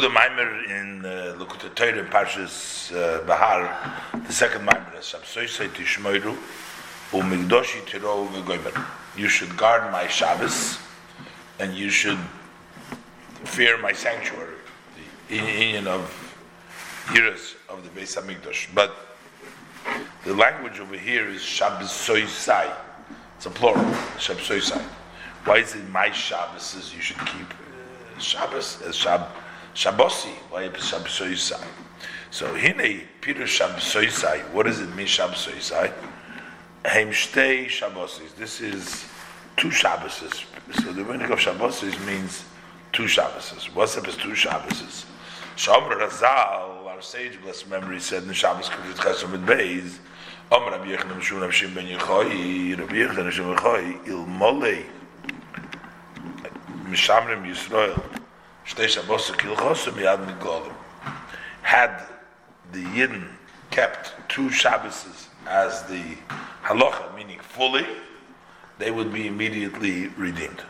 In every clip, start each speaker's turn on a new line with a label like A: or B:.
A: the Maimer in uh, Torah Parshas uh, Bahar, the second Maimer is Shabsoisei Tishmoiru Umigdoshi Tiro V'goymer. You should guard my Shabbos and you should fear my sanctuary, the union of Yiras of the Beis Hamikdash. But the language over here is Shabsoisai. It's a plural, Shabsoisai. Why is it my Shabbos you should keep uh, Shabbos as Shab Shabbosi? Why is Shabsoisai? So Hine Peter Shabsoisai. What does it mean Shabsoisai? Heim Shtei Shabbosis. This is two Shabbosis. So the meaning of Shabbosis means two Shabbosis. What's up as two Shabbosis? Shomer Razal, our sage blessed memory, said in Shabbos Kuvit Chesed with Beis. Om Rabbi Yechon Mishun Rav Shim Ben Yechoi, Rabbi Yechon Mishun Yechoi, Il Molei, Mishamrim Yisrael, Had the Yidden kept two Shabboses as the halacha, meaning fully, they would be immediately redeemed.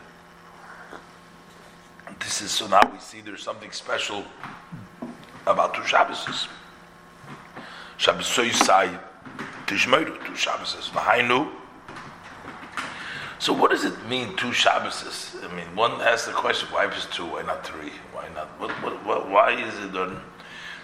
A: This is so now we see there's something special about two Shabboses. Shabbos Soisai Tishmeru, two Shabboses. Vahainu. So what does it mean, two Shabboses? I mean, one asks the question, why is two, why not three? Why not? What, what, what, why is it done?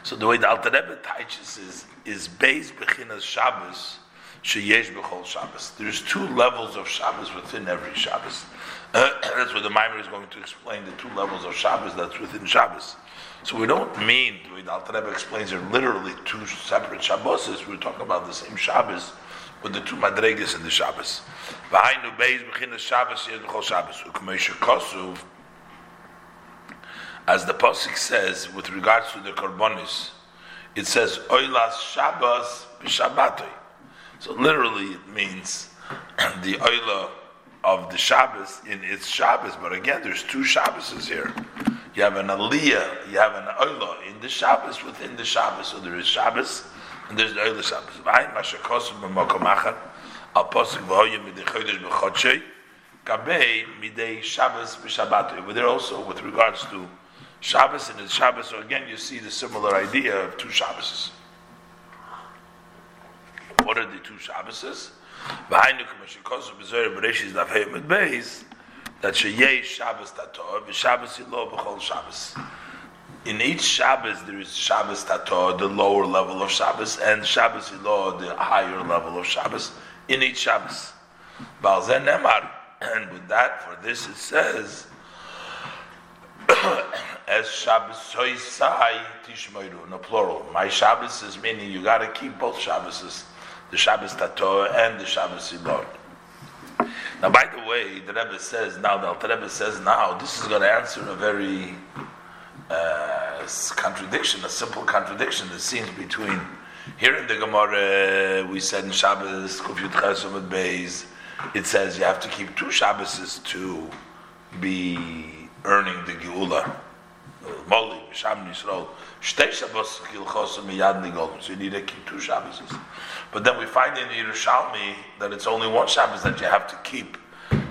A: So the way the Alter Rebbe teaches is, is Beis Bechinas Shabbos, Sheyesh Bechol Shabbos. There's two levels of Shabbos within every Shabbos. Uh, that's what the Maimer is going to explain, the two levels of Shabbos that's within Shabbos. So we don't mean, the way the Alter Rebbe explains it, literally two separate Shabboses. We're talking about the same Shabbos with the two Madregas in the Shabbos. V'hainu Beis Bechinas Shabbos, Yesh Bechol Shabbos. U'k'meisha Kosuv, as the pasuk says with regards to the korbanis, it says oilas Shabbos b'Shabbatoi. So literally, it means the oila of the Shabbos in its Shabbos. But again, there's two Shabboses here. You have an aliyah, you have an oila in the Shabbos within the Shabbos. So there is Shabbos and there's the oila Shabbos. V'ayin mashakosim b'mokom achad al pasuk v'hoyim midei chodesh b'chodshei kabei midei Shabbos b'Shabbatoi. But there also with regards to Shabbos and the Shabbos. So again, you see the similar idea of two Shabboses. What are the two Shabboses? That sheyeh Shabbos tator, v'Shabbos ilo b'chol Shabbos. In each Shabbos there is Shabbos tator, the lower level of Shabbos, and Shabbos ilo, the higher level of Shabbos. In each Shabbos, Balzen Nemar, and with that, for this it says as Shabbos soisai tishmoiru in the plural. My Shabbos is meaning you got to keep both Shabboses, the Shabbos Tator and the Shabbos Ilor. Now, by the way, the Rebbe says now, the Alter Rebbe says now, this is going to answer a very uh, contradiction, a simple contradiction that seems between here in the Gemara, we said in Shabbos, Kufyut Chesed Beis, it says you have to keep two Shabboses to be earning the Geula. Moli, Sham Yisrael, Shtei Shabbos Kilchos Miyad Nigol. So you need to keep two Shabbos. But then we find in Yerushalmi that it's only one Shabbos that you have to keep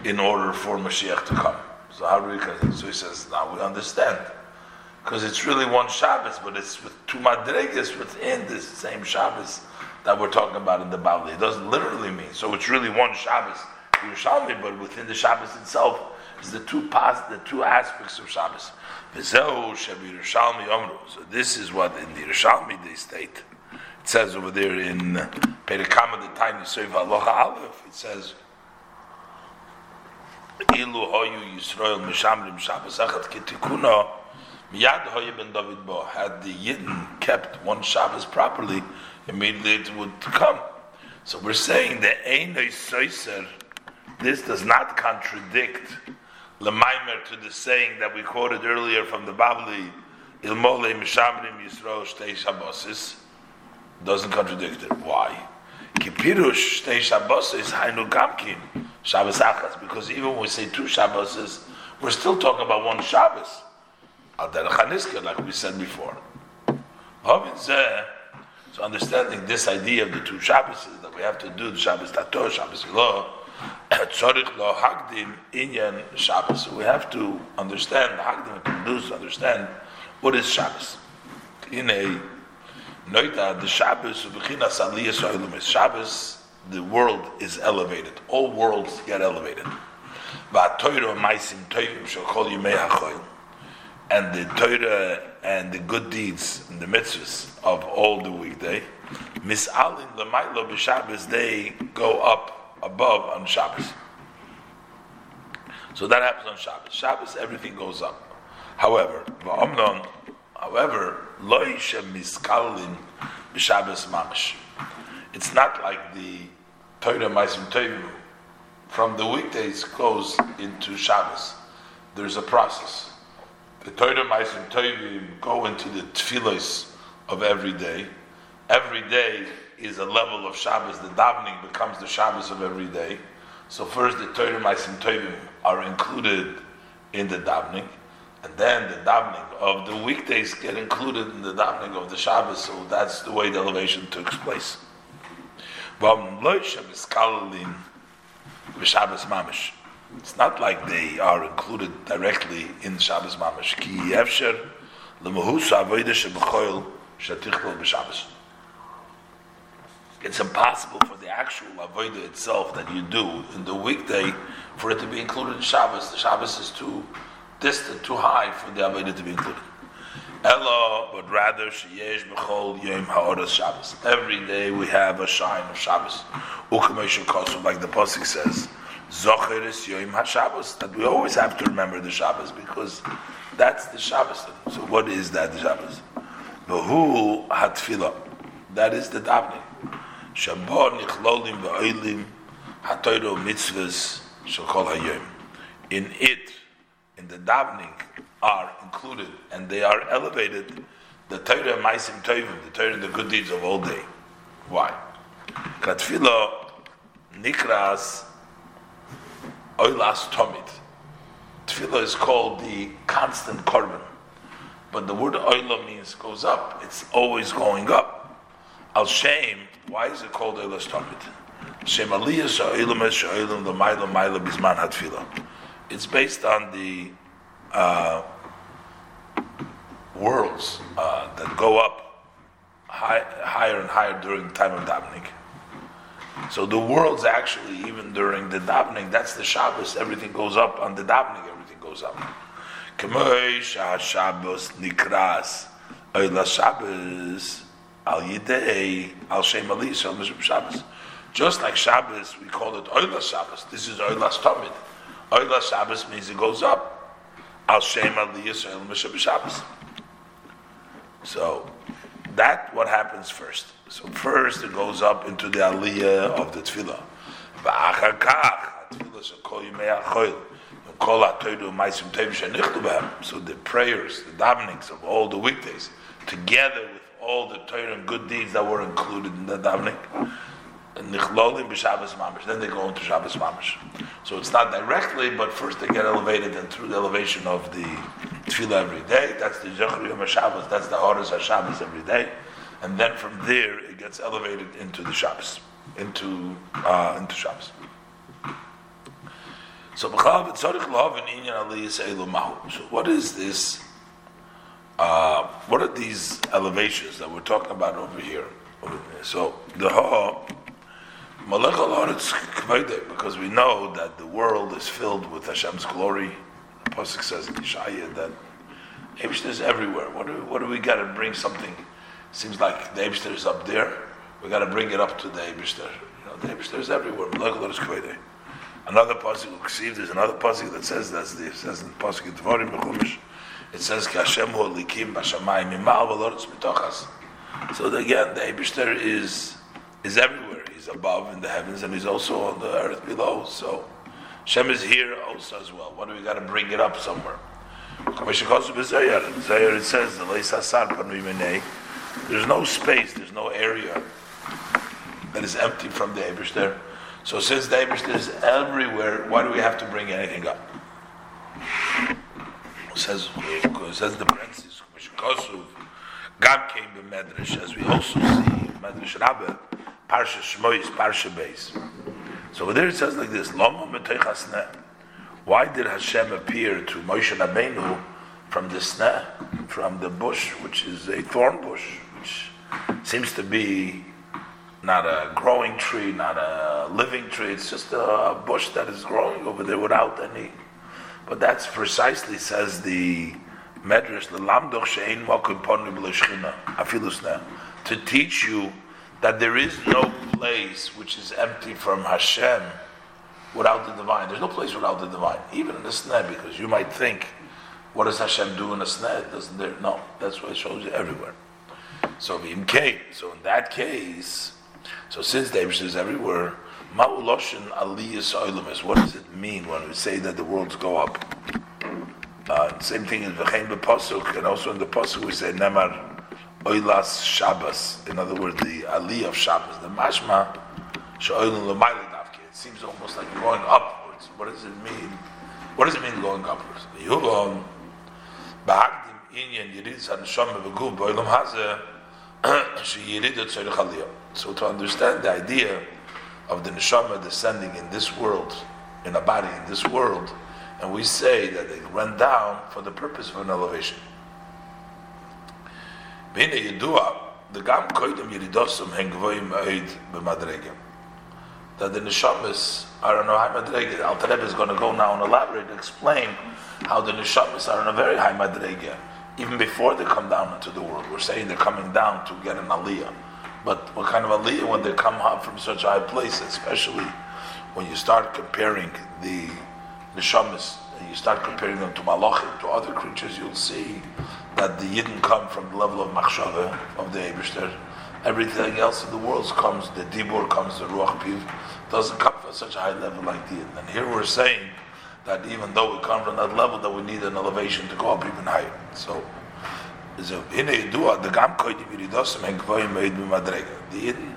A: in order for Mashiach to come. So how do we? So he says, now we understand because it's really one Shabbos, but it's with two madrigas within this same Shabbos that we're talking about in the Bavli. It doesn't literally mean so. It's really one Shabbos Yerushalmi, but within the Shabbos itself is the two pas, the two aspects of Shabbos. So this is what in the Yerushalmi they state. It says over there in Perikama the tiny Seif Aloha Aleph. It says. Ilu hoyu Yisrael mishamrim Shabbos achat kitikuna miyad ben David bo. Had the Yidden kept one Shabbos properly, immediately it would come. So we're saying the Einoi Soiser, this does not contradict Lemaimer to the saying that we quoted earlier from the Bavli, Ilmole Mishamrim Yisrael Shtei Shabbosis, doesn't contradict it. Why? Kipirush Shtei Shabbosis Hainu Gamkin Shabbos Achas, because even when we say two Shabboses, we're still talking about one Shabbos. Al Derech like we said before. So understanding this idea of the two Shabboses that we have to do the Shabbos Tator, Shabbos Ilah, Tzorich lo hagdim inyan Shabbos. We have to understand, hagdim to understand What is Shabbos? In a Noita, the Shabbos of Bechinas Aliyas Oilumis. Shabbos, the world is elevated. All worlds get elevated. Va'toiro maisim toivim shokol yimei hachoil. And the Torah and the good deeds and the mitzvahs of all the weekday, mis'alin l'maylo b'Shabbos, they go up above on Shabbos. So that happens on Shabbos. Shabbos, everything goes up. However, however, loisha miskalin b'Shabbos mamish. It's not like the Torah Maisim Tovim from the weekdays goes into Shabbos. There's a process. The Torah Maisim Tovim go into the tefillos of every day. Every day is a level of Shabbos. The davening becomes the Shabbos of every day. So first the Torah Maisim Tovim are included in the davening, and then the davening of the weekdays get included in the davening of the Shabbos. So that's the way the elevation took place. It's not like they are included directly in Shabbos Mamish. Ki b'Shabbos it's impossible for the actual avodah itself that you do in the weekday for it to be included in Shabbos. The Shabbos is too distant, too high for the avodah to be included. Ella, but rather sheyesh b'chol yom ha'oras Shabbos. Every day we have a shine of Shabbos. Ukamesha kosu, like the pasuk says, zocheres yom ha'Shabbos. That we always have to remember the Shabbos because that's the Shabbos. So what is that the Shabbos? Behu hatfilah. That is the davening. Shabbat nichlolim v'oilim hatoiro mitzvahs shekol hayom. In it, in the davening, are included and they are elevated the Torah maisim tovim, the Torah the good deeds of all day. Why? Katfilo nikras oilas tomit. Tefillah is called the constant korban, but the word oila means goes up. It's always going up. Al shame why is it called Eilas Tamid? Shem Aliyah Sha'ilam Es Sha'ilam L'mayla Mayla Bizman Hatfila. It's based on the uh, worlds uh, that go up high, higher and higher during the time of davening. So the worlds actually, even during the davening, that's the Shabbos. Everything goes up on the davening. Everything goes up. Shabbos Nikras Shabbos al al shem Shabbos. Just like Shabbos, we call it Oila Shabbos. This is Oila Tamid. Oila Shabbos means it goes up. Al shem al Shabbos. So that what happens first. So first it goes up into the aliyah of the tefillah. So the prayers, the davenings of all the weekdays, together with all the Torah and good deeds that were included in the davening. Then they go into Shabbos mamish. So it's not directly, but first they get elevated, and through the elevation of the tefillah every day, that's the Zechri Yom Shabbos, that's the Horus HaShabbos every day, and then from there it gets elevated into the Shabbos, into uh, into Shabbos. So, so what is this uh, what are these elevations that we're talking about over here? So the ha because we know that the world is filled with Hashem's glory. The pasuk says in Yeshaya that Eibshter is everywhere. What do, what do we got to bring something? Seems like the Eibshter is up there. We got to bring it up to the Eibshter. You know, the Eibshter is everywhere. Another pasuk, there's another pasuk that says that's the says in the pasuk Dvarim Bechumish it says Hashem hu likim b'shamayim imal v'loretz mitochas. So again, the Eibushter is is everywhere. He's above in the heavens and he's also on the earth below. So Hashem is here also as well. What do we got to bring it up somewhere? It says there's no space, there's no area that is empty from the Eibushter. So since the Eibushter is everywhere, why do we have to bring anything up? says says the parentheses Mishkosuv Gam came in Medrash as we also see Medrash Rabbe Parsha Shmois Parsha Beis. So there it says like this: Lama Why did Hashem appear to Moshe Rabbeinu from the sneh, from the bush, which is a thorn bush, seems to be not a growing tree, not a living tree. It's just a bush that is growing over there without any. But that's precisely says the Medrash, the Lamdoch Shein Mokum Ponu Afilusna, to teach you that there is no place which is empty from Hashem without the divine. There's no place without the divine, even in the sneh, because you might think, what does Hashem do in a sneh? Doesn't there? No, that's why it shows you everywhere. So came. So in that case, so since the is everywhere, Ma'uloshin aliyas oilimis. What does it mean when we say that the worlds go up? Uh, same thing in V'chein b'posuk, and also in the posuk we say Nemar Oilas Shabbos. In other words, the Ali of Shabbos, the Mashma Sha'oilin L'mayli Davke. It seems almost like going upwards. What does it mean? What does it mean going upwards? Yuvom Ba'agdim Inyan Yirid Sanashom B'gub B'oilam Hazeh. So to understand the idea of the neshama descending in this world, in a body in this world, and we say that it went down for the purpose of an elevation. That the neshamas are on a high madrega. Alter Rebbe is going to go now and elaborate explain how the neshamas are on a very high madrega. Even before they come down into the world, we're saying they're coming down to get an aliyah. But what kind of aliyah when they come up from such a high place, especially when you start comparing the neshamas, and you start comparing them to malachim, to other creatures, you'll see that the yidden come from the level of machshava, of the Eberster. Everything else in the world comes, the dibur comes, the ruach piv, doesn't come from such a high level like the yidden. And here we're saying that even though we come from that level, that we need an elevation to go up even higher. So, the gam The yidden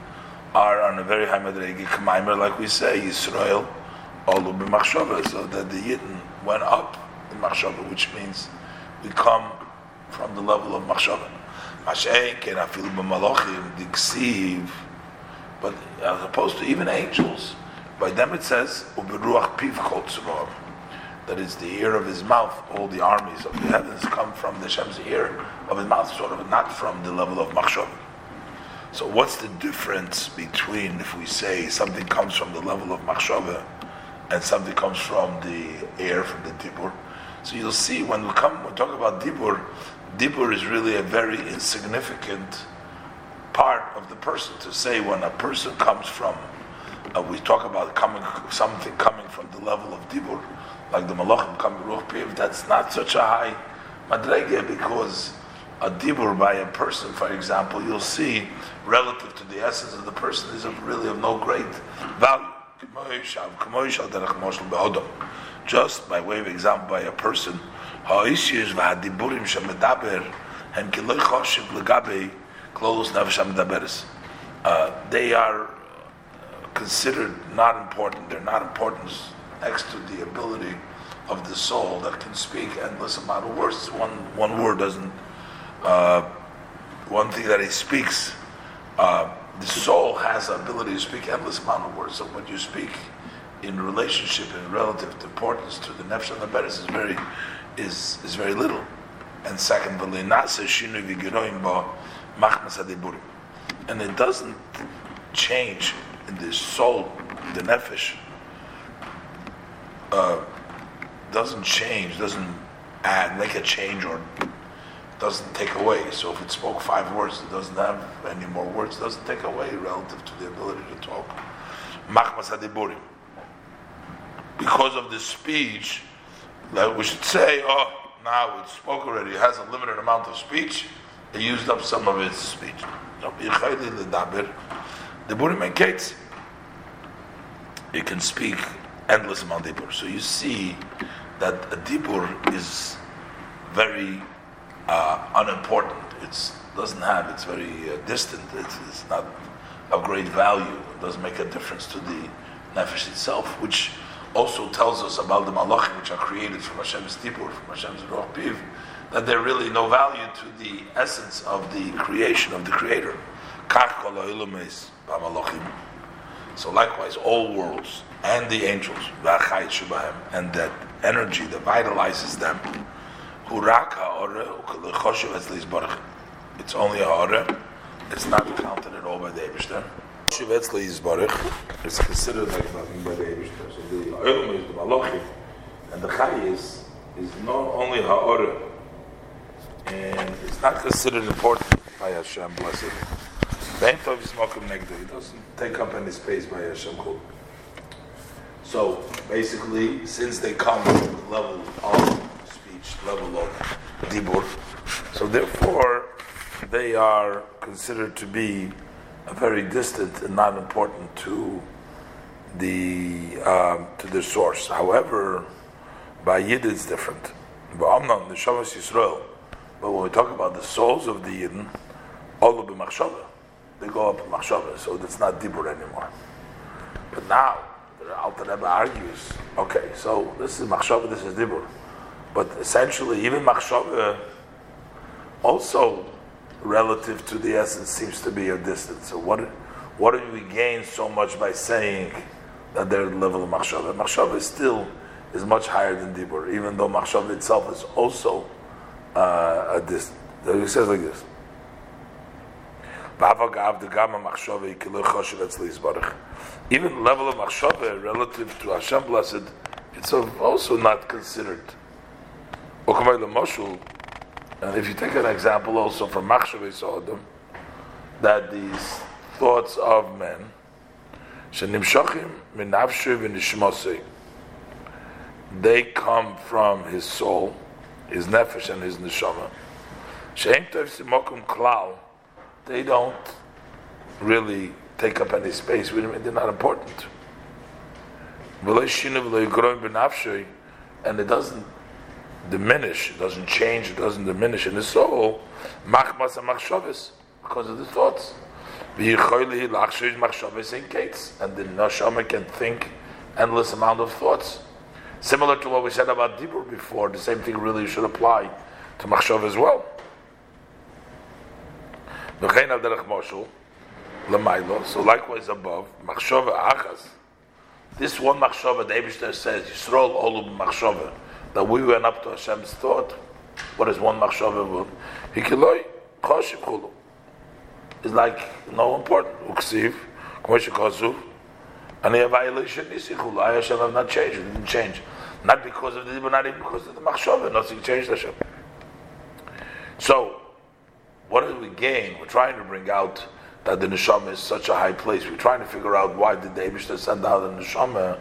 A: are on a very high madrega, like we say, Yisrael, all so that the yidden went up in machshava, which means we come from the level of machshava. But as opposed to even angels, by them it says uberuach piv kol that is the ear of his mouth. All the armies of the heavens come from the Hashem's ear of his mouth, sort of, not from the level of machshava. So, what's the difference between if we say something comes from the level of machshava and something comes from the air, from the dibur. So you'll see when we come, we talk about dibur, dibur is really a very insignificant part of the person. To say when a person comes from, uh, we talk about coming something coming from the level of dibur, like the malachim coming ruch piv. That's not such a high madrege because a dibur by a person, for example, you'll see relative to the essence of the person is of really of no great value. Just by way of example, by a person, uh, they are considered not important. They're not important next to the ability of the soul that can speak endless amount of words. One one word doesn't. Uh, one thing that he speaks. Uh, the soul has the ability to speak endless amount of words. So when you speak in relationship and relative importance to the nefesh and the beres is very is is very little. And second, and it doesn't change in the soul, the nefesh. Uh, doesn't change, doesn't add, make a change or doesn't take away. So if it spoke five words, it doesn't have any more words, it doesn't take away relative to the ability to talk. Machmas adiburim. Because of the speech, like we should say, oh, now it spoke already, it has a limited amount of speech, it used up some of its speech. The Burim it can speak endless amount of Dibur. So you see that a Dibur is very uh, unimportant. It doesn't have. It's very uh, distant. It's, it's, not of great value. It doesn't make a difference to the nefesh itself, which also tells us about the malachim which are created from Hashem's tipur, from Hashem's roch piv, that they're really no value to the essence of the creation of the Creator. So likewise, all worlds and the angels, and that energy that vitalizes them. It's only a ha'ore. It's not counted at all by the Eibishter. Etzli considered like nothing by the Eibishter. So the is the Malachim. And the Chayis is not only ha'ore. And it's not considered important by Hashem, blessed. Is. It doesn't take up any space by Hashem. So basically, since they come from the level of speech, level of dibur, so therefore they are considered to be very distant and not important to the um, to the source. However, by Yid it's different. But Amnon, the Shabbos Yisrael. But when we talk about the souls of the Yidden, all of the machshava, they go up machshava, so that's not dibur anymore. But now Alter Rebbe argues, okay, so this is machshava, this is dibur, but essentially even machshava also relative to the essence seems to be a distance. So what what do we gain so much by saying that they're the level of machshava? Machshava still is much higher than dibur, even though machshava itself is also uh, a distance. He says like this. Even level of machshava relative to Hashem blessed, it's also not considered. And if you take an example also from Machshavei Sodom, that these thoughts of men, they come from his soul, his nefesh and his neshama. She'em tov simokum klal, they don't really take up any space. They're not important. And it doesn't diminish, it doesn't change, it doesn't diminish in the soul, machmas machshavis, because of the thoughts. And the neshama can think endless amount of thoughts. Similar to what we said about Dibur before, the same thing really should apply to machshav as well. So likewise above, machshava achas. This one machshava, the Eibushter says, Yisrael olu machshava, that we went up to Hashem's thought. What is one machshava? Hikiloi choshiv chulu. It's like no important. Uksiv, k'moshe kosuv, and the violation is chulu. I Hashem have not changed. Didn't change. Not because of the, but not even because of the machshava. Nothing changed Hashem. So, what do we gain? We're trying to bring out that the neshama is such a high place. We're trying to figure out why did the Eibushter send out the neshama,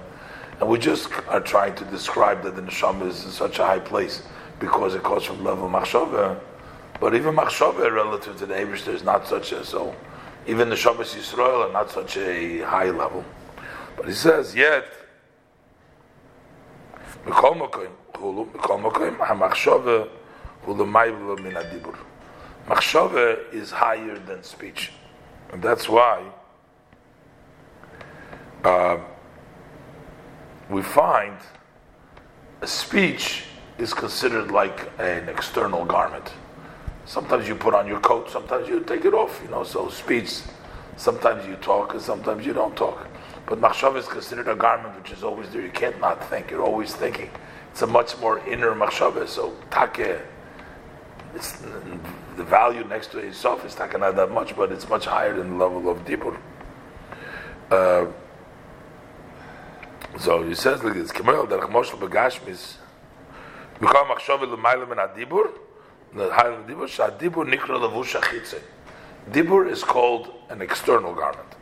A: and we just are trying to describe that the neshama is in such a high place because it comes from level machshava. But even machshava relative to the Eibushter is not such a so. Even the Shabbos Yisrael are not such a high level. But he says yet. Machshava is higher than speech. And that's why uh, we find a speech is considered like an external garment. Sometimes you put on your coat, sometimes you take it off, you know, so speech, sometimes you talk and sometimes you don't talk. But machshav is considered a garment which is always there. You can't not think, you're always thinking. It's a much more inner machshav. So take, it's the value next to itself is not that much, but it's much higher than the level of dibur. Uh, so he says like this: Kemal derech moshel begashmis, mikol machshov l'mayla min adibur, the higher than dibur, shadibur nikra levush achitze. Dibur is called an external garment.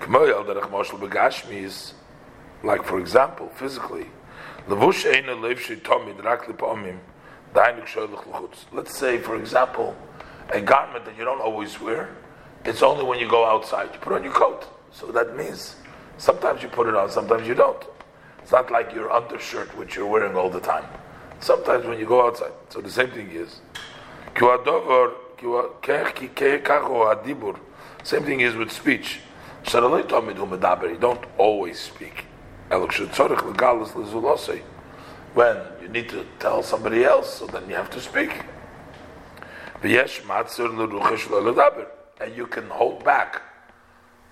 A: Kemal derech moshel begashmis, like for example, physically, levush einu lev shitomid rak lipomim. Let's say, for example, a garment that you don't always wear, it's only when you go outside. You put on your coat. So that means sometimes you put it on, sometimes you don't. It's not like your undershirt which you're wearing all the time. Sometimes when you go outside. So the same thing is. Same thing is with speech. You don't always speak when you need to tell somebody else, so then you have to speak. And you can hold back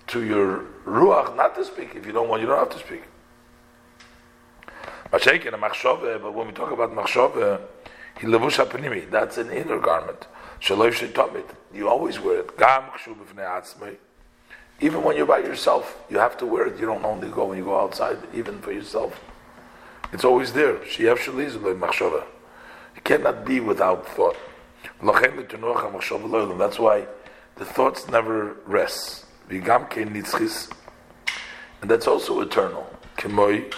A: to your ruach not to speak. If you don't want, you don't have to speak. But when we talk about machshove, He levush hapanimi. That's an inner garment. Shaloy shetomit. You always wear it. Gam Even when you're by yourself, you have to wear it. You don't only go when you go outside, even for yourself. It's always there. You cannot be without thought. That's why the thoughts never rest. And that's also eternal. The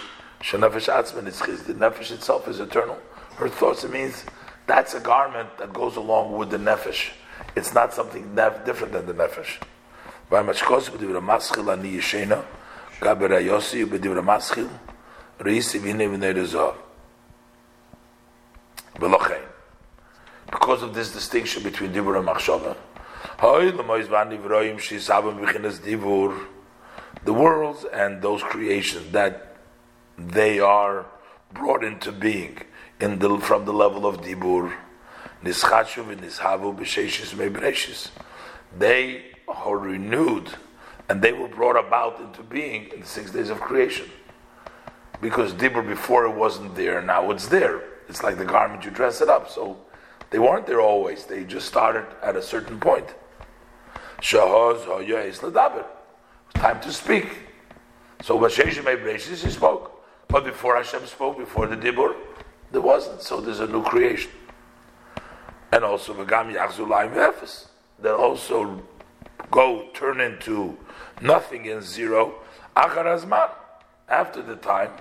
A: nefesh itself is eternal. Her thoughts, it means that's a garment that goes along with the nefesh. It's not something different than the nefesh. Because of this distinction between dibur and machshava, the worlds and those creations that they are brought into being in the, from the level of dibur, they are renewed and they were brought about into being in the six days of creation. Because dibur before it wasn't there, now it's there. It's like the garment you dress it up. So they weren't there always. They just started at a certain point. Shahaz It's time to speak. So Ebreshis, he spoke. But before Hashem spoke, before the Dibur, there wasn't. So there's a new creation. And also Vagam Yachzulayim Efes. That also go turn into nothing in zero. Acharazman. After the time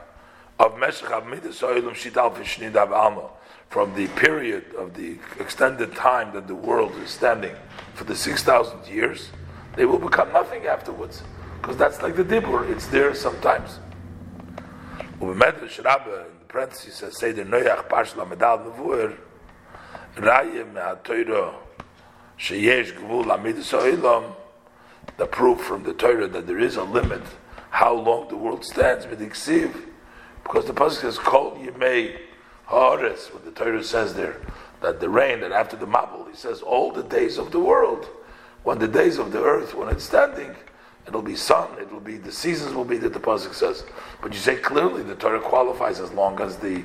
A: of Meshach Midas Oilam Shital Fishnidav Alma from the period of the extended time that the world is standing for the 6,000 years, they will become nothing afterwards. Because that's like the Dibur, it's there sometimes. Ubemedrash Rabbah, in the parentheses, says, say the Noyach Parshla Medal Nevuer, Raya Me'atoiro, Sheyesh Gvul Amidus Oilam, the proof from the Torah that there is a limit how long the world stands, Midiksiv, because the Pasuk says, Kol Yemei Haaretz, what the Torah says there, that the rain, that after the Mabul, he says, all the days of the world, when the days of the earth, when it's standing, it'll be sun, it'll be, the seasons will be that the Pasuk says. But you say clearly the Torah qualifies as long as the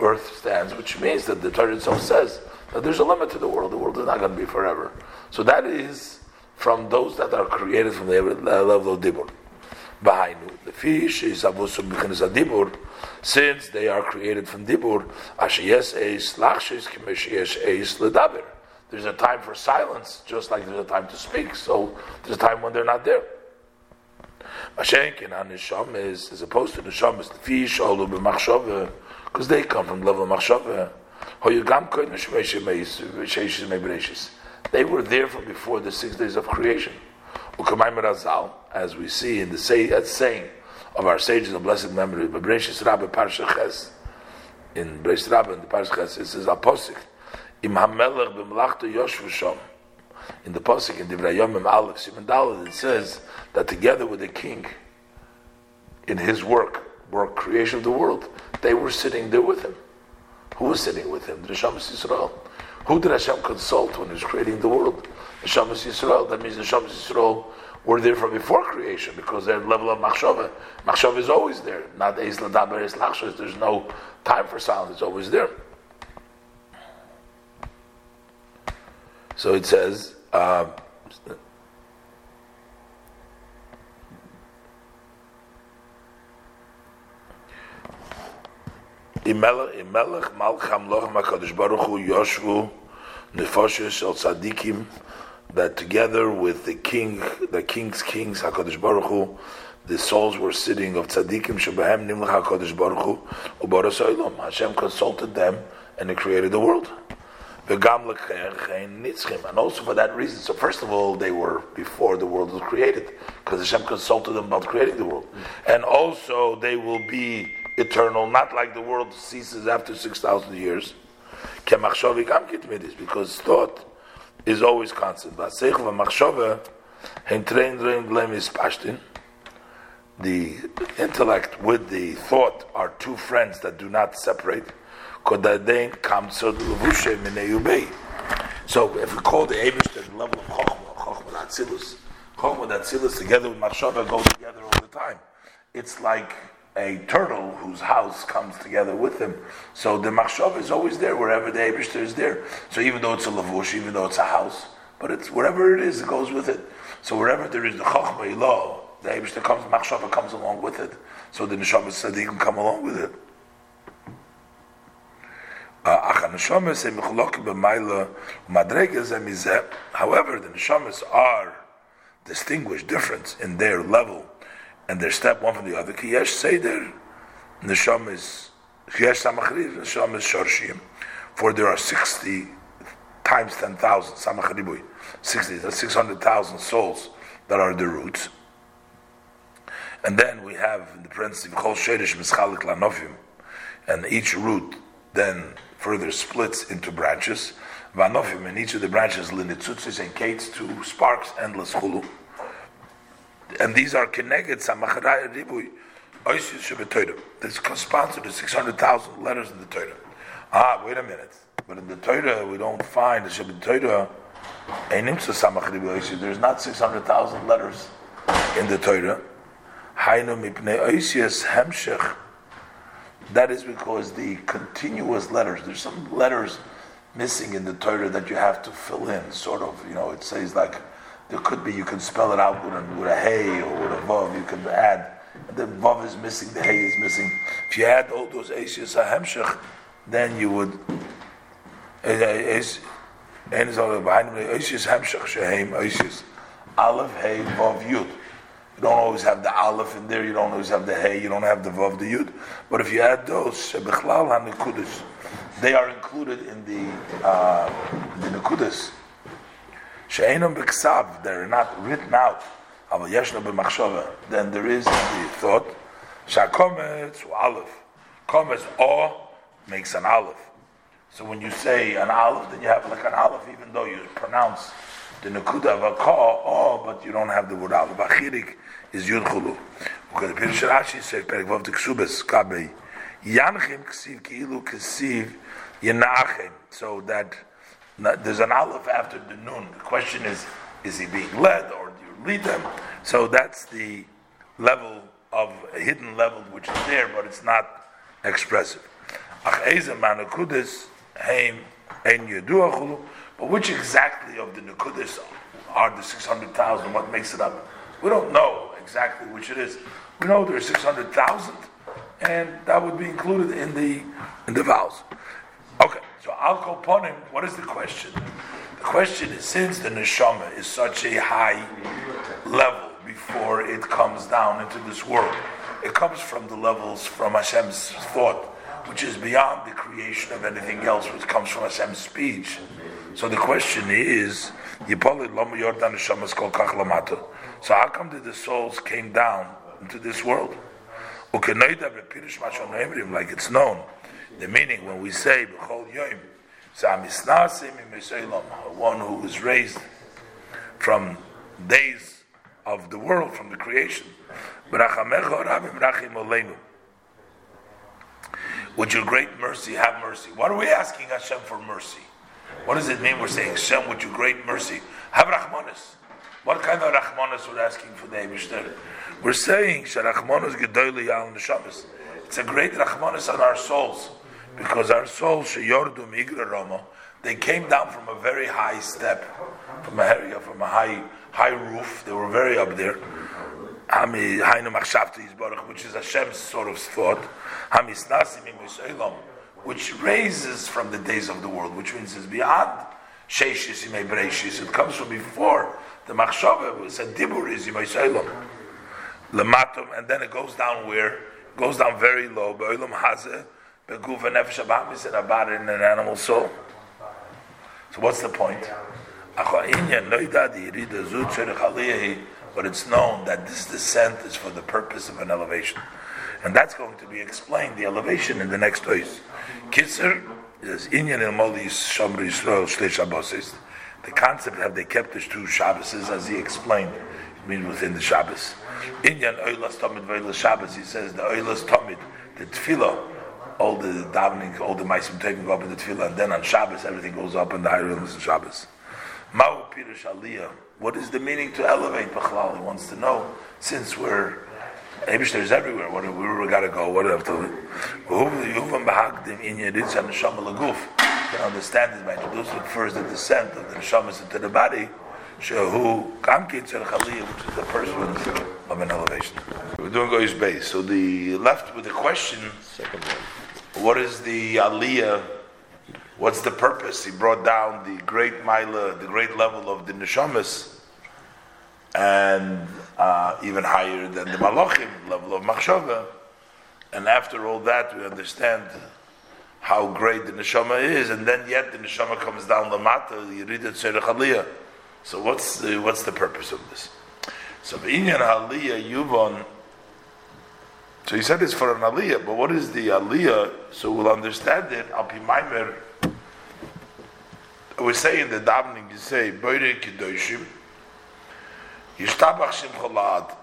A: earth stands, which means that the Torah itself says that there's a limit to the world. The world is not going to be forever. So that is from those that are created from the level of Dibur. Bahainu. The fish is avusum b'chinas adibur, since they are created from dibur. Ashiyes eis lachshis k'meshiyes eis ledaber. There's a time for silence, just like there's a time to speak. So there's a time when they're not there. Mashenkin on nisham is as opposed to nisham is the fish olu b'machshava because they come from level machshava. They were there from before the six days of creation as we see in the say, uh, saying of our sages of blessed memory, but Bereshis Rabbe Parsha Ches, in Bereshis Rabbe in the Parsha Ches, it says Aposik, Im HaMelech b'mlachto Yoshvu. In the Posik, in Divrei Aleph Simon it says that together with the king, in his work, work creation of the world, they were sitting there with him. Who was sitting with him? The Neshamas Yisrael. Who did Hashem consult when he was creating the world? The Neshamas Yisrael. That means the Neshamas Yisrael were there from before creation because their level of machshava. Machshava is always there. Not eis ladaber eis lachshos. There's no time for silence. It's always there. So it says. Uh, Imelech Malcham Lochem HaKadosh Baruch Hu Yoshvu Nefoshes El Tzadikim that together with the king, the king's kings, Hakadosh Baruch Hu, the souls were sitting of tzaddikim shebahem nimlach Hakadosh Baruch Hu ubaras Hashem consulted them and He created the world. And also for that reason. So first of all, they were before the world was created, because Hashem consulted them about creating the world. And also they will be eternal, not like the world ceases after six thousand years. Because thought is always constant. The intellect with the thought are two friends that do not separate. So if we call the Abish to the level of Chokhmah, Chokhmah Atzilus, Chokhmah Atzilus together with Machshava go together all the time. It's like a turtle whose house comes together with him. So the machshava is always there wherever the Abishter is there. So even though it's a lavush, even though it's a house, but it's wherever it is, it goes with it. So wherever there is the chokhmah ilah, the Abishter comes, machshava comes along with it. So the neshama can come along with it. Uh, however, the neshamas are distinguished, different in their level and their step one from the other. Ki yesh seder neshamas, yesh samachriv neshamas shorshim. For there are sixty times ten thousand samachribui, sixty that's six hundred thousand souls that are the roots. And then we have in the parenthesis kol sherish mischalik lanovim, and each root then further splits into branches. Vanovim, and each of the branches, linitzutzis and kates to sparks, endless chulu. And these are connected, samacharaya ribui, oisis shebetoida. This corresponds to the 600,000 letters in the Torah. Ah, wait a minute. But in the Torah, we don't find the shebetoida, there's not 600,000 letters in the Torah. That is because the continuous letters, there's some letters missing in the Torah that you have to fill in, sort of. You know, it says like, there could be, you can spell it out with a, with a or with a vav, you can add, the vav is missing, the hey is missing. If you add all those ashes hemshech, then you would, Aleph, Hey, Vav, Yud. You don't always have the aleph in there. You don't always have the hey. You don't have the vav, the yud. But if you add those, they are included in the uh, the nekudas. She'enam b'ksav, they're not written out. Aval yeshna b'machshava. Then there is the thought. Shakometz aleph. Kometz or makes an aleph. So when you say an aleph, then you have like an aleph, even though you pronounce the nekuda of a ka, oh, but you don't have the word aleph. Achirik is Yud Chulu. Because the Pirush Rashi says, Perik Vav Tiksubes, Kabei, Yanchim Ksiv Ki'ilu Ksiv Yenachem. So that there's an aleph after the nun. The question is, is he being led or do you lead them? So that's the level of hidden level which is there, but it's not expressive. But which exactly of the Nakudis are the 600,000? What makes it up? We don't know exactly which it is. We know there are 600,000, and that would be included in the in the vows. Okay, so Al Koponim, what is the question? The question is since the neshama is such a high level before it comes down into this world, it comes from the levels from Hashem's thought, which is beyond the creation of anything else, which comes from Hashem's speech. So the question is, so how come that the souls came down into this world? Like it's known. The meaning when we say Behold Yoim, Sam Isnasim, one who was raised from days of the world, from the creation. Would your great mercy have mercy? What are we asking Hashem for mercy? What does it mean we're saying, Hashem, with your great mercy, have Rahmanis? What kind of Rahmanas we're asking for the Eibishter? We're saying Sharachmanas Gedoyli Yal Neshamas. It's a great Rahmanas on our souls because our souls Shayordu Migra Roma. They came down from a very high step, from a area, from a high high roof. They were very up there. Which is Hashem's sort of thought, which raises from the days of the world, which means it's beyond Sheishis It comes from before the machshava was a dibur is yimayshaylam. Lematum, and then it goes down where? It goes down very low. Be'olam hazeh, be'guva nefesh abamis, and about it in an animal soul. So what's the point? But it's known that this descent is for the purpose of an elevation. And that's going to be explained, the elevation in the next place. Kitzer is Inyan el Molis Shamri Yisrael Abbasis the concept have they kept the two Shabbases as he explained, it means within the Shabbos. Inyan Oilas Tomid Veilas Shabbos, he says the Oilas Tomid, the Tefillah, all the davening, all the Maisim taking up in the Tefillah, and then on Shabbos everything goes up in the higher rooms of Shabbos. Ma'u Pirush Aliyah, what is the meaning to elevate Bechlal? He wants to know, since we're Abish is everywhere. Where we got to go? What do we have to can understand this by introducing first the descent of the neshamas into the body, shehu kamkin chaliyah, which is the first one of an elevation. We're doing goy's base. So the left with the question, second one. What is the aliyah? What's the purpose? He brought down the great mila, the great level of the neshamas, and uh, even higher than the malachim level of machshava. And after all that, we understand how great the neshama is, and then yet the neshama comes down lamata. You read it aliyah. So what's the what's the purpose of this? So inyan aliyah yuvon. So he said it's for an aliyah, but what is the aliyah? So we'll understand it. Al maimer. We say in the davening, you say boire kedoshim. Yishtabach Shem Cholad.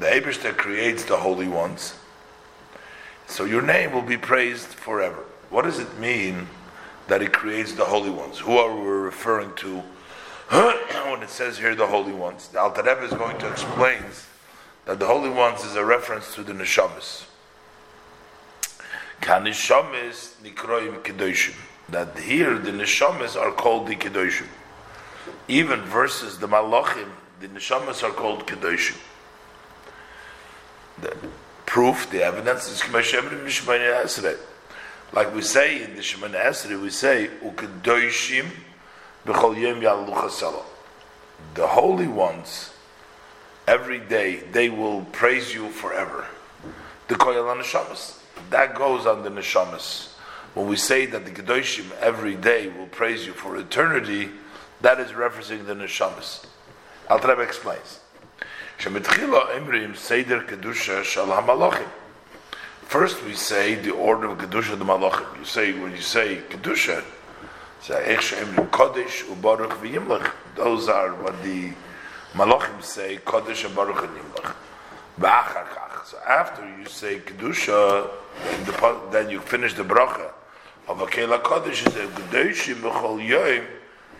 A: The Eberster creates the holy ones. So your name will be praised forever. What does it mean that He creates the holy ones? Who are we referring to when it says here the holy ones? The Alter Rebbe is going to explain that the holy ones is a reference to the neshamas. Kanishamis nikroim kedoshim. That here the neshamas are called the kedoshim. Even versus the malachim the neshamas are called kedoshim. The proof, the evidence is like we say in the Shemana Esrei, we say ukedoshim b'chol yom yaluchaselo. The holy ones, every day they will praise you forever. The koyal neshamas that goes on the neshamas. When we say that the kedoshim every day will praise you for eternity, that is referencing the neshamas. Alter Rebbe explains. First we say the order of Kedusha the Malachim. You say, when you say Kedusha, say Kodesh. Those are what the Malachim say, Kodesh Baruch and Yimlach. So after you say Kedusha, the, then you finish the bracha of Akela Kodesh, you say Kedoshim B'chol Yoim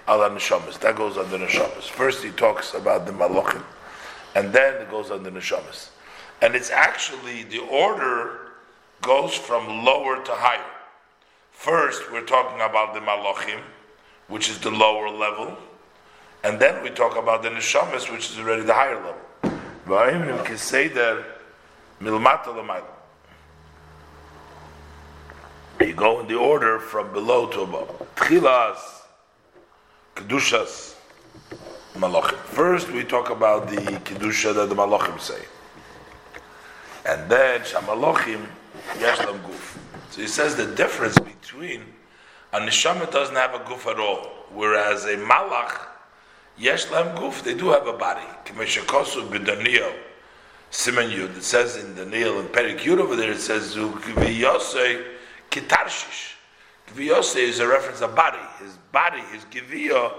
A: ala. That goes under neshamas. First, he talks about the malachim, and then it goes under neshamas. And it's actually the order goes from lower to higher. First, we're talking about the malachim, which is the lower level, and then we talk about the neshamas, which is already the higher level. You go in the order from below to above. Tchilas Kedushas Malachim. First, we talk about the Kedusha that the Malachim say. And then, Shamalachim, Yeshlam Guf. So he says the difference between a Neshama doesn't have a guf at all, whereas a Malach, Yeshlam Guf, they do have a body. Kimeshakosu B'Daniel, Simen Yud. It says in Daniel and Perik over there, it says, Zukviyosei Kitarshish. Kviyose is a reference of body. His body, his Giviyah,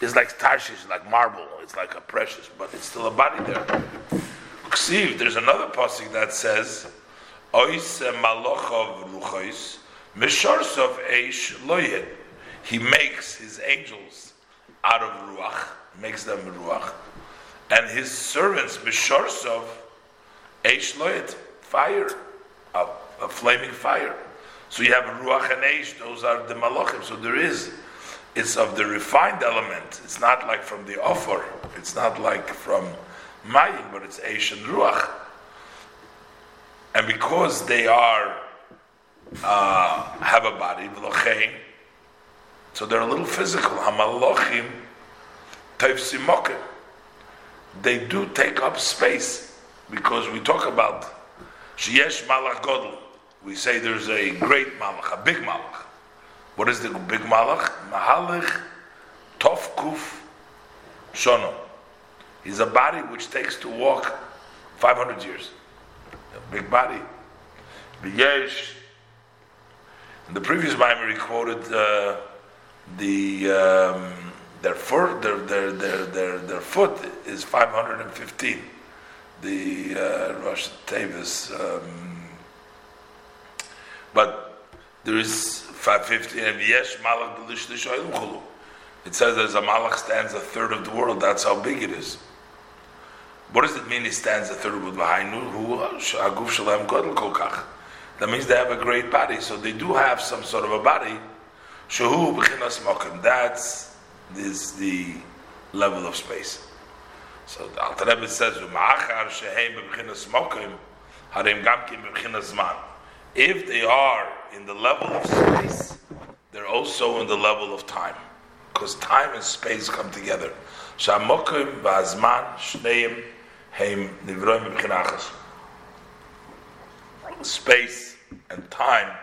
A: is like Tarshish, like marble. It's like a precious, but it's still a body there. See, there's another passage that says, Ois malochov ruchos, misharsov eish loyed. He makes his angels out of ruach, makes them ruach, and his servants misharsov eish loyed, fire, a, a flaming fire. So you have ruach and eish; those are the malachim. So there is, it's of the refined element. It's not like from the offer. It's not like from mayim, but it's eish and ruach. And because they are uh, have a body, so they're a little physical. Hamalachim taifsimokim. They do take up space because we talk about sheyesh malach godel we say there's a great malach, a big malach. What is the big malach? Mahalich Tov Kuf Shono. He's a body which takes to walk 500 years. A big body. B'yesh. In the previous Bible, he quoted uh, the um, their their, their, their, their, their foot is 515. The uh, Rosh Tavis. Um, but there is 550 and yes, malach chulu. It says as a malach stands a third of the world. That's how big it is. What does it mean he stands a third Shalem Godel Kolkach. That means they have a great body, so they do have some sort of a body. Shahu B'chinas Mokim. That's is the level of space. So the Alter Rebbe says, "Ma'achar sheheim b'chinas mokim, harim gamkim b'chinas zman." If they are in the level of space, they're also in the level of time, because time and space come together. Shamokim v'azman shneim heim nivroim b'chinachas. Space and time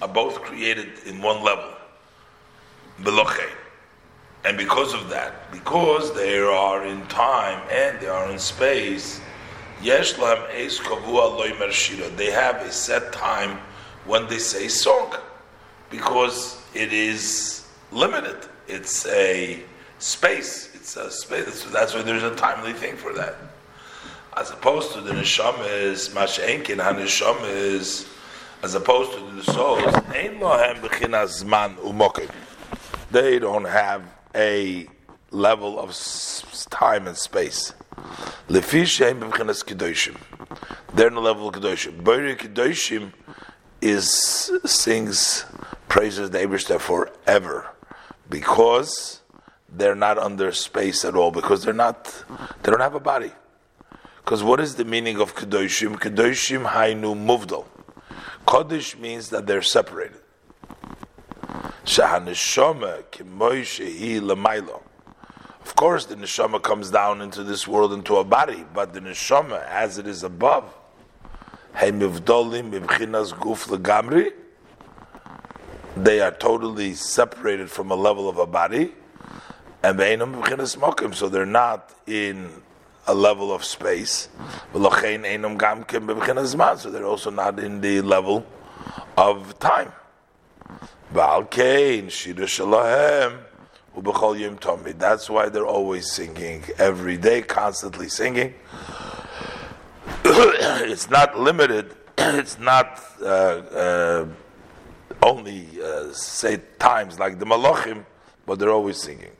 A: are both created in one level. Belochein. And because of that, because they are in time and they are in space. They have a set time when they say song, because it is limited. It's a space. It's a space. That's why there's a timely thing for that. As opposed to the neshama is mash'enkin haneshama is as opposed to the souls. Ein lohem b'chinas zman umokim. They don't have a level of time and space. They're in the level of kedoshim. Bori kedoshim is sings praises the Eibushter forever because they're not under space at all because they're not they don't have a body. Because what is the meaning of kedoshim? Kedoshim hainu muvdal. Kodesh means that they're separated. Of course, the neshama comes down into this world into a body, but the neshama, as it is above, they are totally separated from a level of a body, and so they're not in a level of space. So they're also not in the level of time. That's why they're always singing every day, constantly singing. it's not limited. It's not uh, uh, only uh, say times like the malachim, but they're always singing.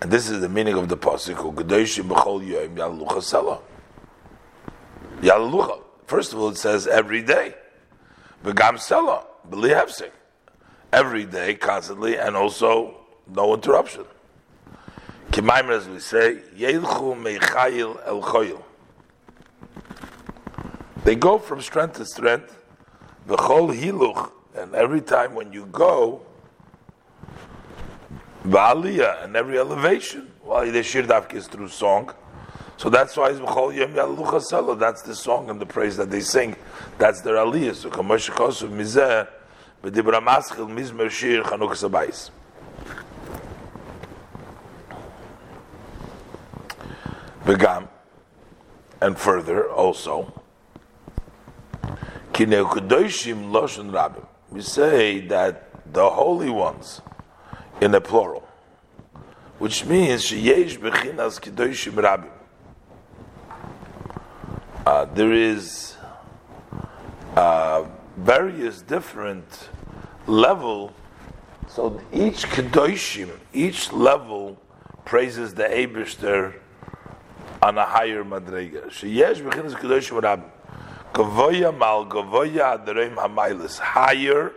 A: And this is the meaning of the pasuk. First of all, it says every day. V'gam sela, b'li Every day, constantly, and also no interruption. Kimaim, as we say, yelchu meichayil el choyil. They go from strength to strength. V'chol hiluch, and every time when you go, v'aliyah, and every elevation, while the shir is through song, so that's why that's the song and the praise that they sing. That's their aliyah. So kamosh kosu mizeh v'dibra maschil mizmer shir chanukah sabayis. Begam, and further also, kineukudoshim loshen rabim. We say that the holy ones, in a plural, which means sheyesh bechinas kidoshim rabim uh, there is uh, various different level. So each kedoshim, each level praises the Eibushter on a higher madrega. Sheyesh b'chinas kedoshim rab gavoya mal gavoya adarem hamaylis higher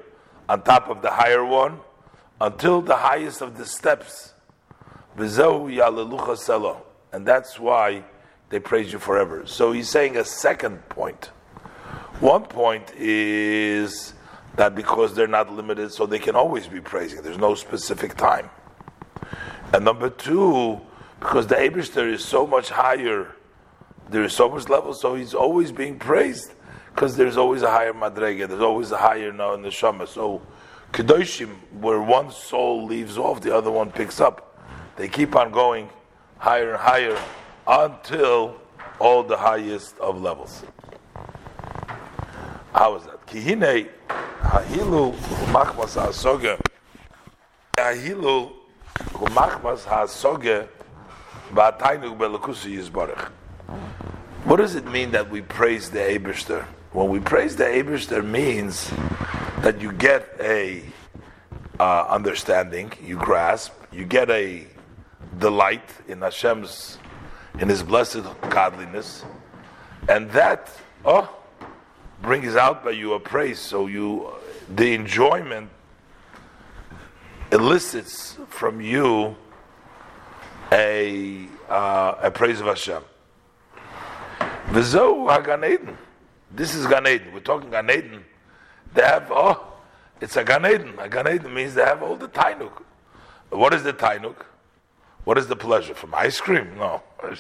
A: on top of the higher one until the highest of the steps. V'zehu yalelucha selo, and that's why they praise you forever. So he's saying a second point. One point is that because they're not limited, so they can always be praising. There's no specific time. And number two, because the Abishter is so much higher, there is so much level, so he's always being praised because there's always a higher madrega, there's always a higher now in the shama. So kedoshim, where one soul leaves off, the other one picks up. They keep on going higher and higher until all the highest of levels. How is that? Kihine hahilu machmas hasoge hahilu machmas hasoge ba'atainu belakusi yizbarach. What does it mean that we praise the Eberster? When we praise the Eberster means that you get a uh, understanding, you grasp, you get a delight in Hashem's in his blessed godliness, and that oh brings out by you a praise. So you the enjoyment elicits from you a uh, a praise of Hashem. V'zo Gan Eden. This is Gan Eden. We're talking Gan Eden. They have oh, it's a Gan Eden. A Gan Eden means they have all the tainuk. What is the tainuk? What is the pleasure from ice cream? No.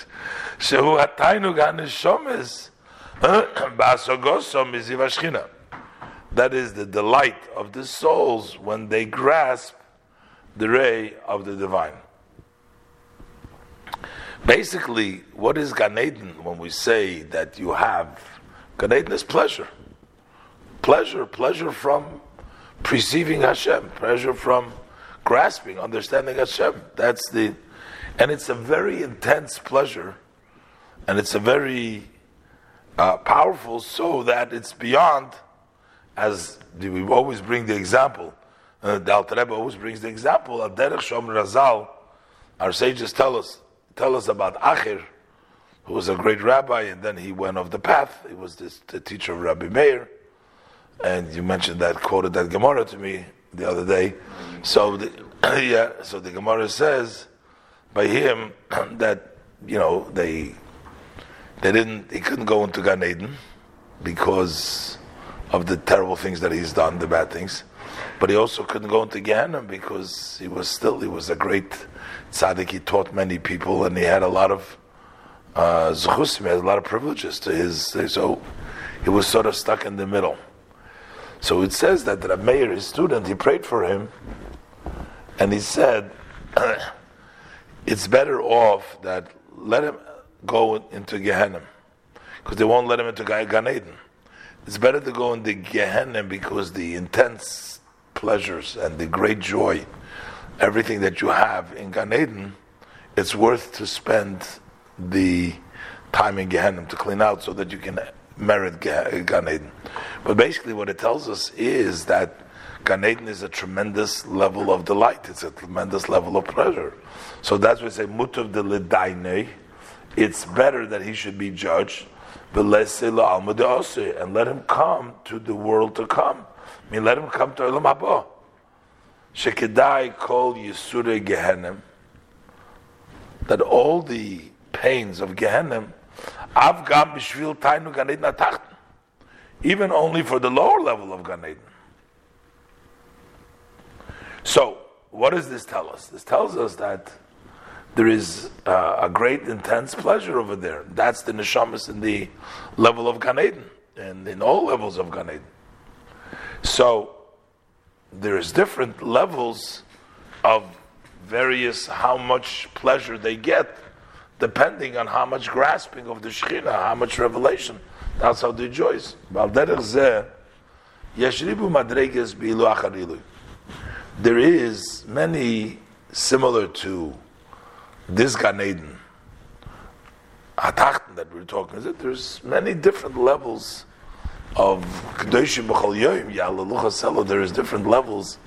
A: That is the delight of the souls when they grasp the ray of the divine. Basically, what is Gan Eden when we say that you have Gan Eden is pleasure. Pleasure, pleasure from perceiving Hashem, pleasure from grasping, understanding Hashem. That's the, and it's a very intense pleasure, and it's a very uh, powerful, so that it's beyond, as we always bring the example. Uh, the Alter Rebbe always brings the example of Derech Shom Razal. Our sages tell us tell us about Acher, who was a great rabbi, and then he went off the path. He was this, the teacher of Rabbi Meir, and you mentioned that quoted that Gemara to me the other day. So, the, yeah, so the Gemara says by him that you know they they didn't he couldn't go into Gan Eden because of the terrible things that he's done, the bad things. But he also couldn't go into Gehenna because he was still he was a great tzaddik. He taught many people, and he had a lot of uh, he had a lot of privileges to his. So he was sort of stuck in the middle. So it says that the Meir, his student, he prayed for him, and he said, "It's better off that let him go into Gehenna, because they won't let him into Gan Eden. It's better to go into Gehenna because the intense pleasures and the great joy, everything that you have in Gan Eden, it's worth to spend the time in Gehenna to clean out so that you can merit Gan Eden. But basically, what it tells us is that Gan Eden is a tremendous level of delight. It's a tremendous level of pleasure. So that's why we say mutav de ledaine. It's better that he should be judged, and let him come to the world to come. I mean, let him come to Olam Haba. Shekedai kol Yisure Gehenim. That all the pains of Gehenim Avgam b'shvil tainu Gan Eden Even only for the lower level of Gan Eden. So, what does this tell us? This tells us that there is uh, a great intense pleasure over there. That's the neshamas in the level of Gan Eden, and in all levels of Gan Eden. So, there is different levels of various how much pleasure they get depending on how much grasping of the Shekhinah, how much revelation. That's how they rejoice. There is many similar to this Gan Eden, that we're talking about. There's many different levels of Kedoshim B'chol Yoyim, there is different levels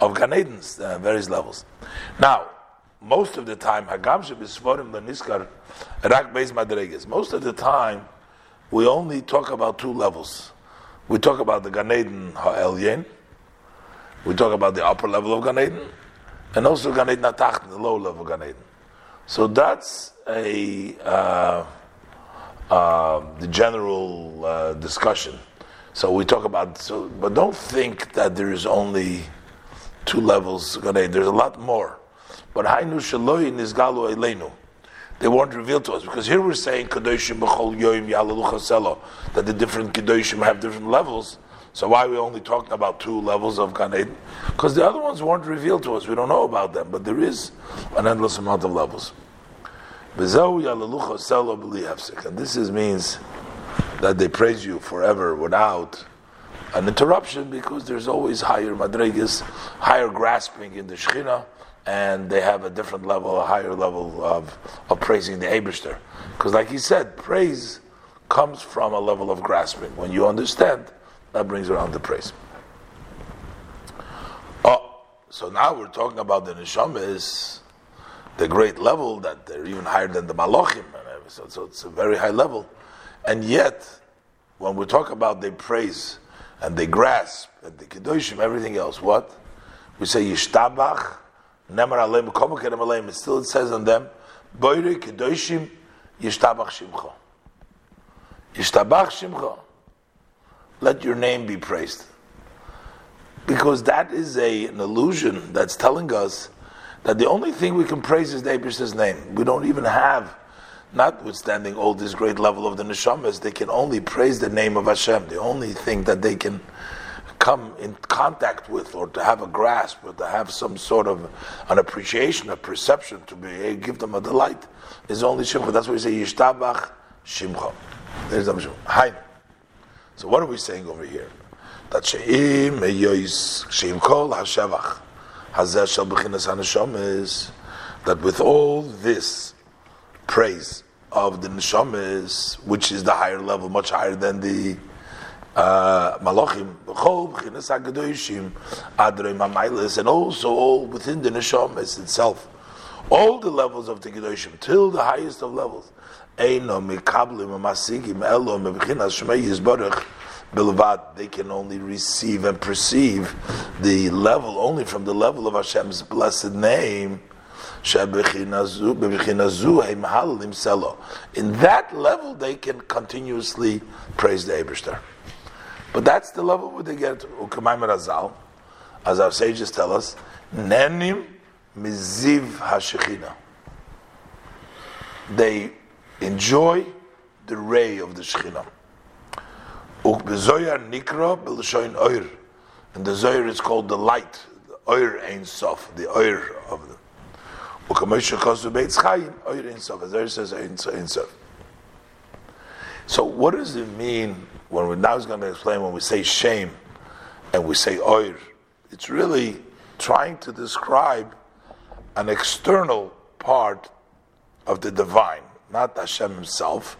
A: of Gan uh, various levels. Now, most of the time, Hagam Shebisvorim Leniskar Rak Beis Madreges. Most of the time, we only talk about two levels. We talk about the Gan Eden Ha'elyen, we talk about the upper level of Gan Eden, and also Gan Eden Atacht, the low level of Gan Eden. So that's a uh, uh, the general uh, discussion. So we talk about so, but don't think that there is only two levels. There's a lot more. But Hainu Shaloi Nizgalu Elenu. They weren't revealed to us because here we're saying Kadoshim B'chol Yoim Yalalu that the different Kadoshim have different levels. So why are we only talking about two levels of Gan Eden? Because the other ones weren't revealed to us. We don't know about them, but there is an endless amount of levels. And this is, means that they praise you forever without an interruption because there's always higher madrigas, higher grasping in the Shekhinah and they have a different level, a higher level of, of praising the Abishter. Because, like he said, praise comes from a level of grasping. When you understand, that brings around the praise. Oh, so now we're talking about the Neshama is the great level that they're even higher than the Malachim. So, so it's a very high level. And yet, when we talk about they praise and they grasp and the Kedoshim, everything else, what? We say Yishtabach, Nemar Aleim, Komakedem Aleim, it still it says on them, Boire Kedoshim, Yishtabach Shimcha. Yishtabach Shimcha. Let your name be praised. Because that is a, an illusion that's telling us that the only thing we can praise is the Abish's name. We don't even have, notwithstanding all this great level of the neshamas, they can only praise the name of Hashem. The only thing that they can come in contact with, or to have a grasp, or to have some sort of an appreciation, a perception, to be give them a delight, is only Shimcha. That's why we say Yishtabach Shimcha. There's the. So what are we saying over here? That She'im Eyois She'im Kol HaShavach Hazeh Shel B'chinas HaNeshom is that with all this praise of the Neshomis, which is the higher level, much higher than the uh, Malachim, Mamaylis, and also all within the Neshomis itself, all the levels of the Gedoshim, till the highest of levels, Eino mikablim masigim elo mebchinas shmei bilvad. They can only receive and perceive the level only from the level of Hashem's blessed name. In that level, they can continuously praise the Ebershter. But that's the level where they get as our sages tell us, Miziv. They enjoy the ray of the Shekhinah. Ukbezoyar nikra b'l'shoin oir. And the Zohar is called the light, the oir ein sof, the oir of the. Ukamoshe kosu beitz oir ein sof. As Zohar says ein sof. So what does it mean when we now going to explain when we say shame and we say oir? It's really trying to describe an external part of the divine not Hashem himself,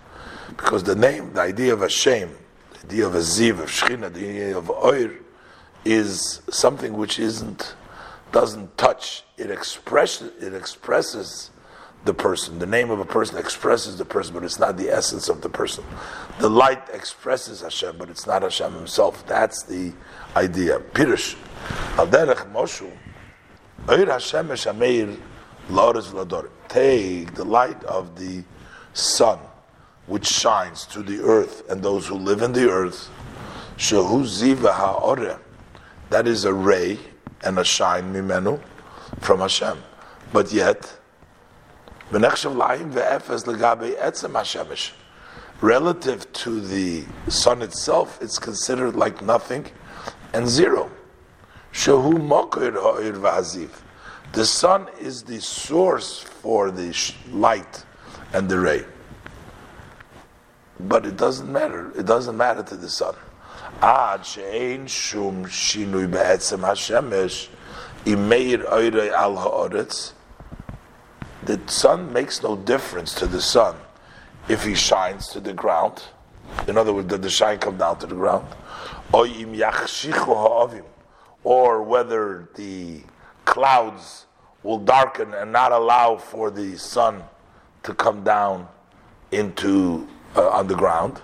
A: because the name, the idea of Hashem, the idea of a ziv, of Shechina, the idea of Oir, is something which isn't, doesn't touch. It expresses, it expresses the person. The name of a person expresses the person, but it's not the essence of the person. The light expresses Hashem, but it's not Hashem himself. That's the idea. Pirush. Al-derech Moshu. Oir Hashem V'Ladorim. Take the light of the sun which shines to the earth and those who live in the earth. Shehu ziva ha'ore. That is a ray and a shine mimenu from Hashem. But yet, relative to the sun itself, it's considered like nothing and zero. The sun is the source for the light and the ray. But it doesn't matter. It doesn't matter to the sun. Ad she'ein shum shinui be'etzem hashemesh imeir oirei al ha'oretz the sun makes no difference to the sun if he shines to the ground. In other words, did the shine come down to the ground? Or whether the clouds will darken and not allow for the sun to come down into uh, on the ground,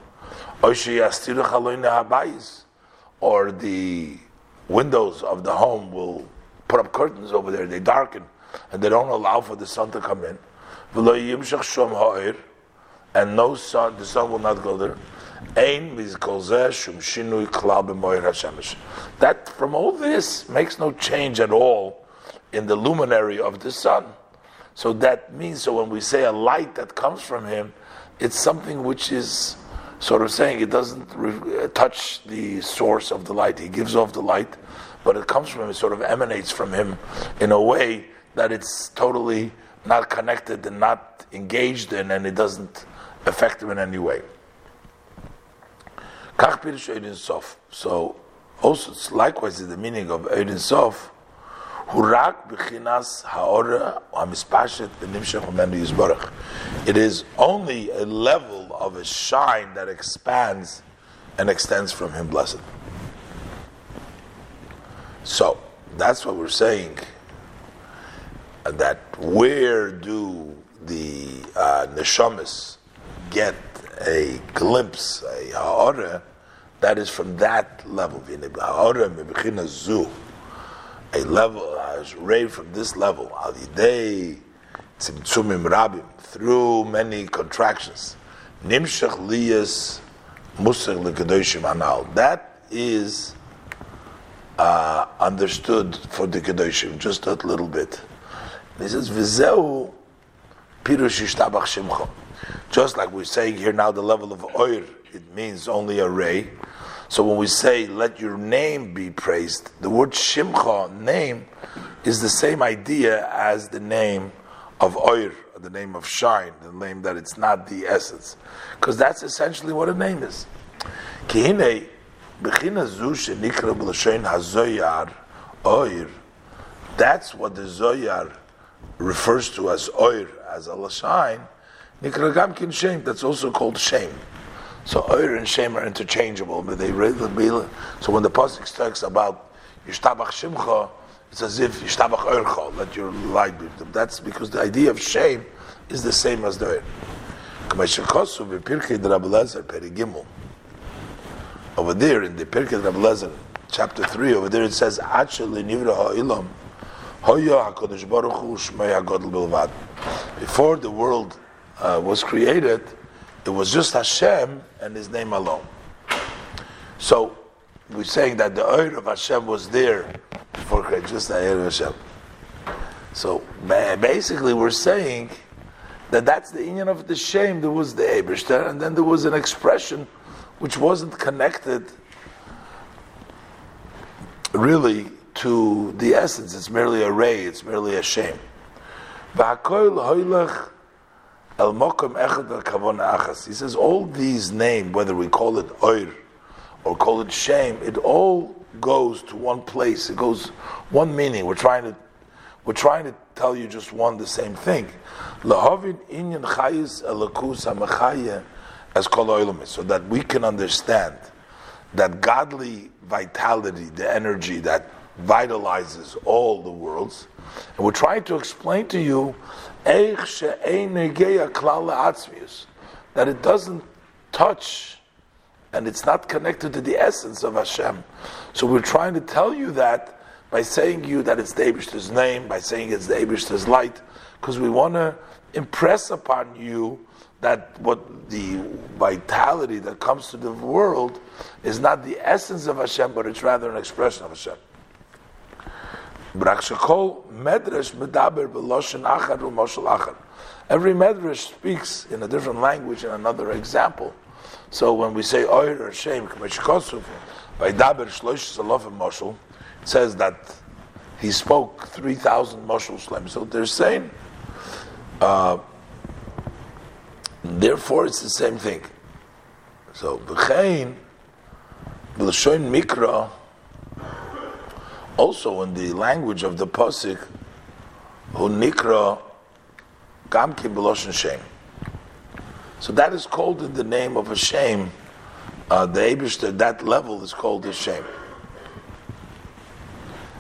A: or the windows of the home will put up curtains over there. They darken and they don't allow for the sun to come in. And no sun, the sun will not go there. That from all this makes no change at all in the luminary of the sun. So that means, so when we say a light that comes from him, it's something which is sort of saying it doesn't re- uh, touch the source of the light. He gives off the light, but it comes from him, it sort of emanates from him in a way that it's totally not connected and not engaged in, and it doesn't affect him in any way. So, also, likewise, is the meaning of Eidin Sof It is only a level of a shine that expands and extends from Him, blessed. So that's what we're saying. That where do the uh, get a glimpse, a ha'ara, that is from that level. A level, a ray from this level. Al yidei tzimtzumim rabim, through many contractions. Nimshach liyas musach l'kadoshim anal. That is uh, understood for the kadoshim, just a little bit. he says, v'zeu pirush ishtabach shimcha. Just like we're saying here now, the level of oir, it means only a ray. So when we say, let your name be praised, the word shimcha, name, is the same idea as the name of oir, the name of shine, the name that it's not the essence. Because that's essentially what a name is. Kihine, hazoyar, that's what the zoyar refers to as oir, as a lashain, nikra shame, that's also called shame. So oir and shame are interchangeable, but they. So when the pasuk talks about yishtabach shimcha, it's as if yishtabach oircha, let your light be. That's because the idea of shame is the same as the oir. Over there in the Pirkei Rabbi chapter three, over there it says. Before the world uh, was created, it was just Hashem and His name alone. So we're saying that the oil of Hashem was there before creation, just the oil of Hashem. So basically, we're saying that that's the union of the shame. There was the Eberster, and then there was an expression which wasn't connected really to the essence. It's merely a ray. It's merely a shame. El Mokum Echad Kavona Achas. He says all these names, whether we call it Oir or call it shame, it all goes to one place. It goes one meaning. We're trying to we're trying to tell you just one the same thing. Lahavin inyan chayis elakus hamachaye as kol so that we can understand that godly vitality, the energy that vitalizes all the worlds. And we're trying to explain to you that it doesn't touch and it's not connected to the essence of Hashem. So we're trying to tell you that by saying you that it's the name, by saying it's the light, because we want to impress upon you that what the vitality that comes to the world is not the essence of Hashem, but it's rather an expression of Hashem. Every medrash speaks in a different language in another example. So when we say oir or shame, by daber shloish moshel, it says that he spoke three thousand moshel shlem. So they're saying, uh, therefore it's the same thing. So v'chein b'lashoin mikra also in the language of the Pasik, who nikra gamki beloshin shame. So that is called in the name of a shame. Uh, the Abishter, that level is called a shame.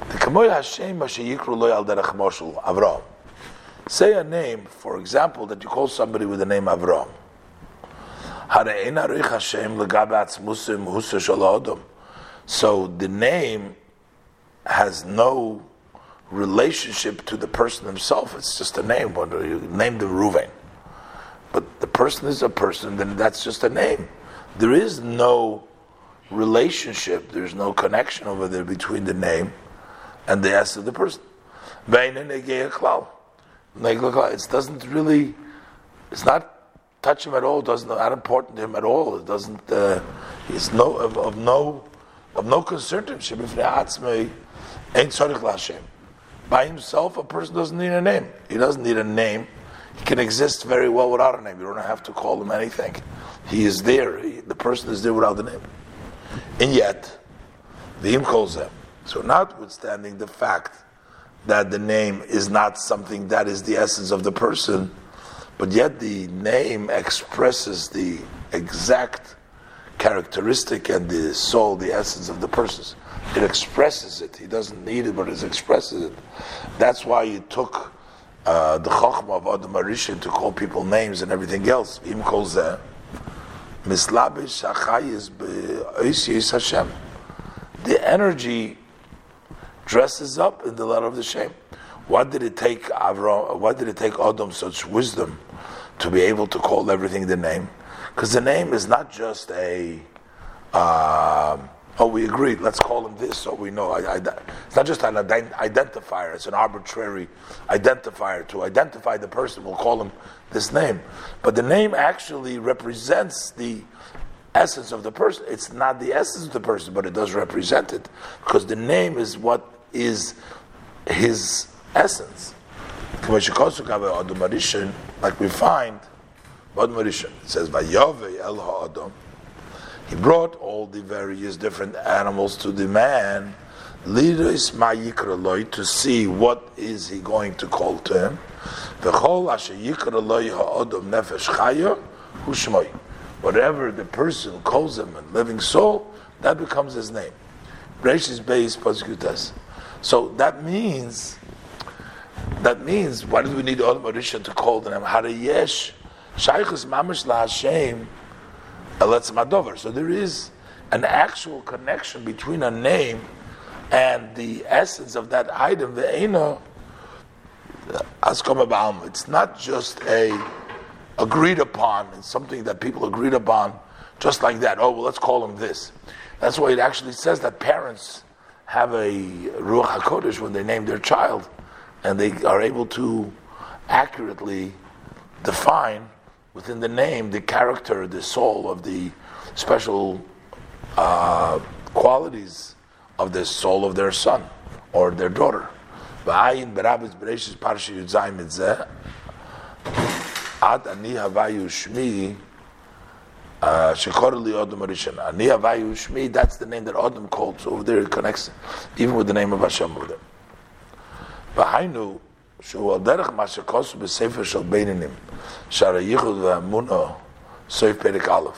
A: The Kamoy Hashem Yikru Loy Al Derech Moshul Avram. Say a name, for example, that you call somebody with the name Avram. So the name has no relationship to the person himself. It's just a name. Whether you name the Ruvain, but the person is a person, then that's just a name. There is no relationship. There's no connection over there between the name and the essence of the person. It doesn't really. It's not touch him at all. Doesn't not important to him at all. It doesn't. Uh, it's no of, of no of no concern to him. Ain't tzarich l'Hashem. By himself, a person doesn't need a name. He doesn't need a name. He can exist very well without a name. You don't have to call him anything. He is there. He, the person is there without the name. And yet, the him calls him. So, notwithstanding the fact that the name is not something that is the essence of the person, but yet the name expresses the exact characteristic and the soul, the essence of the person. It expresses it. He doesn't need it, but it expresses it. That's why he took uh, the Chachma of Adam Arishin to call people names and everything else. Im calls zeh, mislabish hachayis be'ois Hashem. The energy dresses up in the letter of the shame. Why did it take Avram? Why did it take Adam such wisdom to be able to call everything the name? Because the name is not just a. Um, oh, we agreed. Let's call him this, so we know. I, I, it's not just an identifier; it's an arbitrary identifier to identify the person. We'll call him this name, but the name actually represents the essence of the person. It's not the essence of the person, but it does represent it because the name is what is his essence. Like we find, it says, el ha'adam. He brought all the various different animals to the man, to see what is he going to call to him. Whatever the person calls him, a living soul, that becomes his name. So that means that means, why do we need Olam Arisha to call them Harayesh? Shaykhus Mamish La Hashem. So there is an actual connection between a name and the essence of that item, the Eino uh, Askama It's not just a agreed upon, it's something that people agreed upon just like that. Oh, well, let's call him this. That's why it actually says that parents have a Ruach HaKodesh when they name their child and they are able to accurately define within the name, the character, the soul of the special uh, qualities of the soul of their son or their daughter. V'ayin berabis bereshis parshi yudzayim etzeh ani havayu shmi uh, shekor li odom arishan. Ani havayu shmi, that's the name that Adam calls over there it connects even with the name of Hashem over there. V'hainu שהוא על דרך מה שכוסו בספר של בינינים, שער הייחוד והאמונו, סעיף פרק א'.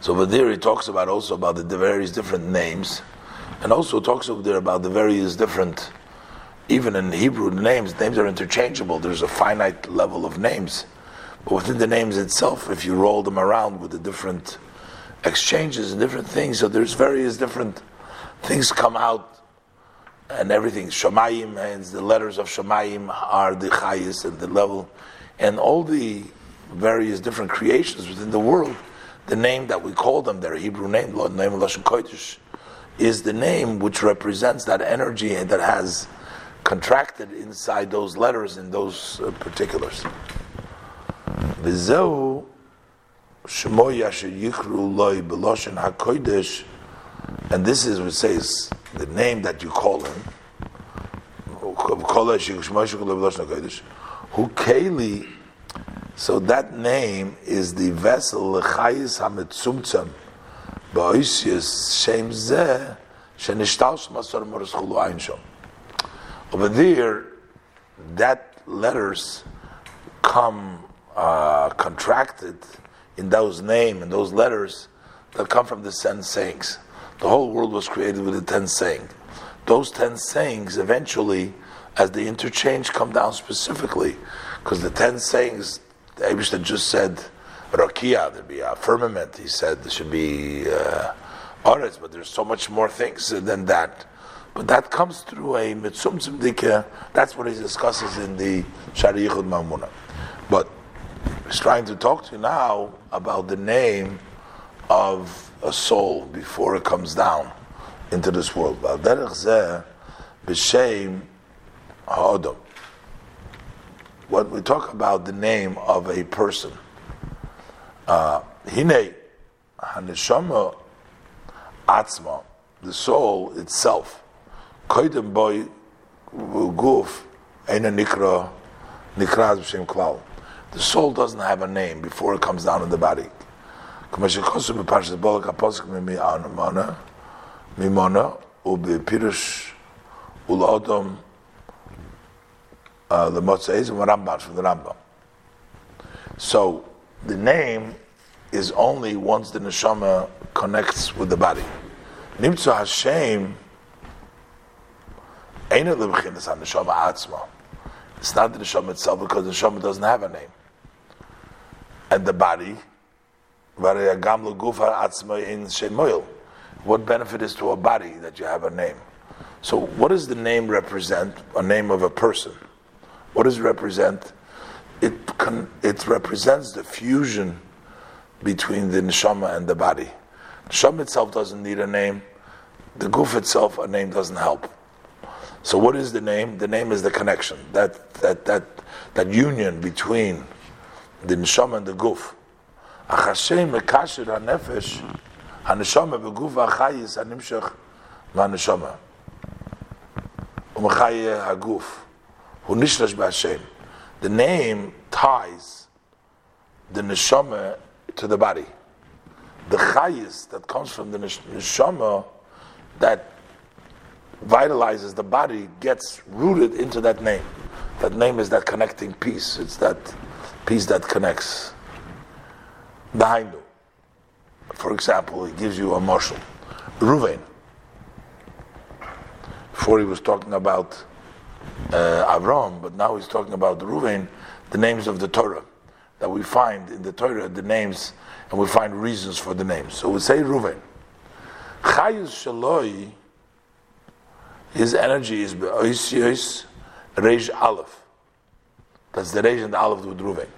A: So over there he talks about also about the various different names, and also talks over there about the various different, even in Hebrew names, names are interchangeable. There's a finite level of names, but within the names itself, if you roll them around with the different exchanges and different things, so there's various different things come out and everything. Shamayim and the letters of Shamayim are the highest and the level, and all the various different creations within the world. The name that we call them, their Hebrew name, the name of Lashon Kodesh, is the name which represents that energy that has contracted inside those letters in those uh, particulars. V'zeu shmoya sheyikru loy b'loshen hakodesh, and this is what says the name that you call him, who Keli, so that name is the vessel Lechayis Hametzumtzam Ba'oisius Shem Zeh Shenishtalsh Masar Chulu Over there, that letters come uh, contracted in those name and those letters that come from the ten sayings. The whole world was created with the ten sayings. Those ten sayings eventually, as the interchange come down specifically, because the ten sayings, the Abishta just said, Rakia, there'd be a firmament. He said there should be uh, but there's so much more things than that. But that comes through a mitzum tzimdika. That's what he discusses in the Shari Yichud Mamuna. But he's trying to talk to you now about the name of a soul before it comes down into this world. When we talk about the name of a person, uh, hine haneshama atzma, the soul itself, boy guf nikra. The soul doesn't have a name before it comes down in the body. K'mashechosu b'parshas bolak aposik mimana mimana u'bepirush ula'odom the Motzeis and Rambam from the Rambam. So the name is only once the neshama connects with the body. Nimtzu Hashem ain't lebchinas on neshama atzma. It's not the neshama itself because the neshama doesn't have a name, and the body Er what benefit is to a body that you have a name? So, what does the name represent? A name of a person. What does it represent? It it represents the fusion between the neshama and the body. Neshama itself doesn't need a name. The goof itself, a name doesn't help. So, what is the name? The name is the connection. That that that that union between the neshama and the goof. Achashem mekasher hanefesh haneshama beguf achayis hanimshach vaneshama umechaye haguf hu nishrash b'Hashem. The name ties the neshama to the body. The chayis that comes from the neshama that vitalizes the body gets rooted into that name. That name is that connecting piece. It's that piece that connects. Dahainu. For example, he gives you a marshal. Ruvain. Before he was talking about uh, Avram, but now he's talking about Ruvain, the names of the Torah. That we find in the Torah the names, and we find reasons for the names. So we say Ruvain. Chayus Shaloi, his energy is Be'oisios Reish Aleph. That's the Reish and the Aleph with Ruvain.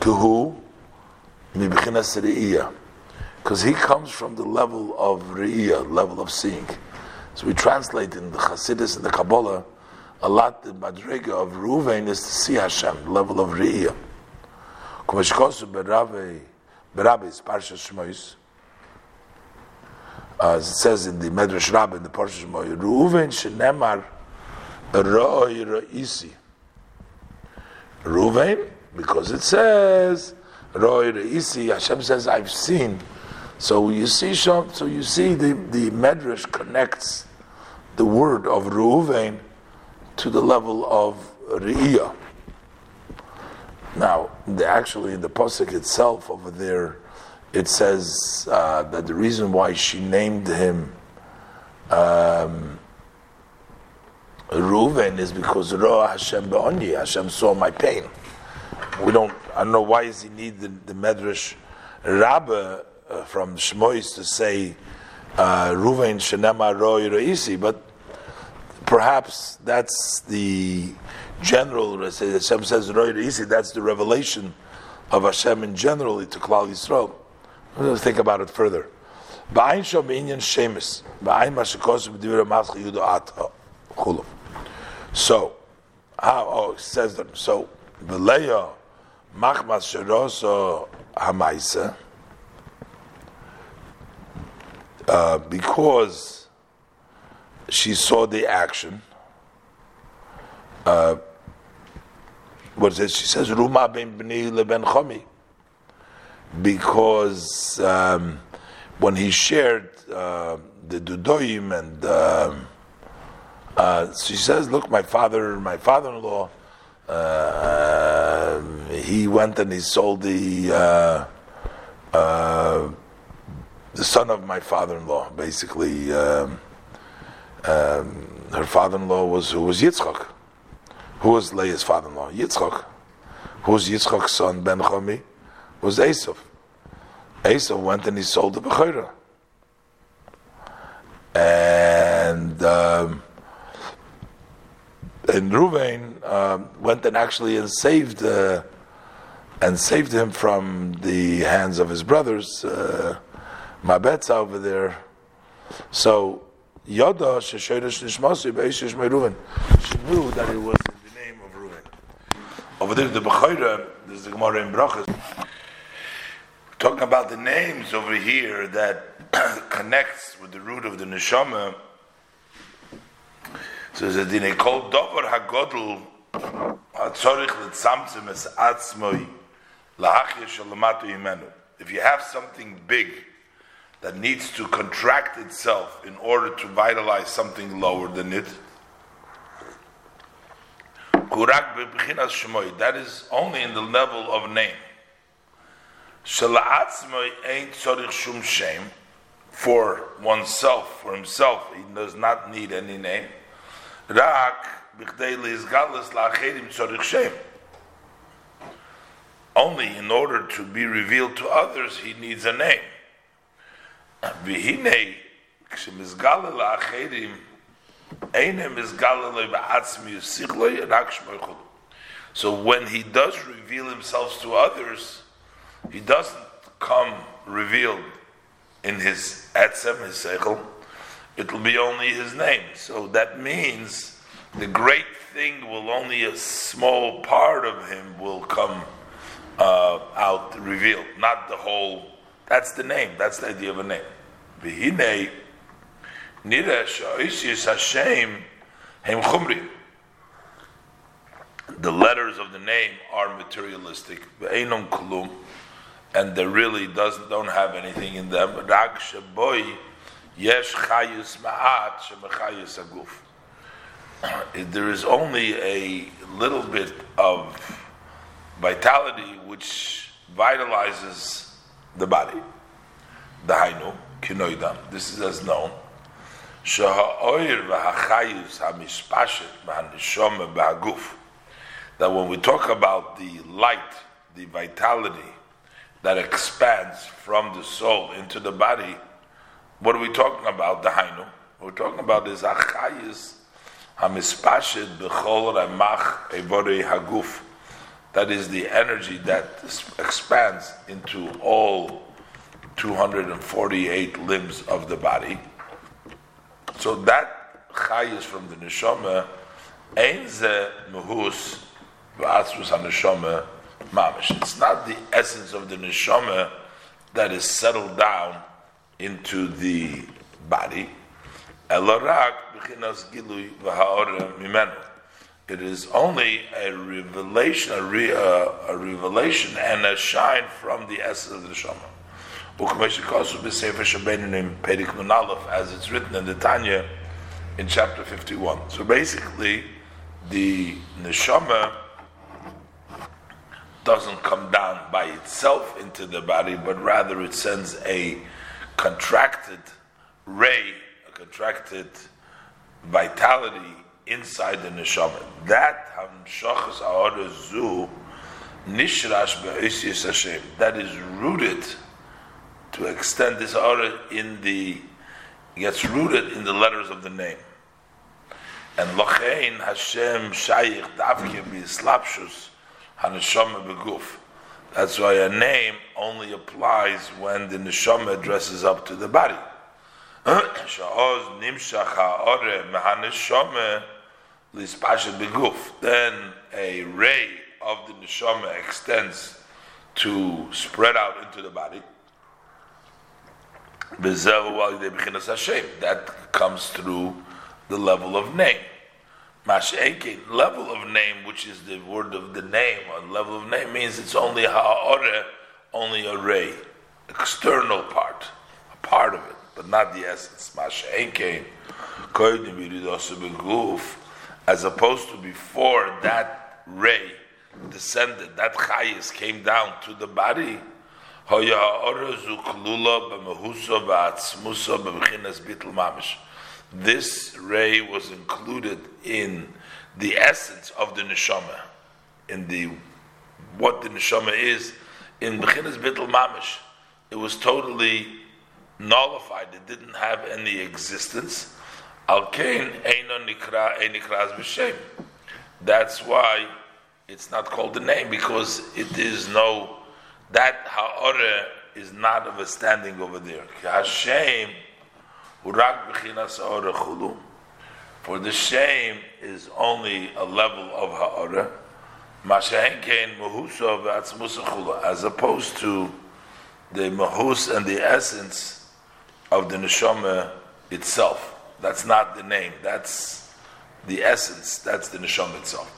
A: Kuhu, because he comes from the level of Re'iyah, level of seeing. So we translate in the Hasidus and the Kabbalah, a lot the Madrega of Ruvain is to see Hashem, level of Re'iyah. As it says in the Medrash Rabbah in the Parsha Shmoy, Ruvain shenemar roi ra'isi. Ruvain, because it says Roy Reisi, Hashem says, I've seen. So you see, so you see the, the Medrash connects the word of Reuven to the level of Re'iyah. Now, the, actually, the Pasuk itself over there, it says uh, that the reason why she named him um, Reuven is because Roa Hashem Be'oni, Hashem saw my pain. We don't I don't know why does he need the, the Medrash Rabbah uh, from Shmois to say uh, Ruvain Shenema Roy Reisi, but perhaps that's the general. Hashem says Roy Reisi. That's the revelation of Hashem in general to Klal Yisrael. Let's think about it further. Ba'ayin shom inyan shemis. Ba'ayin mashikos b'divir maschi yudo at So, how? Oh, it says that. So, Beleya Machmas Sheroso Hamaisa, uh, because she saw the action. Uh, what is it? She says, Ruma ben bni leben chomi. Because um, when he shared uh, the dudoim and um, uh, she says, look, my father, my father-in-law, uh, he went and he sold the uh, uh, the son of my father-in-law. Basically, um, um, her father-in-law was who was Yitzchak. Who was Leah's father-in-law? Yitzchak. Who was Yitzchak's son? Ben Chomi. Was Esav. Esav went and he sold the Bechira. And um, and Ruvain uh, went and actually and saved uh, and saved him from the hands of his brothers, uh, Mabetza over there. So Yoda Shesherish Nishmasi Beishish Ruvain. She knew that it was in the name of Ruvain. Over there, the Bechayra, there's the Gemara in Brachas. Talking about the names over here that connects with the root of the neshama so ze dine kol dover hagodl a tzorich letzamtzim es atzmoi lahachye shalamatu imenu. If you have something big that needs to contract itself in order to vitalize something lower than it, that is only in the level of name. For oneself, for himself, he does not need any name. Rak b'chdei leizgalas la'acherim tzorich shem. Only in order to be revealed to others, he needs a name. V'hinei כשמסגלה לאחרים אין מסגלה לו בעצמי יסיכלוי רק שמוי חולו. So when he does reveal himself to others, he doesn't come revealed in his etzem, his seichel. it will be only his name. So that means the great thing will only a small part of him will come uh, out revealed, not the whole. That's the name. That's the idea of a name. V'hinei niresh oisis Hashem hem chumri the letters of the name are materialistic, and they really doesn't don't have anything in them. There is only a little bit of vitality which vitalizes the body. The hainu kinoidam. This is as known. Shaha'oir v'hachayus hamishpashet v'hanishome b'haguf that when we talk about the light, the vitality that expands from the soul into the body, what are we talking about? The Hainu. We're talking about is Achayis Hamispashid Bechol Ramach Evore Haguf. That is the energy that expands into all 248 limbs of the body. So that Chayis from the Neshama, Ein Ze Muhus it's not the essence of the neshama that is settled down into the body. It is only a revelation, a, re, uh, a, revelation and a shine from the essence of the neshama. As it's written in the Tanya in chapter 51. So basically, the neshama doesn't come down by itself into the body, but rather it sends a contracted ray, a contracted vitality inside the neshama. That hamshachas zu nishrash be'osis Hashem. That is rooted to extend this aura in the gets rooted in the letters of the name. And lachein Hashem shayich davke bi haneshama beguf. That's why a name only applies when the neshama dresses up to the body. Then a ray of the neshama extends to spread out into the body. That comes through the level of name. Mash'ekin, level of name, which is the word of the name, or level of name means it's only ha'ore, only a ray, external part, a part of it, but not the essence. Mash'ekin, as opposed to before that ray descended, that chayis came down to the body, this ray was included in the essence of the neshama, in the what the neshama is in Bechinas Bittel Mamish. It was totally nullified. It didn't have any existence. Al Kain Nikra Nikras B'Shem. That's why it's not called the name because it is no that Ha'ore is not of a standing over there. Hashem for the shame is only a level of ha'ara. As opposed to the mahus and the essence of the neshama itself. That's not the name. That's the essence. That's the neshama itself.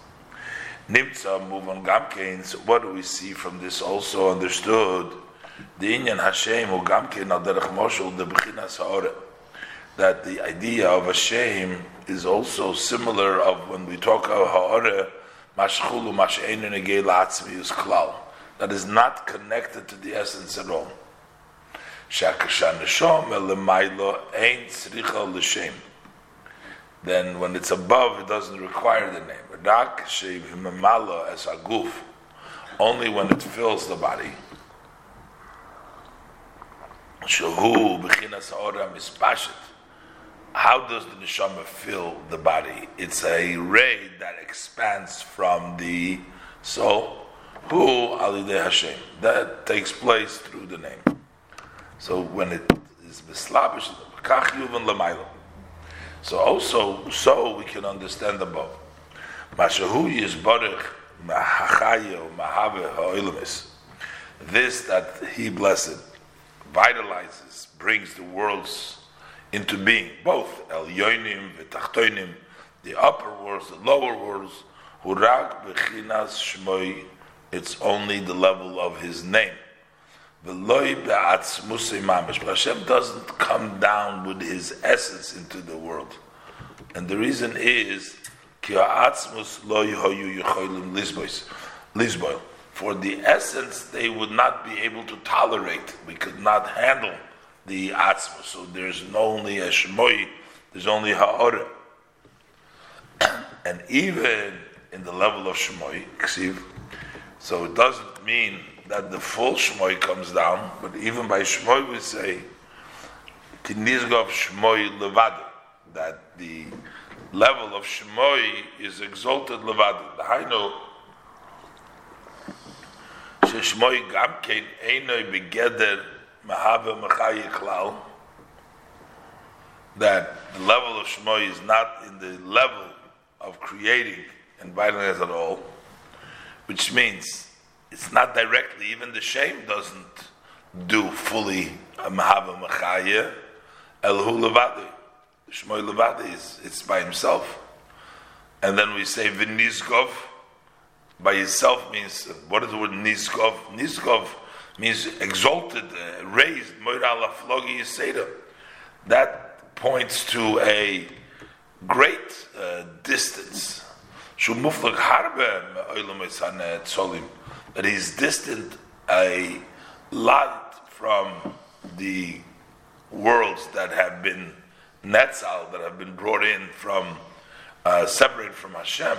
A: Nimtza move on gamkein. So what do we see from this? Also understood the inyan Hashem u gamkein al derech moshul the bechinas ha'oreh that the idea of a shame is also similar of when we talk of ha'ore, mashchulu masheinu negei la'atzmi klal. That is not connected to the essence at all. Then when it's above, it doesn't require the name. Rak shevimamala as a goof, only when it fills the body. Shahu b'chinas ha'ora mispashet. How does the neshama fill the body? It's a ray that expands from the soul. Who alidei Hashem. That takes place through the name. So when it is mislabish. So also, so we can understand above. Mashahu. This that he blessed vitalizes, brings the worlds into being, both El Yoinim, the upper worlds, the lower worlds, Hurak B'chinas Shmoi, it's only the level of his name. V'loi be'atzmusei mamish, but Hashem doesn't come down with his essence into the world. And the reason is, ki for the essence they would not be able to tolerate. We could not handle the atzma. So there's only a shmoy, there's only ha'ora. and even in the level of shmoy, so it doesn't mean that the full shmoy comes down, but even by shmoy we say, tinizgov shmoy levadu, that the level of shmoy is exalted levadu. The high note ששמוי גם כן אינוי בגדר Mahava Machayi Klal, that the level of Shmoy is not in the level of creating and vitalizing at all, which means it's not directly, even the shame doesn't do fully a mahava Machaya, Elhu Levadi. Shmoy Levadi is it's by himself. And then we say Vinizkov, by himself means, what is the word Nizkov? Nizkov means exalted, uh, raised. That points to a great uh, distance. That he's distant a lot from the worlds that have been netzal, that have been brought in from, uh, separate from Hashem.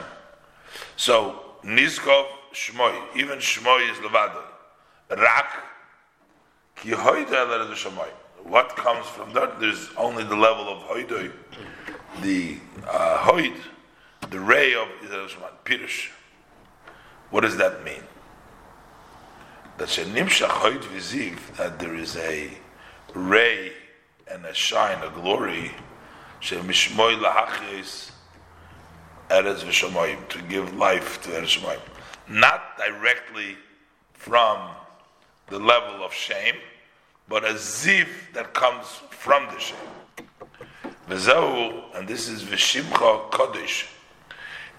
A: So Nizkov Shmoy, even Shmoy is Levada. Rak, Ki. What comes from that? There's only the level of Hoidoi, the uh, Hoid, the ray of Pirish. What does that mean? That Shenimshach Hoid Viziv, that there is a ray and a shine, a glory, Shemishmoy Lahachyes, Eretz v'Shamayim, to give life to Eretz Shamayim. Not directly from the level of shame, but a ziv that comes from the shame. V'zehu, and this is v'shimcha kodesh.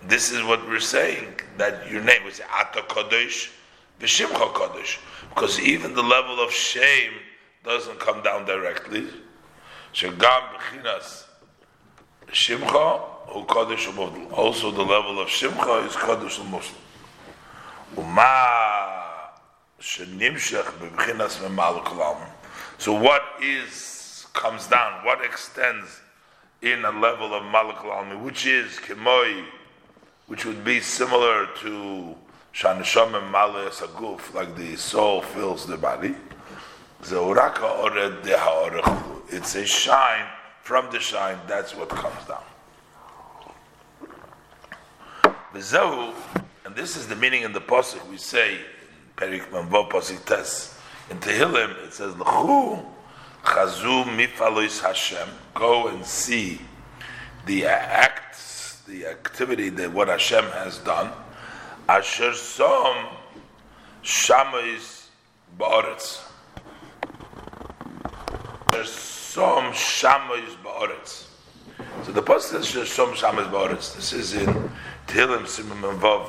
A: This is what we're saying, that your name is Ata Kodesh, v'shimcha kodesh. Because even the level of shame doesn't come down directly. Shagam b'chinas shimcha who Kaddish Also, the level of Shimcha is Kaddish Muslim. Uma shenimshech bebchinas memal kolam. So, what is comes down? What extends in a level of malak which is kemoi, which would be similar to shanisham malas aguf, like the soul fills the body. It's a shine from the shine. That's what comes down. And this is the meaning in the pasuk we say Perik Manvo pasuk Tes in Tehillim. It says L'chu chazu mifalois Hashem. Go and see the acts, the activity that what Hashem has done. Asher som shamois ba'aretz. There's some shamois ba'aretz. So the pasuk says some shamois ba'aretz. This is in Tehillim Simim and Vav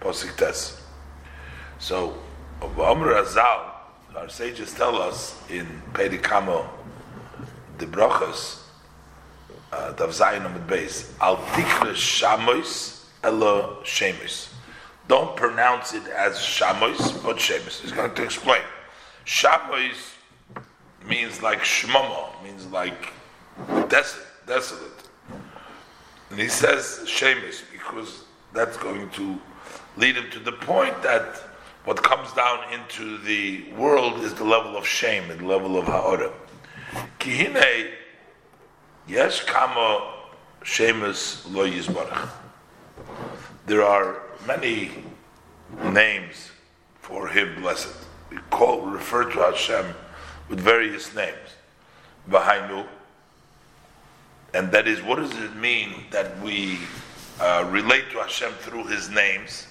A: Posik Tes. So, Amr Azal, our sages tell us in Pedikamo, the brachas, uh, Dav Zayin Amid Beis, Al Tikre Shamois Elo Shemis. Don't pronounce it as Shamois, but Shemis. He's going to explain. Shamois means like Shmomo, means like desolate, desolate. And he says Shemus because that's going to lead him to the point that what comes down into the world is the level of shame, and the level of ha'ora. Kihine, yes, kama shemus lo yizbarach. There are many names for him, blessed. We call, refer to Hashem with various names. Bahainu, and that is, what does it mean that we uh, relate to Hashem through His names?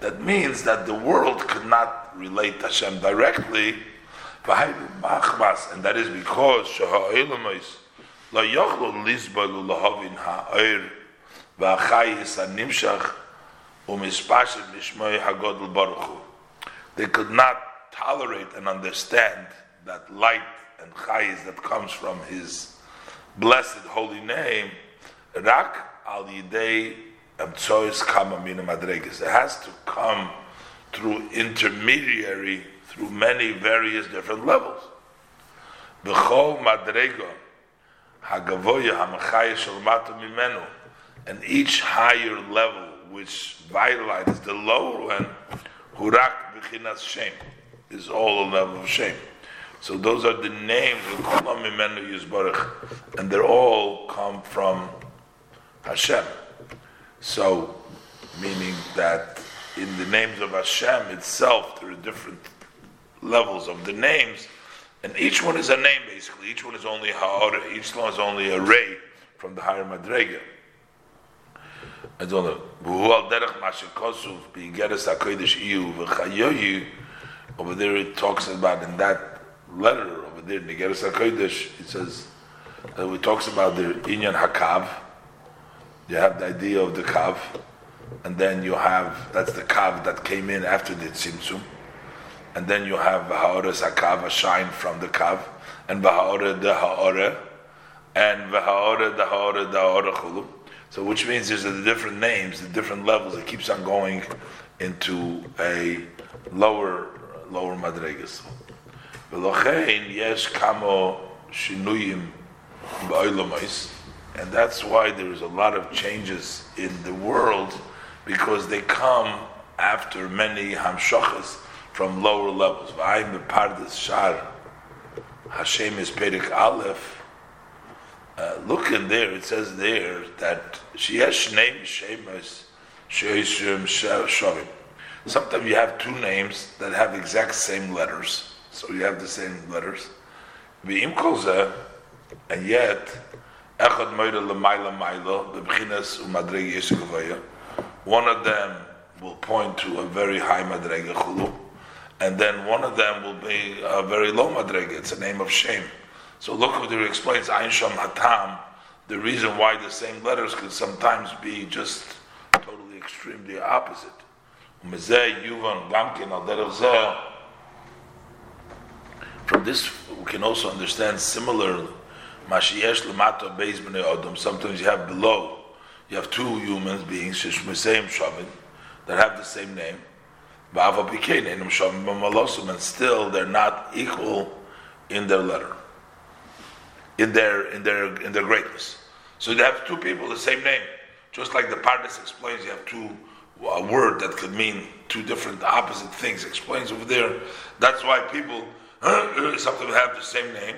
A: That means that the world could not relate to Hashem directly, and that is because לא יוכלו לסבול ולהבין העיר והחייס הנמשך ומספשת לשמוי הגודל ברוך הוא. They could not tolerate and understand that light and chayis that comes from his blessed holy name, rak al yidei it has to come through intermediary, through many various different levels. B'chol madrego and each higher level which vitalizes the lower one, hurak b'chinas shame, is all a level of shame. So those are the names and they're all come from Hashem. So, meaning that in the names of Hashem itself, there are different levels of the names, and each one is a name basically. Each one is only Ha'or, each one is only a ray from the higher Madrega. I don't know. Over there it talks about in that letter over there, Nigeris HaKodesh, it says, uh, it talks about the Inyan HaKav. You have the idea of the Kav, and then you have, that's the Kav that came in after the Tzimtzum. And then you have V'ha'ores HaKav, a shine from the Kav, and V'ha'ore the Ha'ore, and V'ha'ore the Ha'ore the Ha'ore Chulu. So which means there's the different names, the different levels, it keeps on going into a lower, lower Madregas. ולכן יש כמה שינויים בעולמais, and that's why there is a lot of changes in the world because they come after many hamshachas from lower levels. V'ayim bepardes shar Hashem is Perik Aleph. Uh, look in there, it says there that sheyesh name shemas sheishim shavim. Sometimes you have two names that have exact same letters. So you have the same letters. And yet, echad moira l'mayla mayla, b'bchinas u'madregi yeshikavaya. One of them will point to a very high madrega chulu, and then one of them will be a very low madrega. It's a name of shame. So look what it explains, Ayin Sham Hatam, the reason why the same letters could sometimes be just totally extremely opposite. From this, we can also understand similar Lamato Adam. Sometimes you have below, you have two human beings, Shishmeseim Shavin, that have the same name. And still they're not equal in their letter, in their in their in their greatness. So you have two people the same name, just like the Pardes explains. You have two a word that could mean two different opposite things. Explains over there. That's why people sometimes have the same name,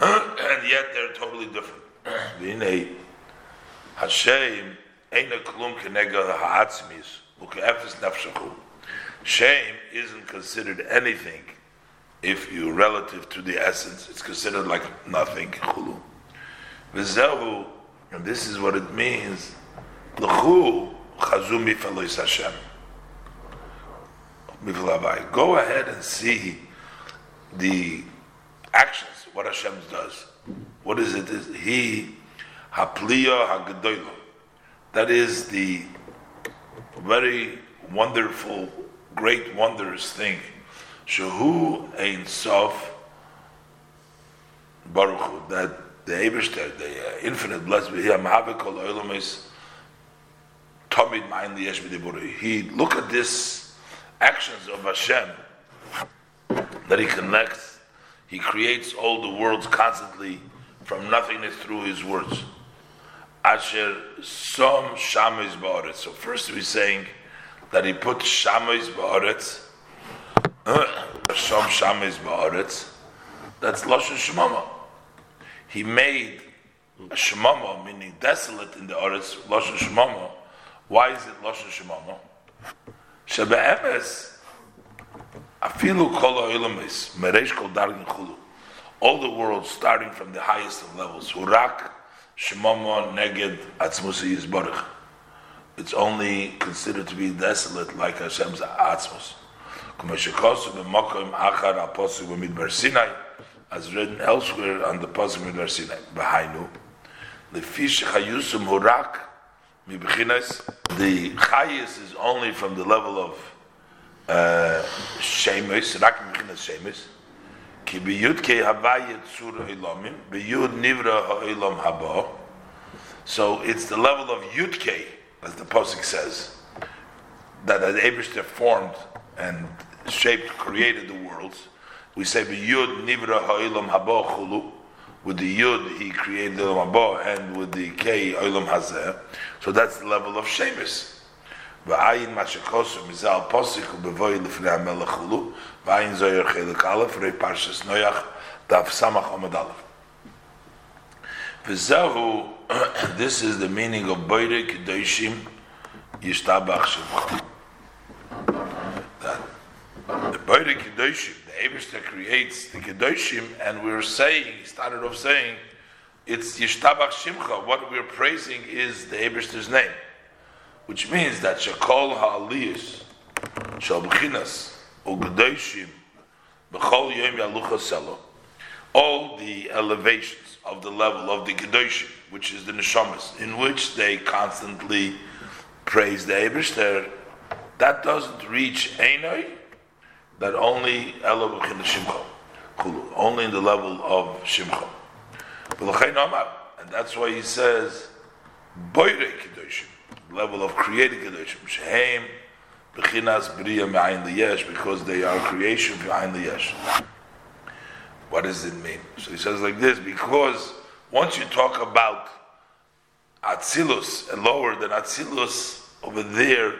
A: and yet they're totally different. Hashem klum nefshachu. Shame isn't considered anything if you relative to the essence. It's considered like nothing. V'zehu, and this is what it means. L'chu Hashem. Go ahead and see the actions, what Hashem does. What is it? Is he hapliya hagadoilo. That is the very wonderful, great, wondrous thing. Shahu ein sof baruch that the Eberster, the uh, infinite blessed be him, kol oilamis tomid ma'in liyesh He look at this actions of Hashem that he connects, he creates all the worlds constantly from nothingness through his words. Asher som shamis ba'aretz. So first we're saying that he put shamis ba'aretz, uh, som shamis ba'aretz. That's lashon shemama. He made a shemama, meaning desolate in the aretz, lashon shemama. Why is it lashon shemama? Shebe'emes, afilu kol ha'ilamis, meresh kol dargin chulu. All the world, starting from the highest of levels, hurak, shemama, neged, atzmusi yizborich. It's only considered to be desolate like Hashem's atzmus. Kuma shekosu b'mokim achar aposu b'midbar Sinai, as written elsewhere on the Pasuk Midbar Sinai. Behainu, lefish chayusum hurak mibchinas. The chayus is only from the level of shemes, rak mibchinas shemes. Ki biyud ke havayet sur ilamim, biyud nivra ha'ilam haba. So it's the level of yud as the Pasuk says, that the Abishter formed and shaped, created the worlds we say Yud Nivra Ha'ilam Haba Chulu. With the Yud, he created the Haba, and with the K, Oilam Hazeh. So that's the level of Shemus. V'ayin mashakosu mizal posik u'bevoy l'fnei HaMelech Chulu. V'ayin zoyer chelik aleph, rei parshas noyach, daf samach omad aleph. V'zehu, this is the meaning of Kedoshim Yishtabach Shemcha. That the Boire Kedoshim, Abishta creates the Kedoshim, and we're saying, he started off saying, it's Yishtabach Shimcha. What we're praising is the Abishta's name, which means that Shakol Ha'aliyas, Shal B'chinas, U'Gedoshim, B'chol Yom Yalucha Selo, all the elevations of the level of the Kedoshim, which is the Neshamas, in which they constantly praise the Abishter, that doesn't reach Einoi, that only only in the level of Shimcha. And that's why he says, Boire Kedoshim, level of creating Kedoshim, Shehem, because they are creation behind Liyesh. What does it mean? So he says like this, because once you talk about Atzilus and lower than Atzilus, over there,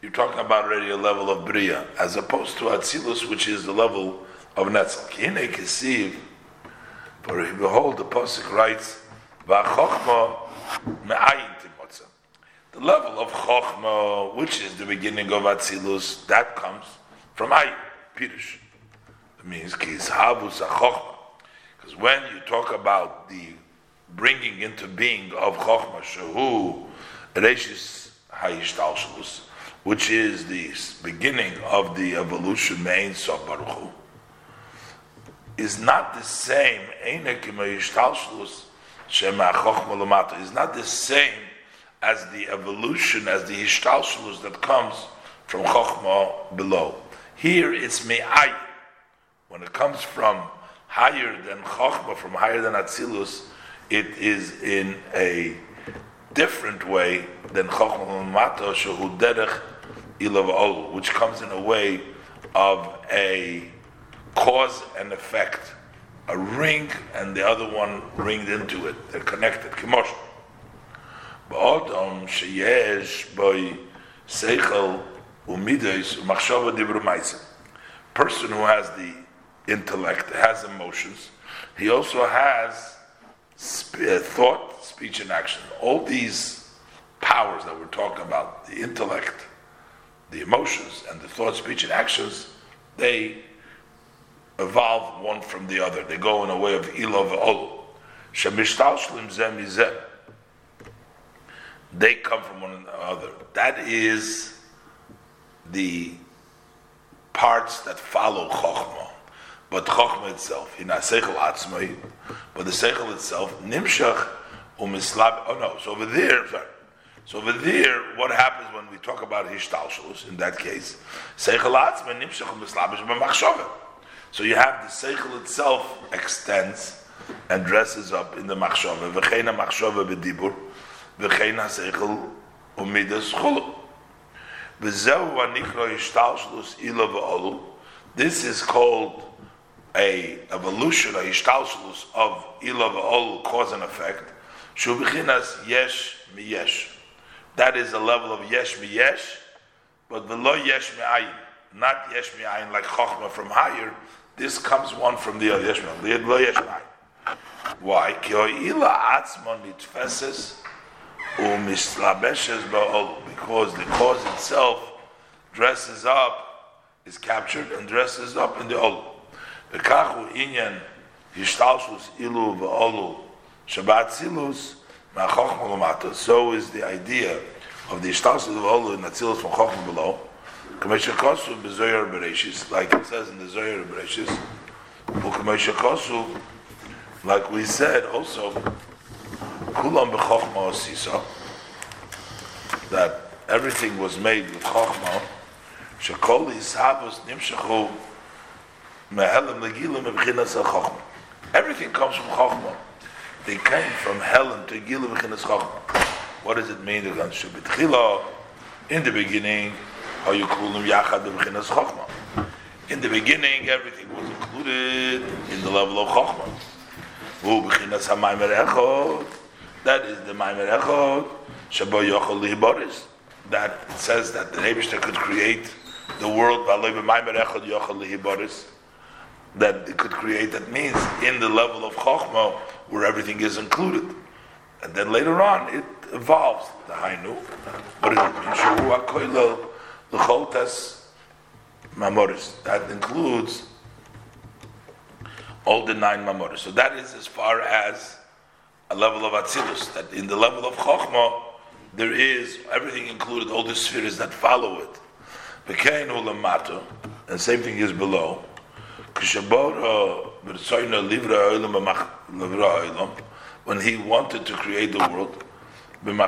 A: you're talking about already a level of Bria, as opposed to Atzilus, which is the level of Netzel. Kine Kesiv, for behold, the Pasuk writes, V'achochma me'ayin. The level of Chochma, which is the beginning of Atzilus, that comes from Ayin, Pirush. It means Kizhavus Chochma. Because when you talk about the bringing into being of Chochma, Shehu, Reshis Hayishtalshalus, which is the beginning of the evolution, Mein Sof Baruch is not the same. Is not the same as the evolution, as the hishtalshlus that comes from chokhmah below. Here it's me'ay. When it comes from higher than chokhmah, from higher than atzilus, it is in a different way than chokhmah l'mata shehu derech which comes in a way of a cause and effect. A ring and the other one ringed into it. They're connected. Ba'odom sheyesh boy seichel umides umachshava dibru Person who has the intellect, has emotions, he also has uh, thought, speech, and action. All these powers that we're talking about, the intellect, the emotions, and the thought, speech, and actions, they evolve one from the other. They go in a way of ilov olu. Shemishtal shlim zem They come from one another. That is the parts that follow chokhmah. But chokhmah itself, in seichel atzmai, but the seichel itself, nimshach umislab. Oh no, so over there, sorry. So over there, what happens when we talk about hishtalshalus? In that case, seichel atzmai nimshach umislabish b'machshavah. So you have the seichel itself extends and dresses up in the machshava. V'cheina machshava b'dibur. V'cheina seichel umidas chulu. V'zehu anikro yishtalshlus ila v'olu. This is called a evolution, a yishtalshlus of ila v'olu, cause and effect. Shubichinas yesh miyesh. That is a level of yesh miyesh, but lo yesh mi'ayin, not yesh mi'ayin like chokhmah from higher. This comes one from the other. Yesh. Why? Ki ho'ila atzmon nitfeses. Because the cause itself dresses up, is captured and dresses up in the ol. V'kachu inyan hishtalshus ilu v'olu Shabbat Silus, so is the idea of the Ishtalus of Olu in Atzilus from Chochma below. Kamesha Kosu b'Zoyer Bereshis, like it says in the Zoyer Bereshis. Kosu, like we said also, Kulam b'Chochma Osisa, that everything was made with Chochma. Shekol Yishavos Nimshachu Mehelim Legilim Mebchinas Chochma. Everything comes from Chochma. They came from Helen to Gilu V'chinas Chachma. What does it mean? In the beginning, how you call them Yachad V'chinas Chachma. In the beginning, everything was included in the level of Chachma. V'chinas HaMaimer Echod. That is the Maimer Echod. Shabo Yochel Lihiboris. That says that the Rebishter could create the world by Maimer Echod Yochel Lihiboris that it could create. That means in the level of Chokhmah, where everything is included. And then later on, it evolves. The Hainu. Does it mean? Shavua Koilel L'choltes Mamoris. That includes all the nine Mamoris. So that is as far as a level of Atzilus. That in the level of Chokhmah, there is everything included, all the spheres that follow it. And same thing is below. Uh, when he wanted to create the world, and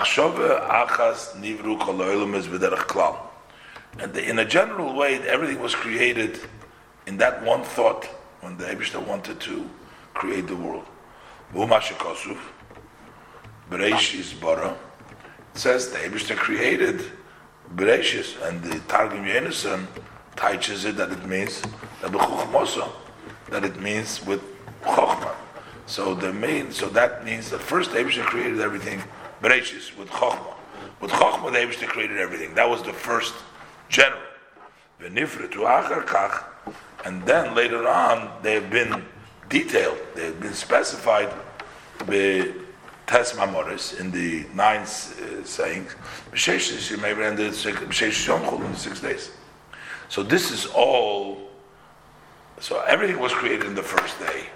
A: in a general way, everything was created in that one thought when the Abishta wanted to create the world. Bereshis bara. It says the Abishta created Bereshis, and the Targum Yenison teaches it that it means that it means with chokhmah. So the main, so that means that first the created everything, Bereshis, with chokhmah. With chokhmah, the Abishah created everything. That was the first general. And then later on, they have been detailed. They have been specified Tes Mamoris in the nine uh, sayings. You may read in six days. So this is all. So everything was created in the first day,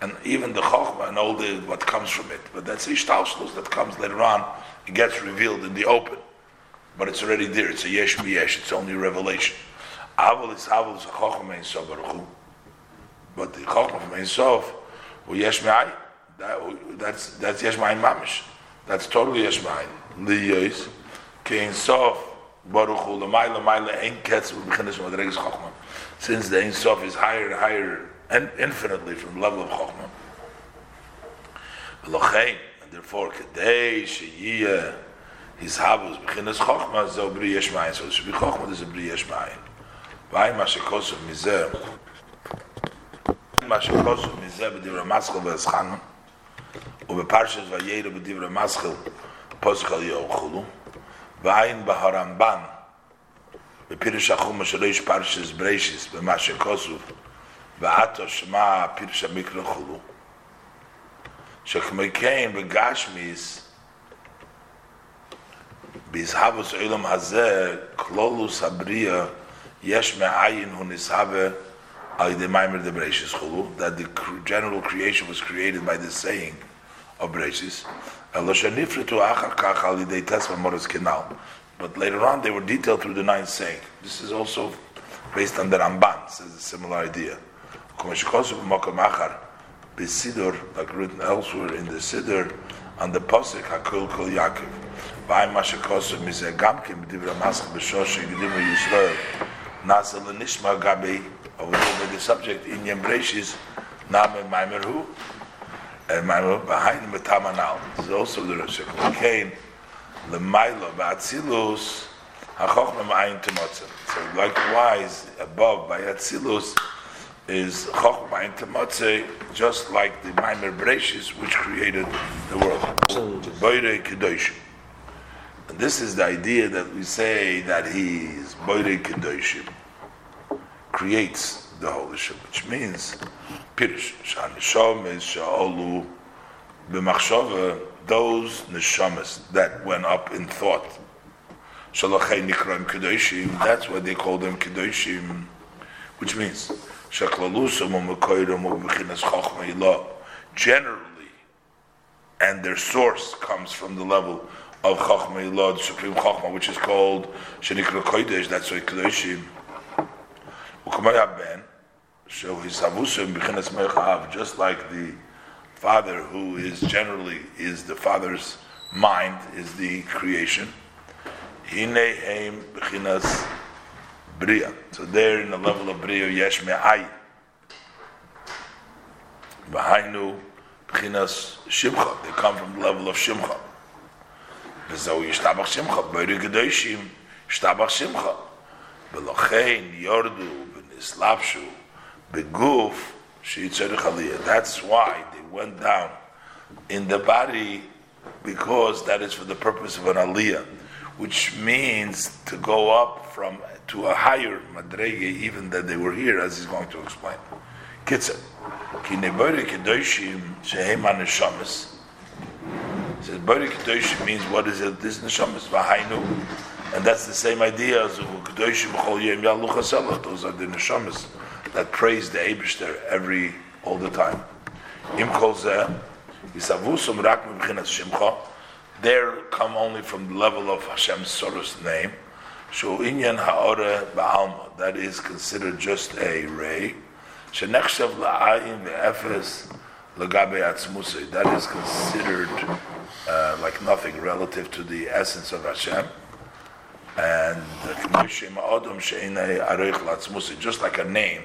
A: and even the chokhmah and all the what comes from it. But that's ishtalshlus that comes later on. It gets revealed in the open, but it's already there. It's a yesh yesh. It's only revelation. Avol is avol is a chokhmah sof But the chokhmah from ein sof, yesh me'ai, that's that's yesh mamish. That's totally yesh me'ai. Liyos, kein sof. Baruch Hu, Lamaila, Maila, Ein Ketz, B'chinas Madregas Chochmah. Since the Ein Sof is higher and higher, and infinitely from the level of Chochmah. V'lochein, and therefore, Kedei, Sheyiyah, his habus, B'chinas Chochmah, Zo Bri yesh Yeshmayin. So it should be Chochmah, there's a Bri Yeshmayin. V'ay ma shekosov mizeh, ma shekosov mizeh, b'divra maschel v'eschanu, ובפרשת וירא בדברי מסחל פוסק על יאכלו ועין בהרמב"ן, בפירוש החומש שלו יש פרשס בריישיס, במה שכוסוף, ועתו שמע פירוש המקרא חולו. שכמו כן בגשמיס, בהזהבוס עולם הזה, כלולוס הבריאה, יש מאין הוא נסהבה על ידי מיימר דבריישיס חולו, that the general creation was created by the saying of Breshis. But later on, they were detailed through the ninth saint. This is also based on the Ramban, says a similar idea. Besidor, like written elsewhere in the Siddur, on the Pasik, Hakul Kol Yaakov. V'ay mashakosov mizeh gamkim, divra maschah b'shoshim, g'divra Yisrael, nasa l'nishma gabi, over the subject, in Yem Breshis, name maimerhu, and my behind the tamanal. This is also the Rosh Hashanah. the Mailo ba'atzilus hachokma ma'ayin temotzim. So likewise, above by Atzilus is Chochmah and Tamatzeh, just like the Maimer Bereshis, which created the world. Boire Kedoshim. And this is the idea that we say that he is Boire Kedoshim, creates the Holy which means Shanishom is Sha'olu B'machshava, those neshamas that went up in thought. Shalachei Nikram Kedoshim, that's why they call them Kedoshim, which means Generally, and their source comes from the level of Chachma Ilah, the supreme Chachma, which is called Shenikra Kodesh, that's why Kedoshim. Ben, just like the father who is generally is the father's mind, is the creation. Hine Heim Bechinas Bria. So there in the level of Bria, Yesh Me'ayin. Behainu, Bchinas Shimcha. They come from the level of Shimcha. וזהו ישתבח שמחה, בוירי קדושים, ישתבח שמחה. ולכן יורדו ונסלבשו Beguf Sheyitzerich That's why they went down in the body because that is for the purpose of an aliyah, which means to go up from to a higher madrege even than they were here, as he's going to explain. Kitzer, ki nebori kedoshim shehem haneshamas. He says bori kedoshim means what is it? This neshamas v'hainu, and that's the same idea as kedoshim b'chol yom yaluchaselach. Those are the neshamis that praise the Eibushter every all the time. Im kol yisavusum rak mebchinas shimcha. There come only from the level of Hashem's Soros name. Inyan ha'ore ba'alma. That is considered just a ray. Shenechshav la'ayin ve'efes lagabe atzmusay. That is considered uh, like nothing relative to the essence of Hashem. And just like a name,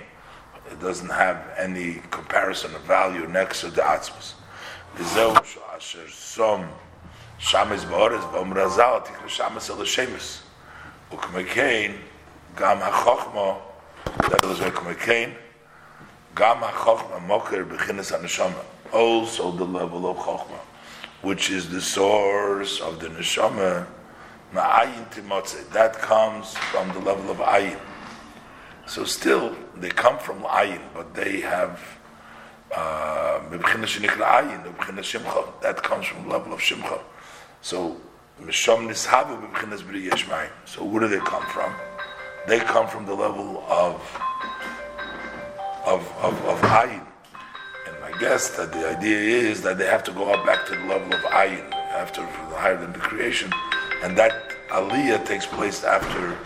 A: it doesn't have any comparison of value next to the Atzmos. V'zeu asher some shamis ba'orez v'om razal tikra shamis el shemis. Ukmekain gam ha-chochmo that was ukmekain gam ha-chochma moker b'chinas ha-neshama. Also the level of chochma, which is the source of the neshama, ma'ayin timotze. That comes from the level of ayin. So still, they come from ayin, but they have uh, that comes from the level of shimcha. So so where do they come from? They come from the level of of of, of ayin. And I guess that the idea is that they have to go up back to the level of ayin, after higher than the creation, and that aliyah takes place after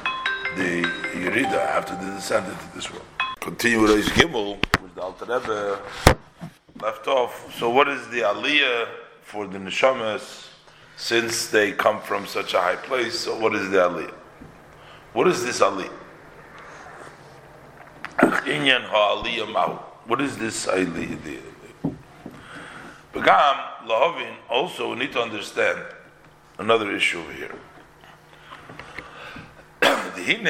A: the Yerida, after the descent into this world. Continue with Gimel, which the Alter Rebbe left off. So, what is the aliyah for the neshamas? since they come from such a high place, so what is the aliyah? What is this aliyah? What is this aliyah? Begam, also we need to understand another issue here. The hine noida, the ikir kibul haschar ubizman tchiyas hamesim. He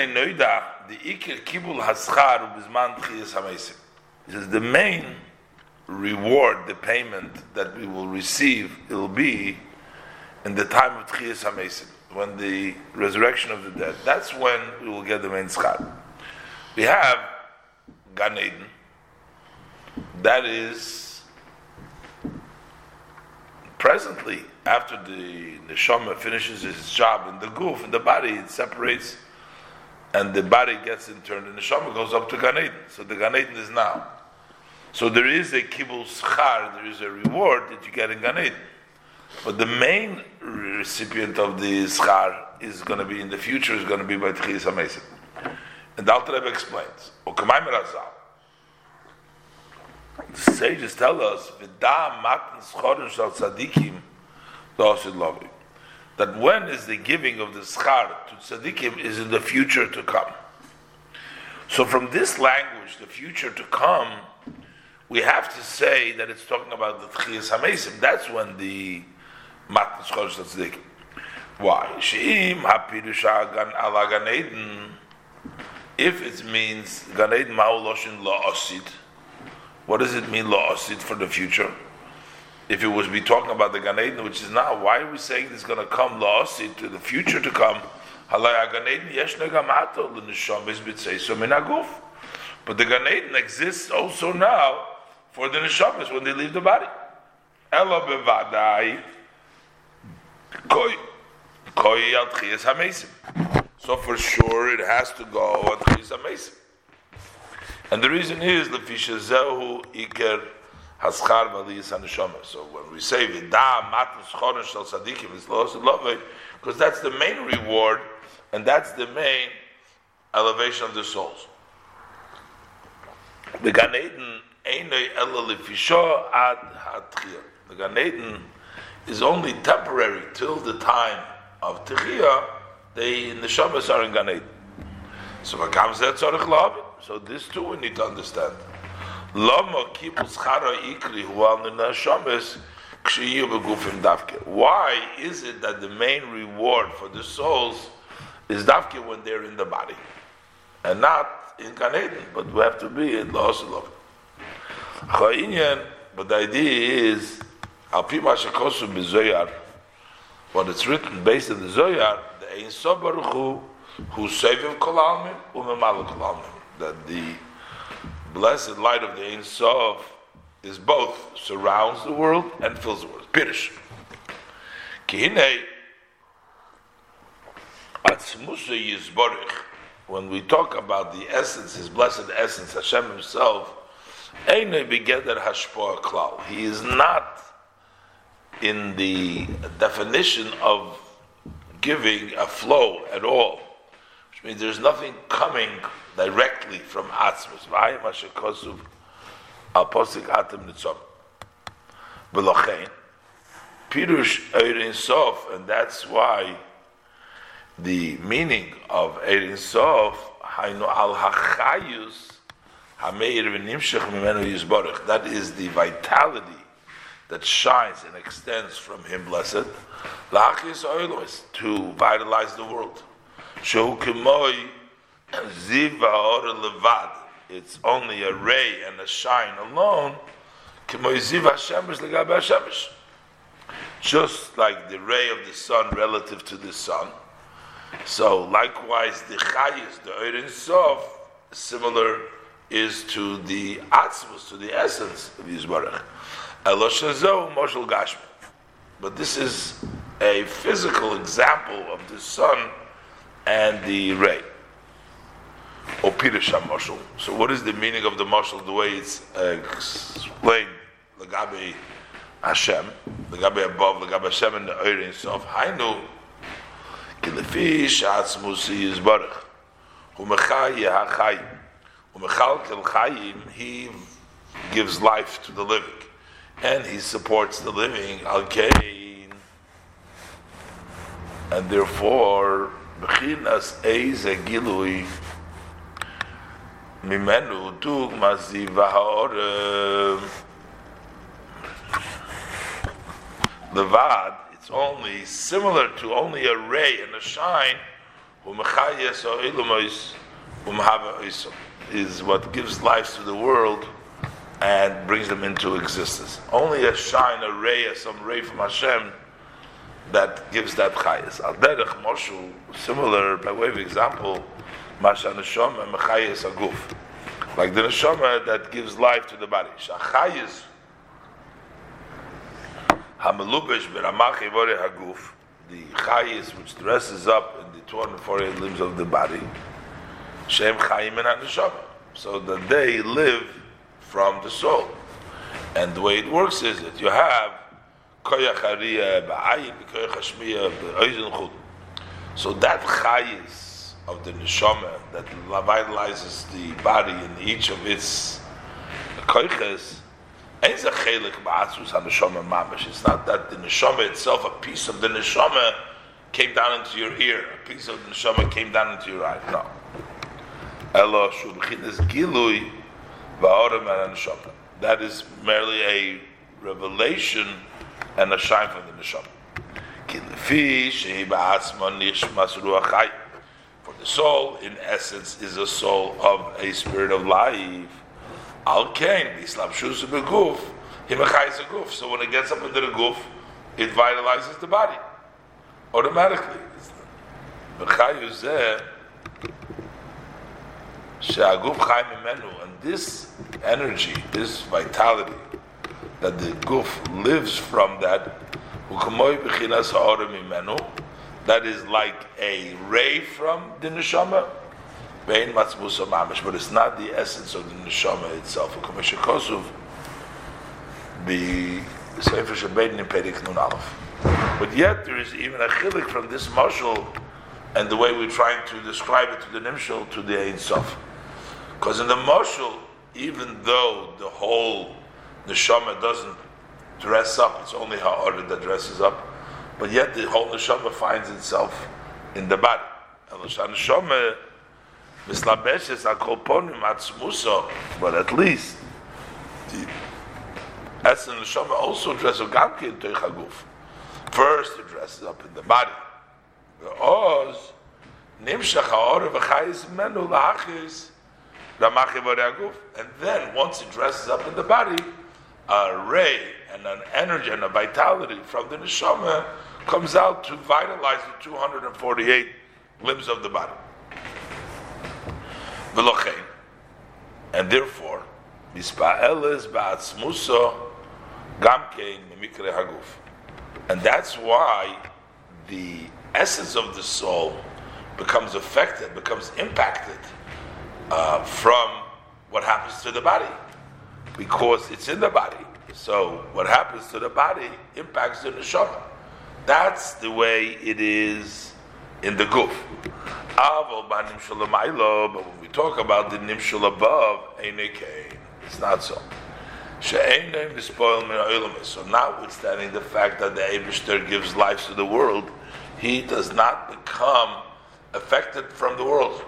A: says the main reward, the payment that we will receive, it will be in the time of Tchiyas HaMesim, when the resurrection of the dead, that's when we will get the main schar. We have Gan Eden, that is presently after the neshama finishes its job in the goof, in the body, it separates, and the body gets in turn, the neshama goes up to Gan Eden. So the Gan Eden is now. So there is a kibul schar, there is a reward that you get in Gan Eden. But the main recipient of the schar is going to be in the future is going to be by Tchias HaMesim. And the Alter Rebbe explains, the sages tell us, that when is the giving of the schar to tzaddikim is in the future to come. So from this language, the future to come, we have to say that it's talking about the Tchias HaMesim. That's when the matnas chodesh tzaddikim. Why? Sheim hapirusha gan ala gan Eden. if it means Gan Eden Ma'uloshin La'asid, what does it mean La'asid for the future? If it was be talking about the Gan Eden, which is now, why are we saying it's going to come lost into the future to come? But the Gan Eden exists also now for the Neshamas when they leave the body. Koi Koi. So for sure it has to go on Tchias HaMesim. And the reason is the Fishazehu Iker Haschar Valiyas. So when we say Vida Matus Choron Shal Sadikim is Los Lovei, because that's the main reward and that's the main elevation of the souls. The Gan Eden Einei Ela Ad Hatchiyah. The Gan Eden is only temporary till the time of Techiyah. They in the Shabbos are in Gan Eden. So So this too we need to understand. Why is it that the main reward for the souls is davke when they're in the body, and not in Gan Eden, but we have to be in the Oselov. But the idea is, what it's written based on the Zoyar, the Ein Sof Baruch Hu, who saving kolalmim, umemalu kolalmim. That the blessed light of the Ein Sof is both surrounds the world and fills the world. Pirish. Kihinei, atzmusa yizborich, when we talk about the essence, His blessed essence, Hashem Himself, He is not in the definition of giving a flow at all, which means there's nothing coming directly from Atzmus. Al posik atem nitzom. Pirush Eirin Sof, and that's why the meaning of Erin Sof, Hainu al Hachayus, Hameir v'nimshech mimenu yizborich. That is the vitality that shines and extends from Him, blessed. Lachis oilos, to vitalize the world. Shehu kemoi levad. It's only a ray and a shine alone. Kemoi ziv hashemesh legabe hashemesh. Just like the ray of the sun relative to the sun, so likewise, the chayis, the Eirin Sof, similar is to the atzmus, to the essence of Yisbarach. Eloshazo moshel gashmi. But this is a physical example of the sun and the ray. Or Pirusha Marshal. So, what is the meaning of the Marshal, the way it's uh, explained, the Lagabe Hashem, Lagabe above, Lagabe Hashem, and the Eirin Sof. Hainu, Kilefish Atzmusi Yizbarach. Umechai Yahachai. Umechal Kilchayim, he gives life to the living. And he supports the living, Al Kain. And therefore, Bechinas vavad—it's only similar to only a ray and a shine, Umechayes or Ilumois Umhava Isom, is what gives life to the world and brings them into existence. Only a shine, a ray, some ray from Hashem that gives that chayas. Al derech moshu, similar by way of example, masha neshama mechayas aguf, like the neshama that gives life to the body. Shachayas Hamalubish beramachi vore haguf, the chayis which dresses up in the 248 limbs of the body, shem chayim and neshama, so that they live from the soul. And the way it works is that you have koyach hariyah uh, ba'ayin, koyach hashmiyah ba'oizen chud. So that chayis of the neshama that vitalizes the body in each of its koyches it's not that the neshama itself, a piece of the neshama, came down into your ear, a piece of the neshama came down into your eye. No. Elo shul gilui ba'orem ha'neshama. That is merely a revelation and a shine from the neshama. For the soul, in essence, is a soul of a spirit of life. Al kain beguf, guf. So when it gets up into the guf, it vitalizes the body automatically. And this energy, this vitality that the guf lives from that, that is like a ray from the neshama, but it's not the essence of the neshama itself. But yet there is even a chilik from this marshal and the way we're trying to describe it to the Nimshal to the Ein Sof. Because in the marshal, even though the whole neshama doesn't dress up, it's only Ha'ara that dresses up, but yet the whole neshama finds itself in the body. Neshama mislabeshes akolponim atzmuso, but at least the essence neshama also dresses up in toichaguf. First, it dresses up in the body. Oz nimshach ha'or v'chayis menu la'achis and then once it dresses up in the body, a ray and an energy and a vitality from the neshama comes out to vitalize the 248 limbs of the body. And therefore. And that's why the essence of the soul becomes affected, becomes impacted uh, from what happens to the body, because it's in the body. So what happens to the body impacts the neshama. That's the way it is in the guf. But when we talk about the nimshul above, it's not so. So notwithstanding the fact that the Abishter gives life to the world, he does not become affected from the world.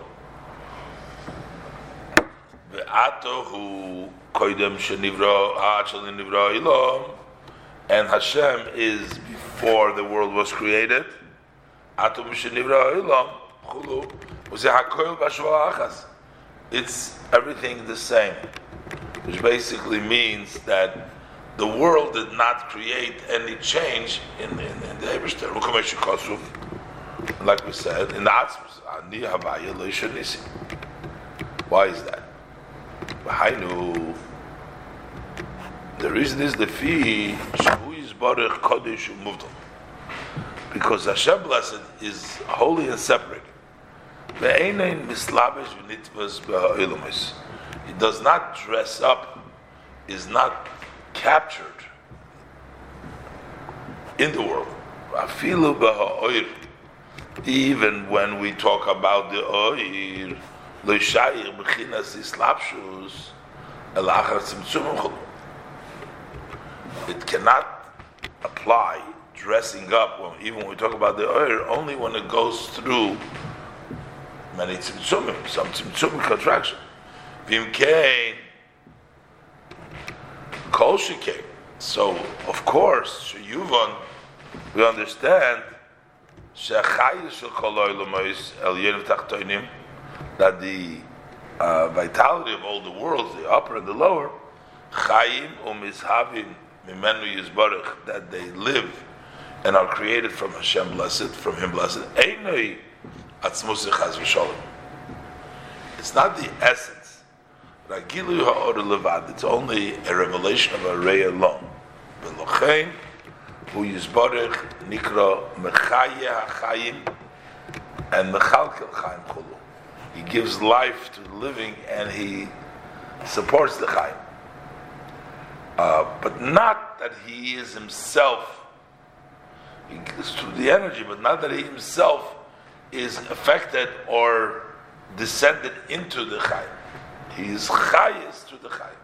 A: And Hashem is before the world was created. It's everything the same. Which basically means that the world did not create any change in, in, in the Eberster. Like we said, in the Atzmus, Why is that? The reason is the fee is because Hashem blessed is holy and separate. He does not dress up, is not captured in the world. Even when we talk about the oir, it cannot apply dressing up when, even when we talk about the oil only when it goes through many tzimtzumim, some tzimtzumim contraction. Vimkein, Kol Shikein. So, of course, Yuvon, we understand that the uh, vitality of all the worlds, the upper and the lower, Chaim umizhavim mimenu yizbarach, that they live and are created from Hashem blessed, from Him blessed. Einoi atzmusich v'sholem. It's not the essence Ragilu ha'or levad. It's only a revelation of a ray alone. V'lochein hu yizborech nikra mechaye ha'chayim and mechalkel chayim kulu. He gives life to the living and he supports the chayim. Uh, but not that he is himself, he gives through the energy, but not that he himself is affected or descended into the chayim. He is chayis to the chayim.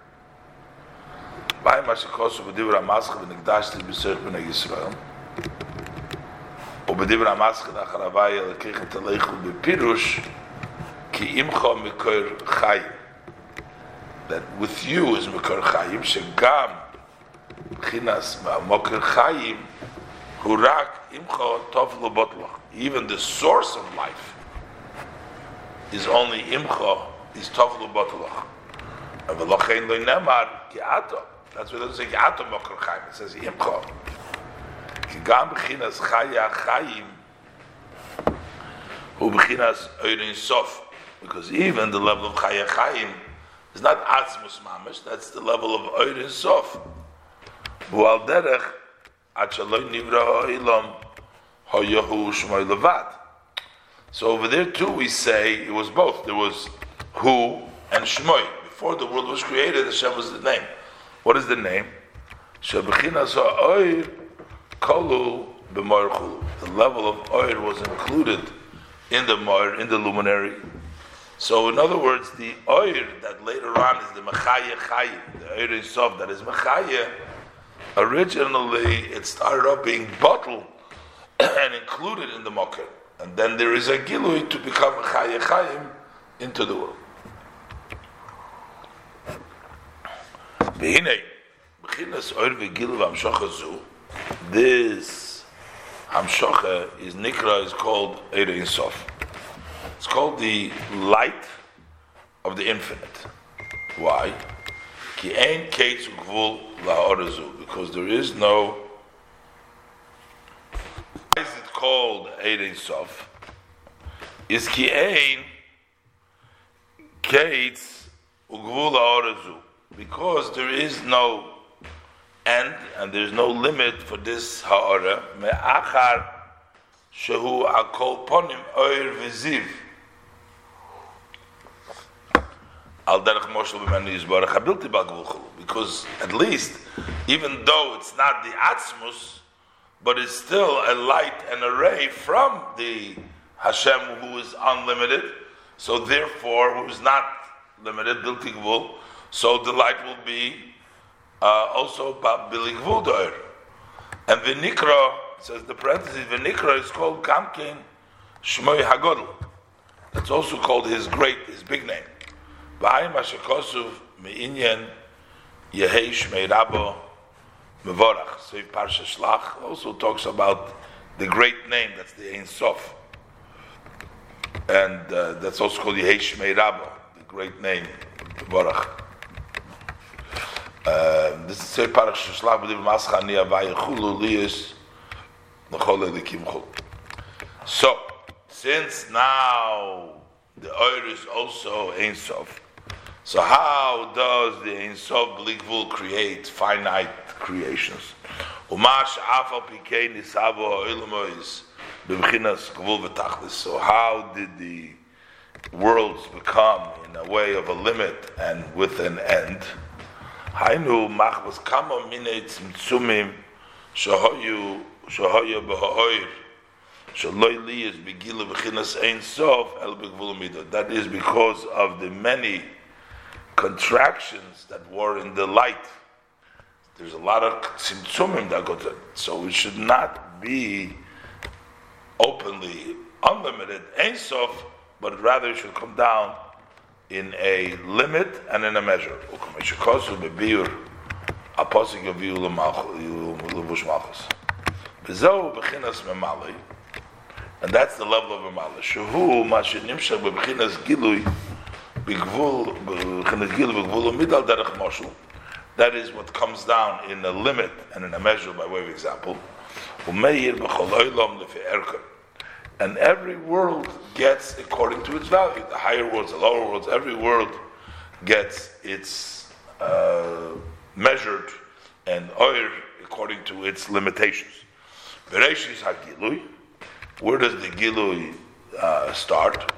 A: By Mashikosu b'divur ha'maschah v'nigdashti b'serch b'nei Yisrael. ובדבר המסחת אחרבי אלוקיך תלכו בפירוש כי עמך מקור חיים. That with you is מקור חיים, שגם מבחינס מוקר חיים הוא רק עמך טוב לו בוטלך. Even the source of life is only imcha, is tovlu batalach. And v'lochein lo nemar ki'ato. That's why it doesn't say ki'ato mokr chaim. It says imcha. Ki gam b'chinas chaya chayim hu b'chinas oirin sof. Because even the level of chaya chayim is not atzmus mamish, that's the level of oirin sof. Bu'al derech, nivra ha'ilam hayahu levad. So over there too, we say it was both. There was Hu and Shmoy. Before the world was created, Hashem was the name. What is the name? Shebechinas ha'oir b'moir The level of oir was included in the moir, in the luminary. So in other words, the oir that later on is the mechaya chayim, the oir is soft, that is mechaya, originally it started off being bottled and included in the mocker and then there is a gilui to become a chayim into the world. This hamshocha is nikra is called Eir Sof. It's called the light of the infinite. Why? Because there is no called Eidei Sof is ki ein kates ugvul ha'orazu because there is no end and there's no limit for this ha'ora me'achar shehu akol ponim oir v'ziv al derech moshel b'menu yizbarach habilti because at least even though it's not the atzmus but it's still a light and a ray from the Hashem who is unlimited. So therefore, who is not limited, biltigvul. So the light will be uh, also biligvul And the nikra says the parenthesis. The nikra is called Kamkin Shmoy Hagodl. That's also called his great, his big name. Ba'ayim Hashakosuv Me'inyan Yehei Shmei Rabbo Mevorach. So Parsha Shlach also talks about the great name, that's the Ein Sof. And uh, that's also called Yehesh Rabba, the great name, Mevorach. Uh, this is Sefer Parsha. So, since now the oil is also Ein Sof, so how does the Ein Sof Blikvul create finite creations. Umash. So how did the worlds become in a way of a limit and with an end? Hainu kama shahoyu shahoyu b'ha'oir shaloi ein sof el b'gvul That is because of the many contractions that were in the light. There's a lot of tzimtzumim that go to So we should not be openly unlimited, sof, but rather it should come down in a limit and in a measure. And that's the level of derech moshul that is what comes down in a limit and in a measure, by way of example. And every world gets according to its value. The higher worlds, the lower worlds, every world gets its uh, measured and oir according to its limitations. Where does the Gilui uh, start?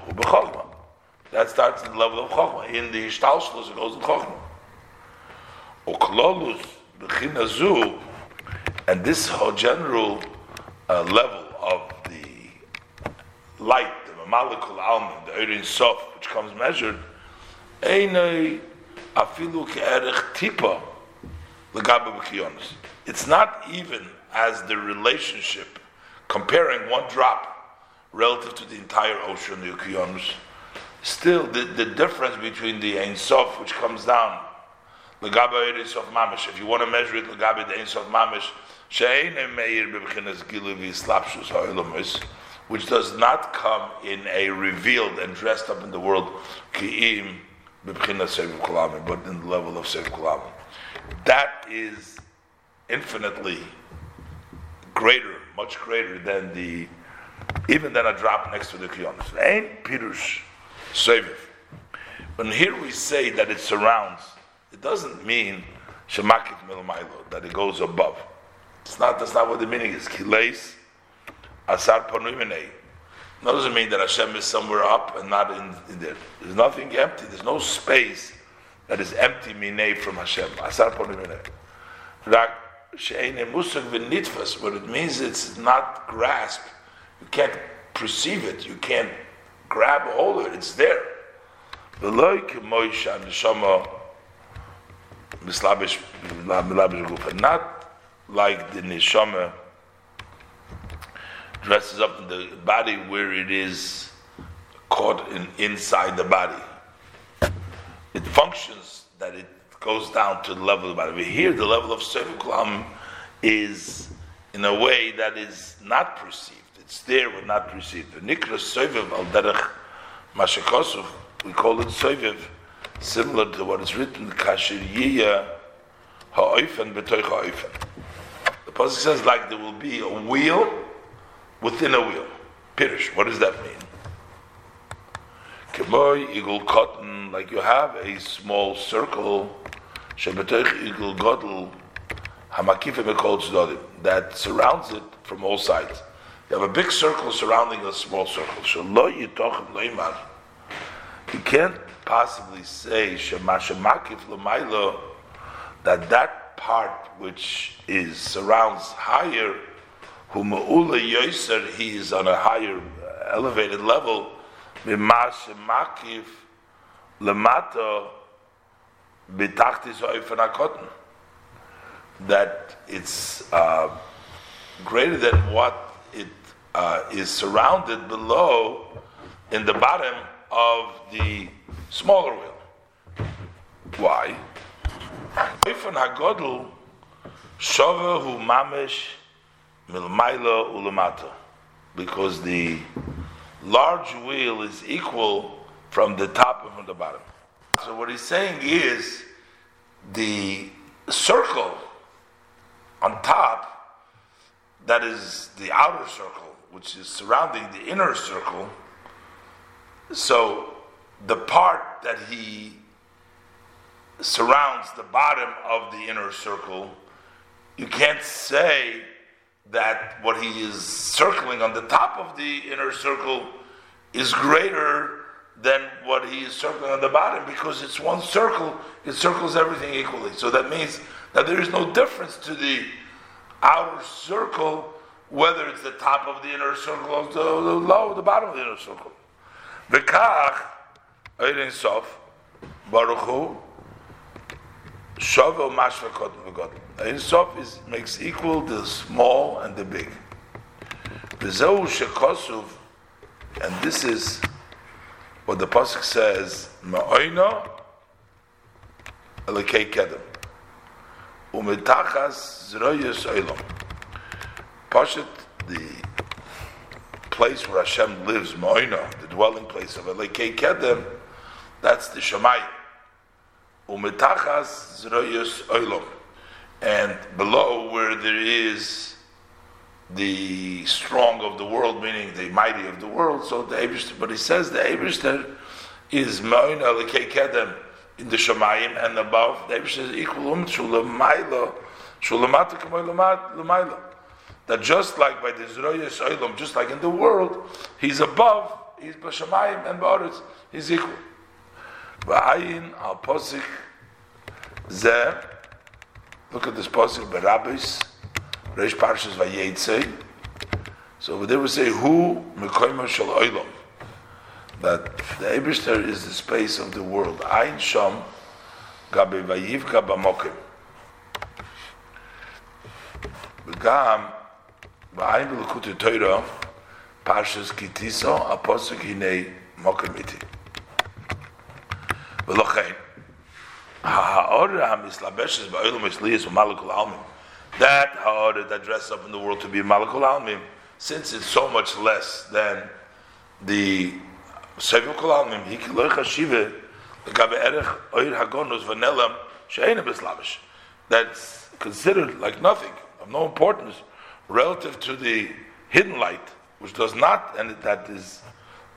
A: That starts at the level of Chokhmah. In the Shtalshlos, it goes to Chokhmah. Uklolus b'chinazu, and this whole general uh, level of the light, the molecule almond, the Eirin Sof, which comes measured, einay afilu ke'erech tipa legabe b'kiyonis. It's not even as the relationship comparing one drop relative to the entire ocean, the Kiyonis. Still, the, the difference between the Ein Sof, which comes down Legaba Eris of Mamish. If you want to measure it, Legaba the Eris of Mamish, Shein Meir Bebchinas Gilu V'Yislapshus Ha'olamis, which does not come in a revealed and dressed up in the world, ki'im b'bchina but in the level of sev kulamim. That is infinitely greater, much greater than the, even than a drop next to the kiyonis. Ain't pirush seviv. When here we say that it surrounds, it doesn't mean shemakit milamaylo, that it goes above. It's not, that's not what the meaning is. Kileis, asar panuimenei. That doesn't mean that Hashem is somewhere up and not in, in there. There's nothing empty. There's no space that is empty minei from Hashem. Asar panuimenei. Rak she'ene musag v'nitfas. What it means, it's not grasped. You can't perceive it. You can't grab a hold of it. It's there. Not like the neshama dresses up in the body where it is caught in, inside the body. It functions that it goes down to the level of the body. But here, the level of Seviklam is in a way that is not perceived. It's there but not perceived. The Nikras Seviv al Derech Mashakosov, we call it Seviv, similar to what is written, Kashir Yiyah Ha'oifen B'toich Ha'oifen. The Pasuk says like there will be a wheel within a wheel. Pirish, what does that mean? Kemoy Eagle Cotton, like you have a small circle, Shebetoich Eagle Godel, Hamakifim that surrounds it from all sides. You have a big circle surrounding a small circle. You can't possibly say that that part which is surrounds higher, he is on a higher elevated level. That it's uh, greater than what uh, is surrounded below in the bottom of the smaller wheel. Why? Oifan hagodl shova hu mamish milmaila ulamata, because the large wheel is equal from the top and from the bottom. So what he's saying is the circle on top, that is the outer circle, which is surrounding the inner circle. So the part that he surrounds the bottom of the inner circle, you can't say that what he is circling on the top of the inner circle is greater than what he is circling on the bottom because it's one circle, it circles everything equally. So that means that there is no difference to the outer circle, whether it's the top of the inner circle or the, low, the bottom of the inner circle. V'kach, Ein Sof, Baruch Hu, Shavo Mashvakot V'God. Ein Sof is, makes equal the small and the big. V'zehu Shekosuv, and this is what the Pasuk says, Ma'oino Elekei Kedem. Umetachas Zroyes Oilom. Pashat, the place where Hashem lives, Ma'oino, the dwelling place of Elekei Kedem, that's the Shemayim. Umetachas Zroyes Oilom. And below where there is the strong of the world, meaning the mighty of the world. So the Abishter, but he says the Abishter is Ma'in Alikei Kedem in the Shemayim and above. The Abishter is equal um Shulamaila, Shulamata Lamaila That just like by the Zroyes Oilam, just like in the world, he's above, he's Bashamayim and Baritz, he's equal. V'ayin al posik zeh. Look at this posik berabis. Reish Parshas Vayetze. So over there we say, Who Mekoima Shal Oilam. That the Eberster is the space of the world. Ein Sham Gabe Vayivka Bamokim. וגם בעין בלקוטי תוירה, פרשס קיטיסו, הפוסק הנה מוקם איתי. ולכן, האור המסלבשת באוילום אצליאס ומלכו לעלמים, that order that dress up in the world to be Malakul Almim since it's so much less than the Sevim Kolalmim, he can learn chashiva, legabe erech oir hagonus vanelam she'enem beslavish. That's considered like nothing, of no importance, relative to the hidden light, which does not, and that is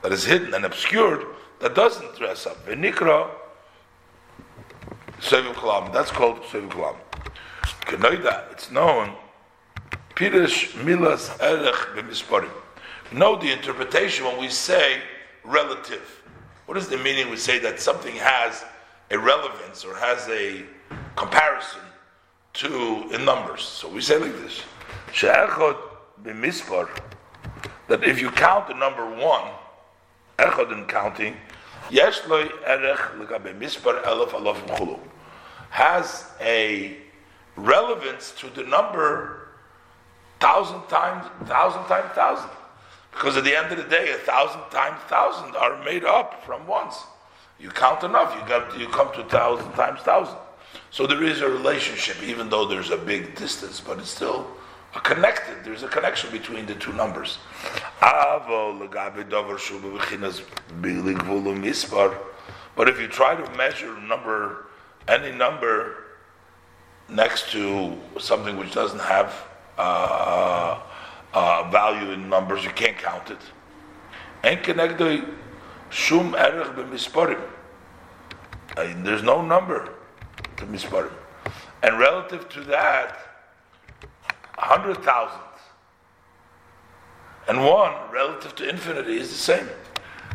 A: that is hidden and obscured, that doesn't dress up. Venikra Sevim Kolalmim. That's called Sevim Kolalmim. Kenoida, it's known Pirish Milas Erech B'Misparim. Know the interpretation when we say relative. What is the meaning we say that something has a relevance or has a comparison to in numbers? So we say like this: She'echod b'mispar. That if you count the number one, echod in counting, yesh loy erech legabe mispar elef alofim chulu, has a relevance to the number thousand times, thousand times thousand. Because at the end of the day, a thousand times thousand are made up from ones. You count enough, you got you come to thousand times thousand. So there is a relationship, even though there's a big distance, but it's still connected. There's a connection between the two numbers. But if you try to measure number, any number next to something which doesn't have uh, uh, value in numbers, you can't count it. shum erech There's no number to misparim. And relative to that, a hundred thousand. And one, relative to infinity, is the same.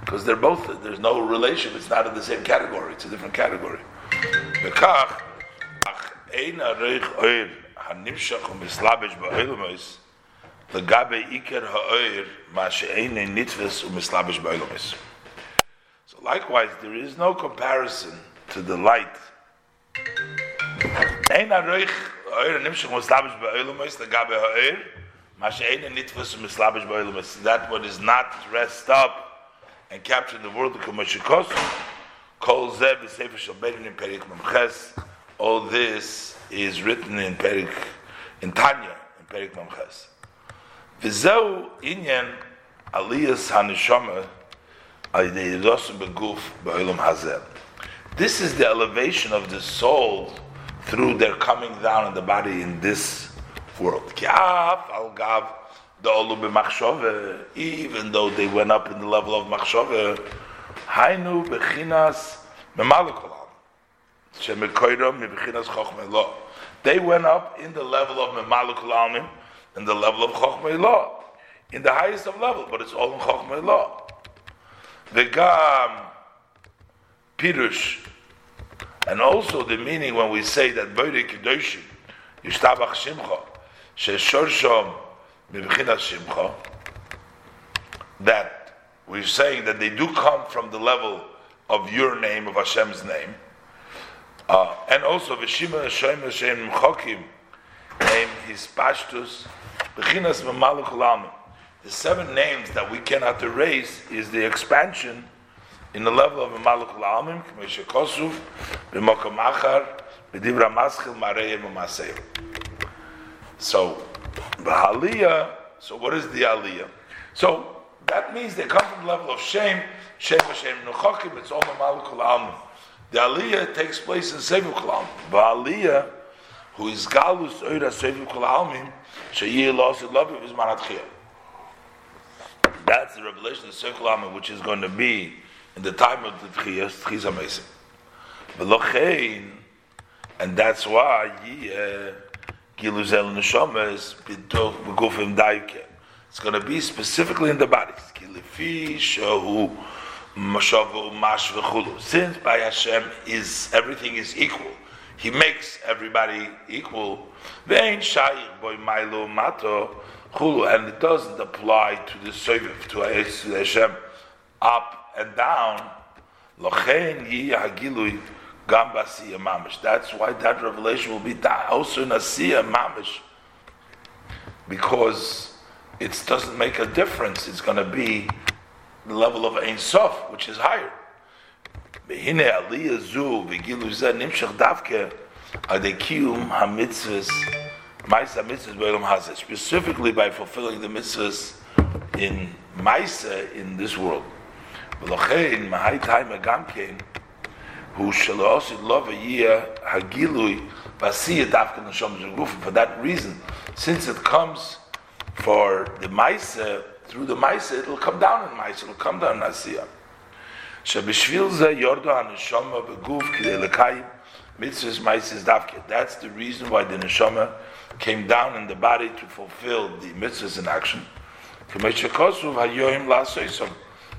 A: Because they're both, there's no relation, it's not in the same category, it's a different category. um um so likewise there is no comparison to the light mislabish mislabish that what is not dressed up and captured in the world of Kamashikos kol b'sefer berin in perik memches all this is written in Perik, in Tanya, in Perik Mamches. Aliyas hanishama. This is the elevation of the soul through their coming down in the body in this world. Even though they went up in the level of machshove, hainu bechinas they went up in the level of Memalukul Almim, in the level of Chochmei Law, in the highest of level, but it's all in Law. Vegam Pirush, and also the meaning when we say that Boire Kedoshim, Yishtabach Shimcha, Sheshorshom Mibchinas Shimcha, that we're saying that they do come from the level of your name, of Hashem's name, uh, and also Veshima Hashem Hashem Chokim name his Pashtus Bechinas Mamaluk The seven names that we cannot erase is the expansion in the level of Mamaluk Lamim, Kmeshe Kosuv, B'Mokom Achar, B'Divra Maschil Marei Mamasei. So, B'Haliyah, so what is the Aliyah? So, that means they come from the level of shame, shame, Hashem Nuchokim, it's all Mamaluk Lamim. The Aliyah takes place in Sefer Kolam. But Aliyah, who is Galus Oira Sefer Kolamim, Sheyir Los Love is Maratchia. That's the revelation of Sefer Kolamim, which is going to be in the time of the Tchiyas, Tchiyas HaMesim. V'lochein, and that's why Yiyeh, Giluzel Neshomes, B'gufim Dayuke. It's going to be specifically in the bodies. Kilifi Shahu, since by Hashem is everything is equal, He makes everybody equal. Vein Shayich Boy Milo Mato Chulu. And it doesn't apply to the Soviv, to Hashem, up and down. That's why that revelation will be also in Asiya Mamish. Because it doesn't make a difference. It's going to be the level of Ein Sof, which is higher. Behine aliyah zu v'gilu zeh nimshach davke hamitzvahs ma'is hamitzvahs b'olam hazeh. Specifically by fulfilling the mitzvahs in Maisa in this world. V'lochein mahai time agamkein who shall also love a year hagilui vasiya dafka neshama zengufim. For that reason, since it comes for the Maisa through the Maisa, it'll come down in Maisa. It'll come down in Asiya. שבשביל זה יורדו הנשמה בגוף כדי לקיים mitzvahs maisis davke. That's the reason why the neshama came down in the body to fulfill the mitzvahs in action.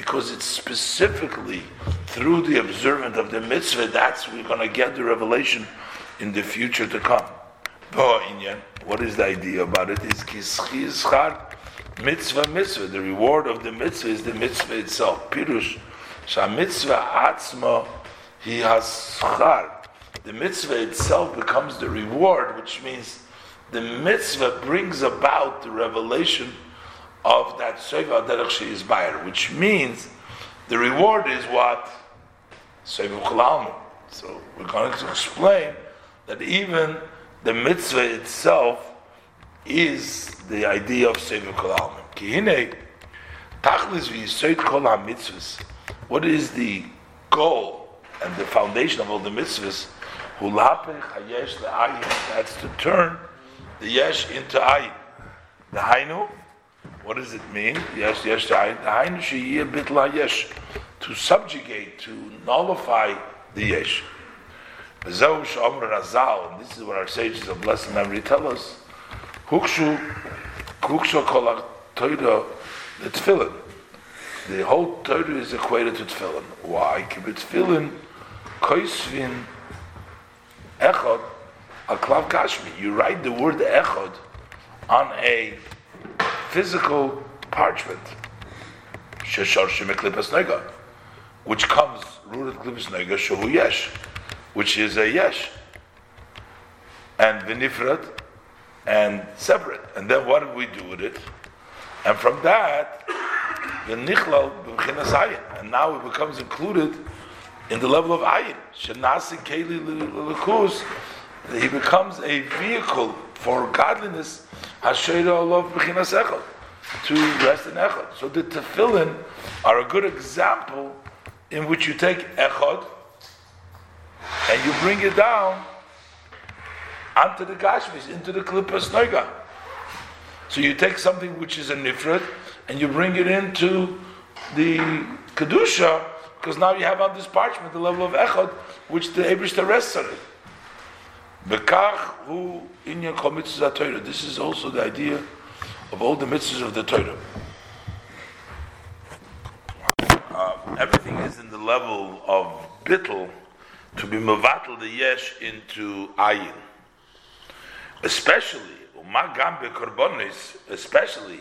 A: because it's specifically through the observance of the mitzvah that's we're going to get the revelation in the future to come. What is the idea about it? Is mitzvah mitzvah. The reward of the mitzvah is the mitzvah itself. Pirush mitzvah atzma he has. The mitzvah itself becomes the reward, which means the mitzvah brings about the revelation of that Seva Derech is Bayer, which means the reward is what? Seva Chalalmu. So we're going to explain that even the mitzvah itself is the idea of Seva Chalalmu. Kihine, Tachlis v'yisoid kol ha-mitzvahs what is the goal and the foundation of all the mitzvahs? That's to turn the yesh into ayin. The hainu, what does it mean? Yes, yes, bitla yesh. To subjugate, to nullify the yesh. This is what our sages of blessed memory tell us. Hukshu, hukshu kol the tefillin the whole Torah is equated to tefillin. Why? Because tefillin koisvin echod a klav kashmi. You write the word echod on a physical parchment. Which comes rooted klipas nega yesh, which is a yesh, and vinifrat, and separate. And then what do we do with it? And from that, the nichlal b'mchinas ayin, and now it becomes included in the level of ayin. Shenasi keli he becomes a vehicle for godliness. To rest in echad. So the tefillin are a good example in which you take echad and you bring it down onto the gashmis, into the klippas noiga. So you take something which is a nifrat and you bring it into the kedusha because now you have on this parchment the level of echad which the Abrish rests on it. Bekach hu inyan kol mitzvahs Torah. This is also the idea of all the mitzvahs of the Torah. Uh, everything is in the level of bittel to be mevatel the yesh into ayin. Especially, especially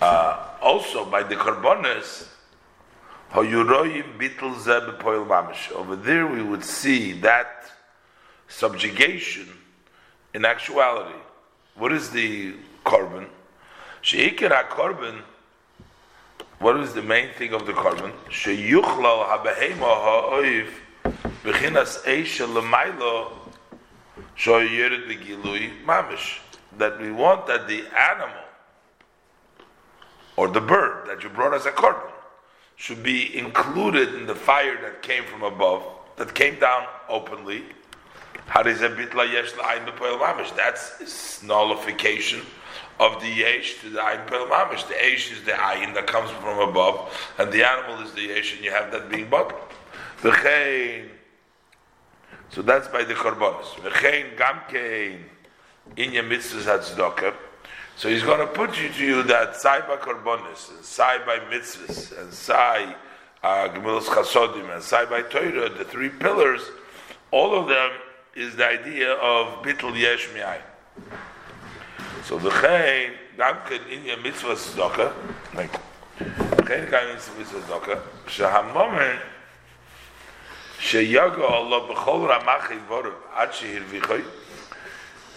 A: uh, also by the korbanos, over there we would see that subjugation in actuality. What is the korban? Sheikir korban. What is the main thing of the korban? Sheyuchlal habehema ha'oiv b'chinas eisha l'maylo shoyered begilui mamish. That we want that the animal or the bird that you brought as a korban should be included in the fire that came from above, that came down openly. That's nullification of the yesh to the ayin pel mamish. The yesh is the ayin that comes from above, and the animal is the yesh, and you have that being bottled. So that's by the korbanos. V'chein gamkein in your mitzvahs so he's going to put you to you that sai by korbonis, and sai by mitzvahs, and sai uh, gemilas chasodim, and sai by Torah, the three pillars, all of them is the idea of bitl yesh. So the chayin, damken in your mitzvah tzedakah, like, chayin kain mitzvah tzedakah, shehamomen, sheyago Allah b'chol ramach ivoru, ad shehirvichoy,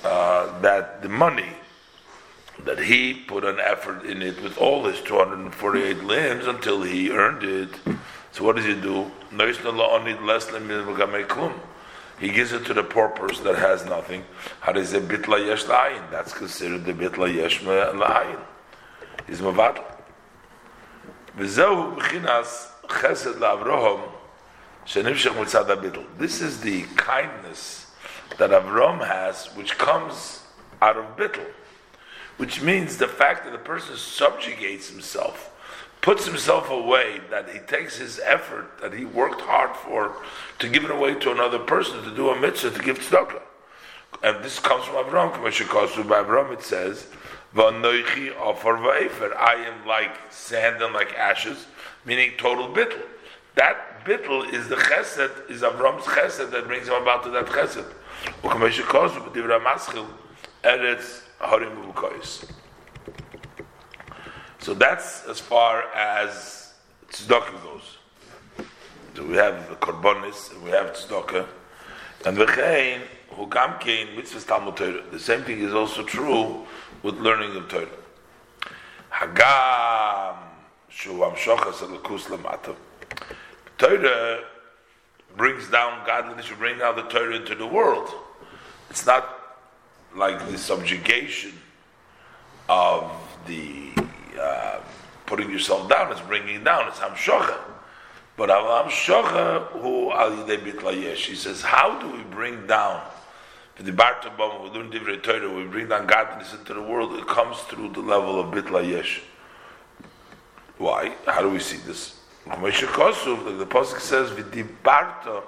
A: uh, that the money that he put an effort in it with all his 248 limbs until he earned it. So what does he do? He gives it to the poor person that has nothing. It bitla yesh la'ayin? That's considered the bitla yesh la'ayin. He's mavad. V'zehu b'chinas chesed la'avrohom shenimshech mitzad bitl. This is the kindness that Avram has, which comes out of bitl which means the fact that the person subjugates himself, puts himself away, that he takes his effort that he worked hard for to give it away to another person to do a mitzvah to give tzedakah. And this comes from Avram, Kamashikasu. By Avram it says, Vanoichi offer va'efer. I am like sand and like ashes, meaning total bittul. That bittul is the chesed, is Avram's chesed that brings him about to that chesed. Ukamashikasu, but Divra Maschil, Eretz so that's as far as tzedakah goes. So we have the korbanis, we have tzedakah, and v'chein hu gam kein mitzvah talmud Torah. The same thing is also true with learning of Torah. Hagam shu amshochas alakus lamata. Torah brings down godliness. You bring down the Torah into the world. It's not like the subjugation of the uh, putting yourself down, it's bringing down, it's hamshocha. But hamshocha who al yidei He says, how do we bring down the Bartabam, we learn Divrei Torah, we bring down godliness into the world, it comes through the level of Bitla Yesh. Why? How do we see this? Kosov, the Pasuk says, V'dibarta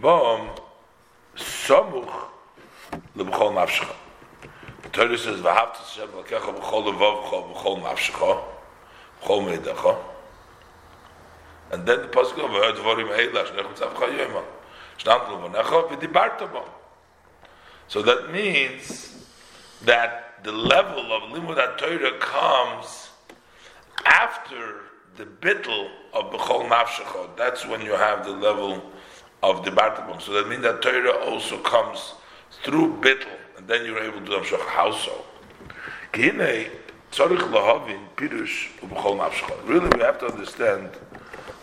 A: bom somuch lebchol nafshecha. Torah says, "V'havta Hashem lakecha b'chol levavcha b'chol nafshecha b'chol meidecha." And then the pasuk of "V'had dvorim v'dibarta bo." So that means that the level of limud Torah comes after the bittel of b'chol nafshecha. That's when you have the level of the. So that means that Torah also comes through bittel, then you're able to do Amshach. How so? Really, we have to understand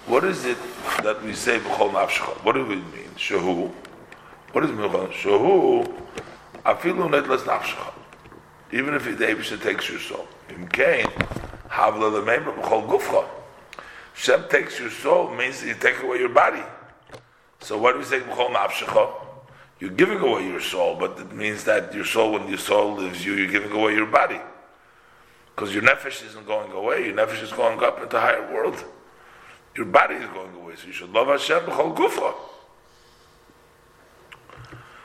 A: what is it that we say b'chol nafshecha. What do we mean? Shehu. What is b'chol? Shehu. Afilu netlas nafshecha. Even if the Abisha takes your soul. Im kain havla lememra b'chol gufcha. Shem takes your soul means he take away your body. So what do we say b'chol nafshecha? You're giving away your soul, but it means that your soul, when your soul leaves you, you're giving away your body. Because your nefesh isn't going away, your nefesh is going up into higher world. Your body is going away, so you should love Hashem b'chol gufa.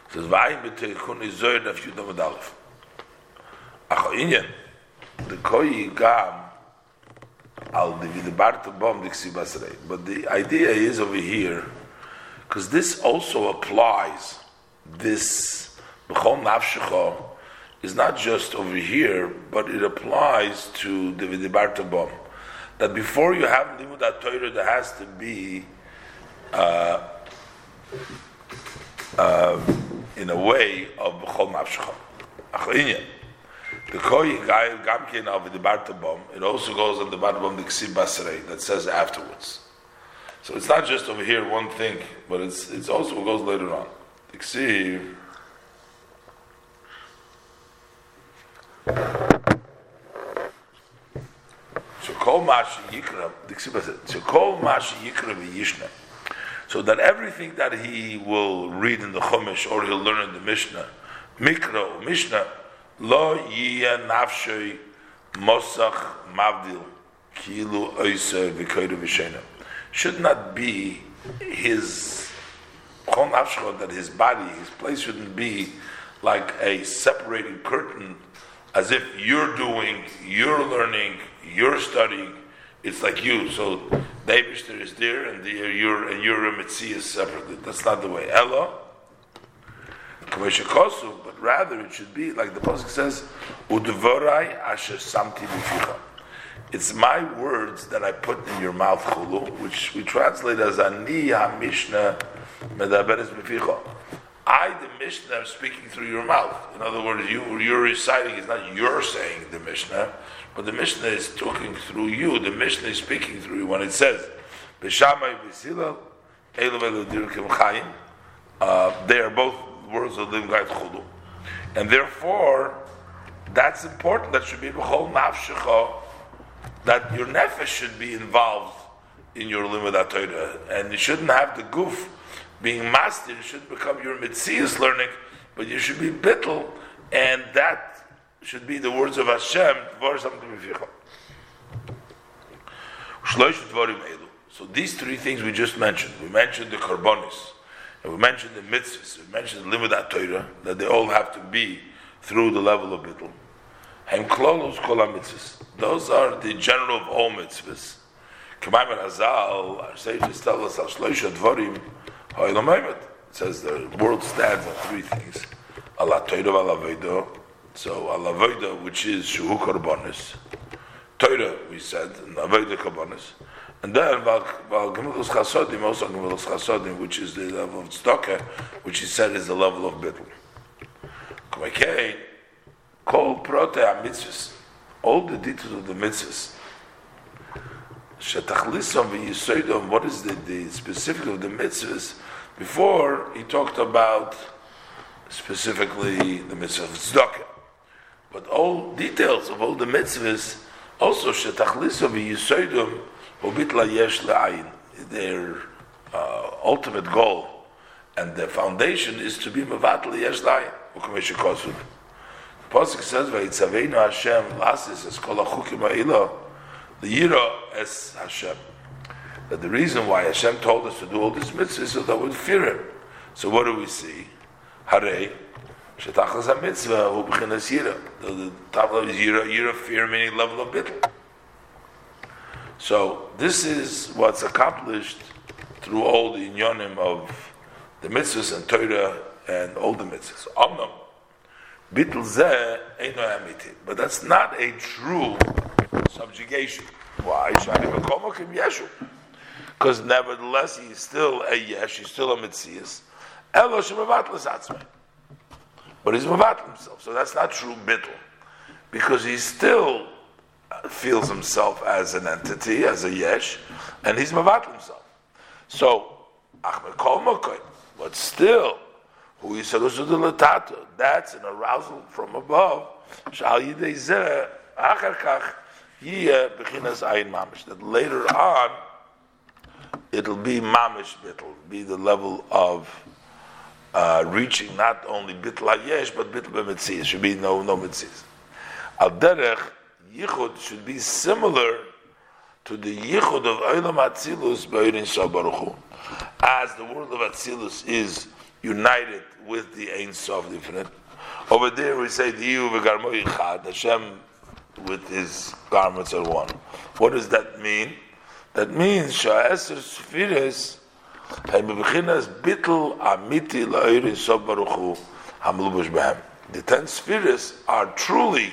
A: It says, "Vayim b'teichun izoyer daf yudam adalef." Acho inyan, the koyi gam al dividibarta bom diksi basrei. But the idea is over here, because this also applies this B'chol Nafshecha is not just over here, but it applies to the Vidibarta Bom. That before you have Limud Torah, there has to be, uh, uh, in a way, of B'chol Nafshecha. Achrinyan. The Koyi Gamkin of the Bartabom, it also goes on the Bartabom, the Ksib Basrei, that says afterwards. So it's not just over here one thing, but it's, it's also it goes later on תקשיב. שכל מה שיקרא, תקשיב בזה, שכל מה שיקרא וישנה, so that everything that he will read in the Chumash or he'll learn in the Mishnah, Mikra or Mishnah, lo yiyah nafshay mosach mavdil kilu oisa v'koyru v'shena. Should not be his that his body, his place shouldn't be like a separating curtain, as if you're doing, you're learning, you're studying. It's like you. So the is there, and the, you're and you're a is separately. That's not the way. Ella, but rather it should be like the pasuk says, "Udvarai asher samti It's my words that I put in your mouth, chulu, which we translate as ani ha-mishnah I, the Mishnah, am speaking through your mouth. In other words, you, you're reciting, it's not you're saying the Mishnah, but the Mishnah is talking through you. The Mishnah is speaking through you. When it says, Besilal, uh, they are both words of living God Chulu. And therefore, that's important. That should be B'chol Nafshecha, that your nefesh should be involved in your limud Torah. And you shouldn't have the goof being master should become your mitzias learning, but you should be bittel, and that should be the words of Hashem. So these three things we just mentioned. We mentioned the karbonis, and we mentioned the mitzvahs. We mentioned the limud Torah that they all have to be through the level of bittel. Hem klolos. Those are the general of all mitzvahs. K'mayim Hazal, our sages tell us it says the world stands on three things. Allah Torah So Allah which is Shuhu Korbanis. Torah, we said, and Avodah Korbanis. And then Val Gemilus Chasodim, also Gemilus Chasodim, which is the level of Tzedakah, which he said is the level of Bittul. Okay, Kol Prote mitzvahs. All the details of the mitzvahs. Shetachlisom v'yisoidom, what is the, the specific of the mitzvahs? Before, he talked about specifically the mitzvah of tzedakah. But all details of all the mitzvahs, also shetachliso v'yisoidum ubitla yesh le'ayin. Their uh, ultimate goal and the foundation is to be mevatel yesh le'ayin. U'kamesh The Pasuk says, "Vayitzaveinu Hashem lasis es kol achukim ha'ila the es Hashem." That the reason why Hashem told us to do all these mitzvahs is so that we fear Him. So what do we see? Hare, shetachas ha-mitzvah hu b'chinas yira. The top level is yira, yira, fear, meaning level of bitl. So this is what's accomplished through all the inyonim of the mitzvahs and Torah and all the mitzvahs. Omnam, bitl zeh eino amiti. But that's not a true subjugation. Why? Shani b'komokim yeshu because nevertheless he's still a yesh, he's still a mitzias. Elo shemavatlas atzmei. But he's mavat himself, so that's not true bittul. Because he still feels himself as an entity, as a yesh, and he's mavat himself. So, achmer kol mokoy, but still, who is that's an arousal from above. That later on, it'll be mamish bitl, be the level of uh, reaching not only bitl hayesh but bitl b'mitzias. Should be no no mitzias. Al derech yichud should be similar to the yichud of Olam Atzilus b'Eirin Shabaruchu, as the world of Atzilus is united with the Ein Sof different. Over there we say the Yihu v'Garmo Yichad Hashem with his garments are one. What does that mean? That means Sha'eser Sfiris Bechinas Bittel Amiti La'iri Baruchu Hamlubush Behem. The ten spheres are truly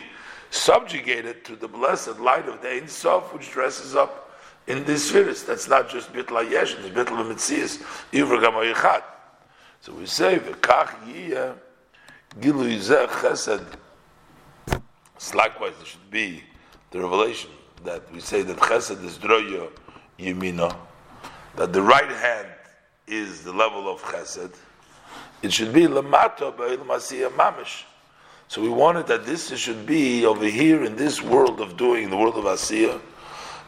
A: subjugated to the blessed light of the Ein Sof, which dresses up in these spheres. That's not just Bittel Ayesh, it's Bittel Mitzias, Ivra Gamoyichat. So we say, V'kach Yiyah Gilu Yizeh Chesed. Likewise, there should be the revelation that we say that Chesed is Droyo Yemina, that the right hand is the level of Chesed, it should be Lamata Masiyah Mamish. So we wanted that this should be over here in this world of doing, the world of Asiya,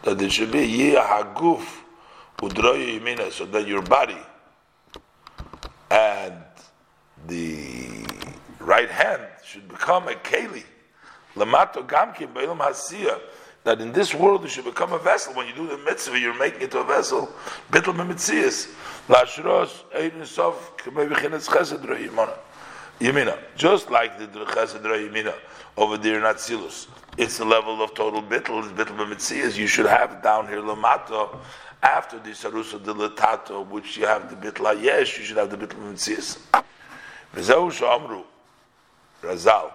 A: that it should be Yeh Haguf Udroya Yemina, so that your body and the right hand should become a Keli. Lamato Beilam Hasiyah that in this world you should become a vessel. When you do the mitzvah, you're making it to a vessel. Bittel memitzias. Lashros ein sof k'mei v'chinas chesed Yemina. Just like the chesed yemina over there in Atzilus. It's the level of total bittel, it's bittel memitzias. You should have down here lamato after the sarusa de letato, which you have the bittel yesh, you should have the bittel memitzias. V'zeu sh'amru Razal.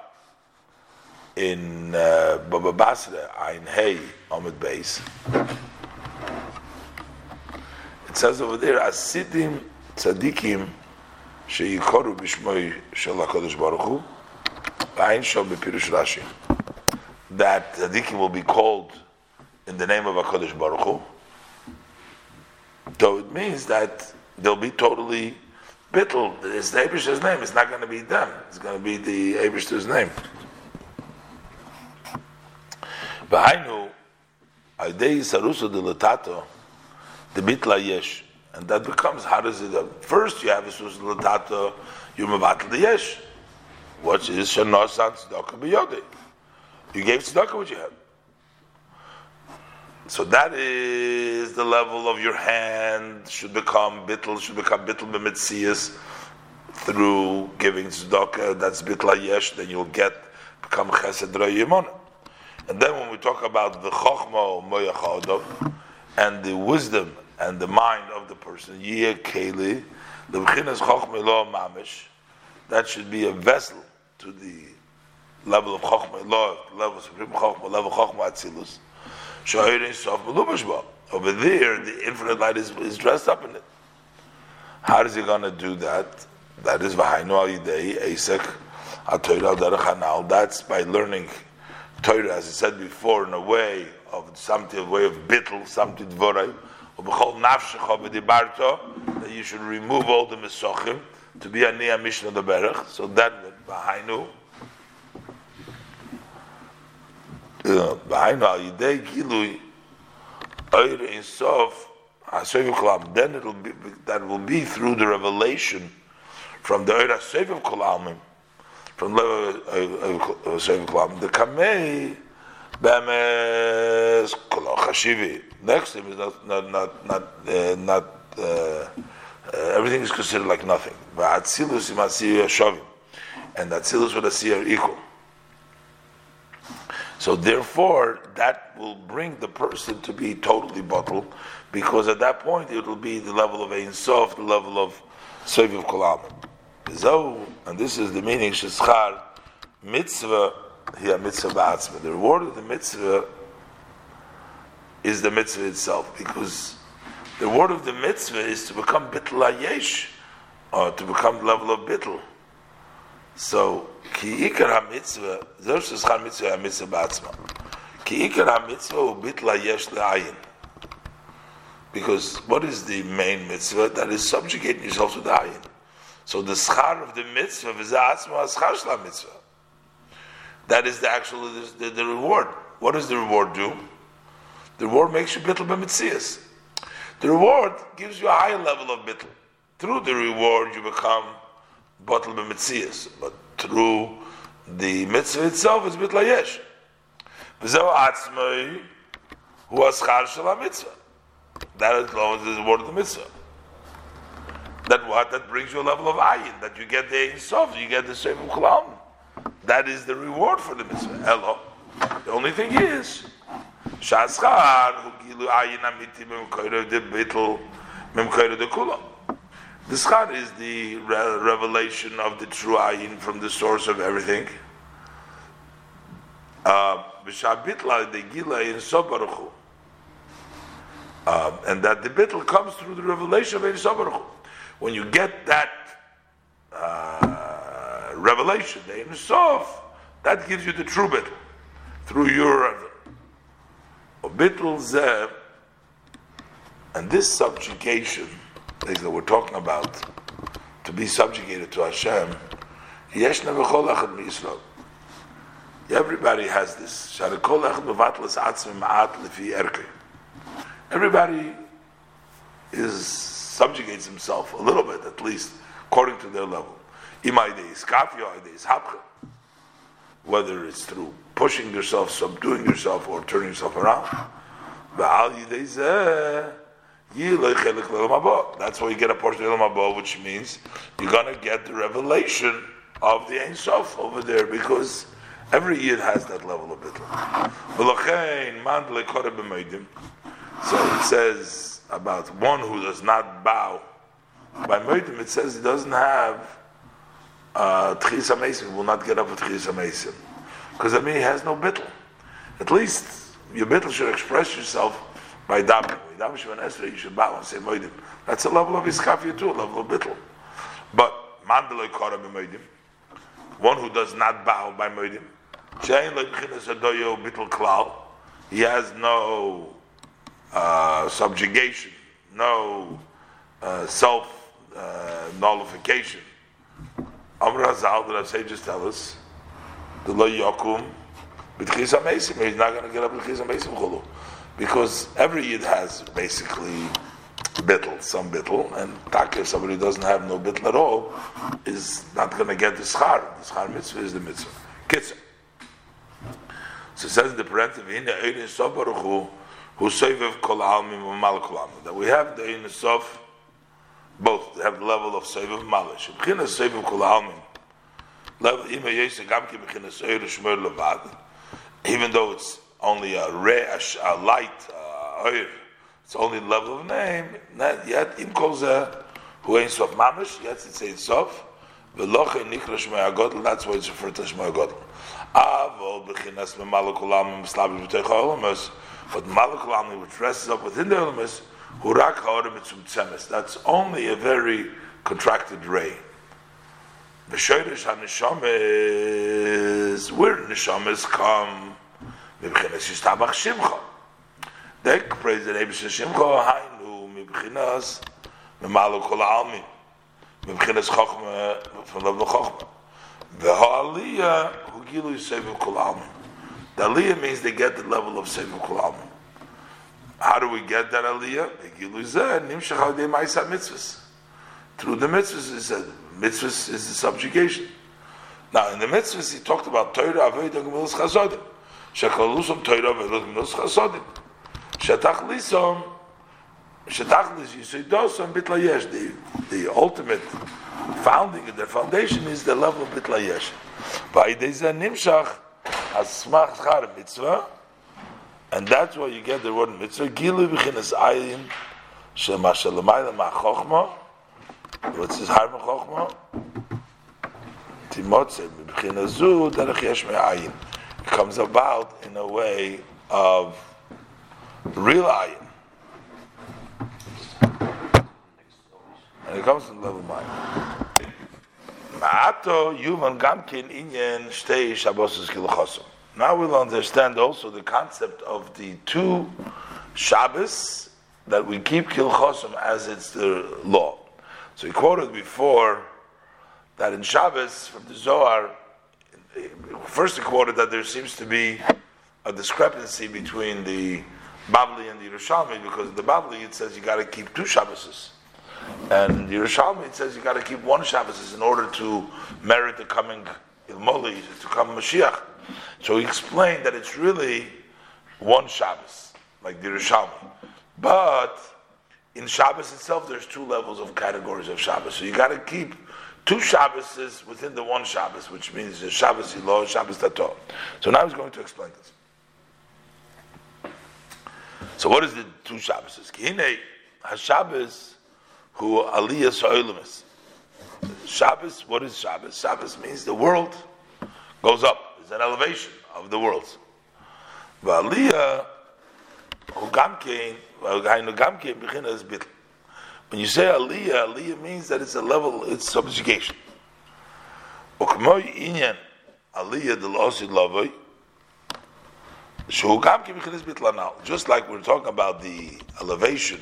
A: In uh, Baba Basra, Ein Hey, Omid Beis. It says over there, Asidim Tzadikim Sheyikoru Bishmoy Shel HaKadosh Baruch Hu, Ein Shom Bepirush Rashi. That Tzadikim will be called in the name of HaKadosh Baruch Hu. So it means that they'll be totally bittul. It's the Abish's name. It's not going to be them. It's going to be the Abish's name. V'hainu, Aidei Sarusa de Latato, the Bitla Yesh. And that becomes, how does it, first you have a de Latato, you Mavatl the Yesh. What is Shanosan Tzedakah B'yodei? You gave Tzedakah what you have. So that is the level of your hand should become bittul, should become bittul b'mitzias through giving tzedakah. That's bitla yesh. Then you'll get become chesed yimon. And then when we talk about the chokhma moyach and the wisdom and the mind of the person, yeh keli, the b'chinas chokhma lo mamish, that should be a vessel to the level of chokhma lo, level of supreme chokhma, level of chokhma atzilus. Over there, the infinite light is, is dressed up in it. How is he going to do that? That is Vahainu al Yidei, Esek, HaTorah Derech That's by learning Torah, as I said before, in a way of something, a way of bittel, something dvorai, that you should remove all the mesochim to be a near mission of the Berech. So that Vahainu. Uh, then it'll be that will be through the revelation from the Eira Seviv Kolamim, from Seviv Kolamim. The Kamei Bemes Kolo Chashivi. Next him is not not not not, uh, not uh, uh, everything is considered like nothing. But Atzilus Imasiyah Shavim, and Atzilus with Asiyah are equal. So therefore, that will bring the person to be totally bottled, because at that point it will be the level of Ein Sof, the level of Seviv Kolam. So, and this is the meaning, Sheschar, mitzvah, here mitzvah ba'atzma. The reward of the mitzvah is the mitzvah itself, because the reward of the mitzvah is to become bitl ayesh, or to become the level of bitl. So, ki ikar ha-mitzvah, zeh sheshchar mitzvah ha-mitzvah ba'atzma. Ki ikar ha-mitzvah hu bitla yesh le'ayin. Because what is the main mitzvah? That is subjugating yourself to the ayin. So the schar of the mitzvah is atzma schar mitzvah. That is the actual the, the, reward. What does the reward do? The reward makes you bittul b'mitzias. The reward gives you a higher level of bittul. Through the reward, you become bottle b'mitzias, but through the mitzvah itself is bitla yesh. V'zeu atzmei hu aschar shel mitzvah. That is the reward of the mitzvah. That what? That brings you a level of ayin, that you get the sof, you get the same kulam. That is the reward for the mitzvah. Hello. The only thing is, shaschar hu gilu ayin amiti memkoyre de bitl memkoyre de kulam. The schar is the re- revelation of the true ayin from the source of everything. Uh. Um, and that the bitl comes through the revelation of Ein Sobaruchu. When you get that uh, revelation, the Ein Sof, that gives you the true bitl through your bitl and this subjugation things that we're talking about, to be subjugated to Hashem, Everybody has this. Everybody is subjugates himself a little bit, at least, according to their level. Whether it's through pushing yourself, subduing yourself, or turning yourself around. That's why you get a portion of Ilam which means you're to get the revelation of the Ein Sof over there because every year has that level of bittul. So it says about one who does not bow. By Moedim, it says he doesn't have uh, Tchis will not get up with Tchis HaMesim. because I mean he has no bittel. At least your bittel should express yourself by davening. You should bow and say moedim. That's a level of iskafia too, a level of bittel. But mandaloi kora b'moedim, one who does not bow by moedim, shein le'bchinas adoyo bittel klal, he has no uh, subjugation, no uh, self uh, nullification. Amr Hazal, the just tell us, the lo yakum b'tchis amesim. He's not going to get up b'tchis amesim chulu, because every yid has basically bittel, some bittel, and tak if somebody doesn't have no bittel at all, is not going to get the schar. The schar mitzvah is the mitzvah. Kitzah. So it says in the parenthesis, "V'hine eirin sof baruch who sovev kol almim u'mal kol. That we have the eirin sof, both. They have the level of sovev malish. B'china sovev kol almim. Ima yesa gam ki b'china sovev shmer levad. Even though it's only a re, a, light, a oir, it's only the level of name. Not yet im kol zeh who ain't sof mamish. Yet it says sof. V'loche nikra shmei agodl. That's why it's referred to shmei agodl. Avol b'chinas memalekulam slavish b'teicha olamas, but malekulam which rests up within the olamas, hurak haorim mitzum That's only a very contracted ray. The shoyrish hanishames, where nishames come, מבחינת יסתבח שמחה. Dek praise the name Shimcha, haynu, מבחינת ממלא כל העלמין. מבחינת חוכמה, from level of חוכמה. The Aliyah who gilu seven kulalmin. The Aliyah means they get the level of seven kulalmin. How do we get that Aliyah? Through the mitzvahs, he said, mitzvahs is the subjugation. Now, in the mitzvahs, he talked about Torah, Aveda, Gemilas, Chazodim. Shekalusum Torah, Aveda, Gemilas, Chazodim. Shetachlisom, Shetachlis, Yisoidosam, Bitla Yesh, the, the ultimate founding, the foundation is the level of Bitla Yesh. Va'ideza Nimshach, Asmach Char Mitzvah, and that's why you get the word mitzvah. Gilu b'chinas ayin shema shalamayla ma'chochma. What's his harma chochma? Timotze b'chinas zu derech yesh me'ayin. It comes about in a way of real ayin. And it comes the level mind. Ma'ato yuvan gamkin inyan shtei. Now we'll understand also the concept of the two Shabbos that we keep Kilchosim as it's the law. So he quoted before that in Shabbos from the Zohar, first he quoted that there seems to be a discrepancy between the Babli and the Yerushalmi because in the Babli it says you got to keep two Shabbos. And Yerushalmi it says you got to keep one Shabbos in order to merit the coming Ilmoli, to come Mashiach. So he explained that it's really one Shabbos, like the Rishalmi. But in Shabbos itself, there's two levels of categories of Shabbos. So you got to keep two Shabbos within the one Shabbos, which means the Shabbos Ilo, Shabbos Tato. So now he's going to explain this. So what is the two Shabbos? Kihine HaShabbos who Aliyah So'ilimus. Shabbos, what is Shabbos? Shabbos means the world goes up It's an elevation of the world. When you say aliyah, aliyah means that it's a level, it's subjugation. Aliyah Just like we're talking about the elevation,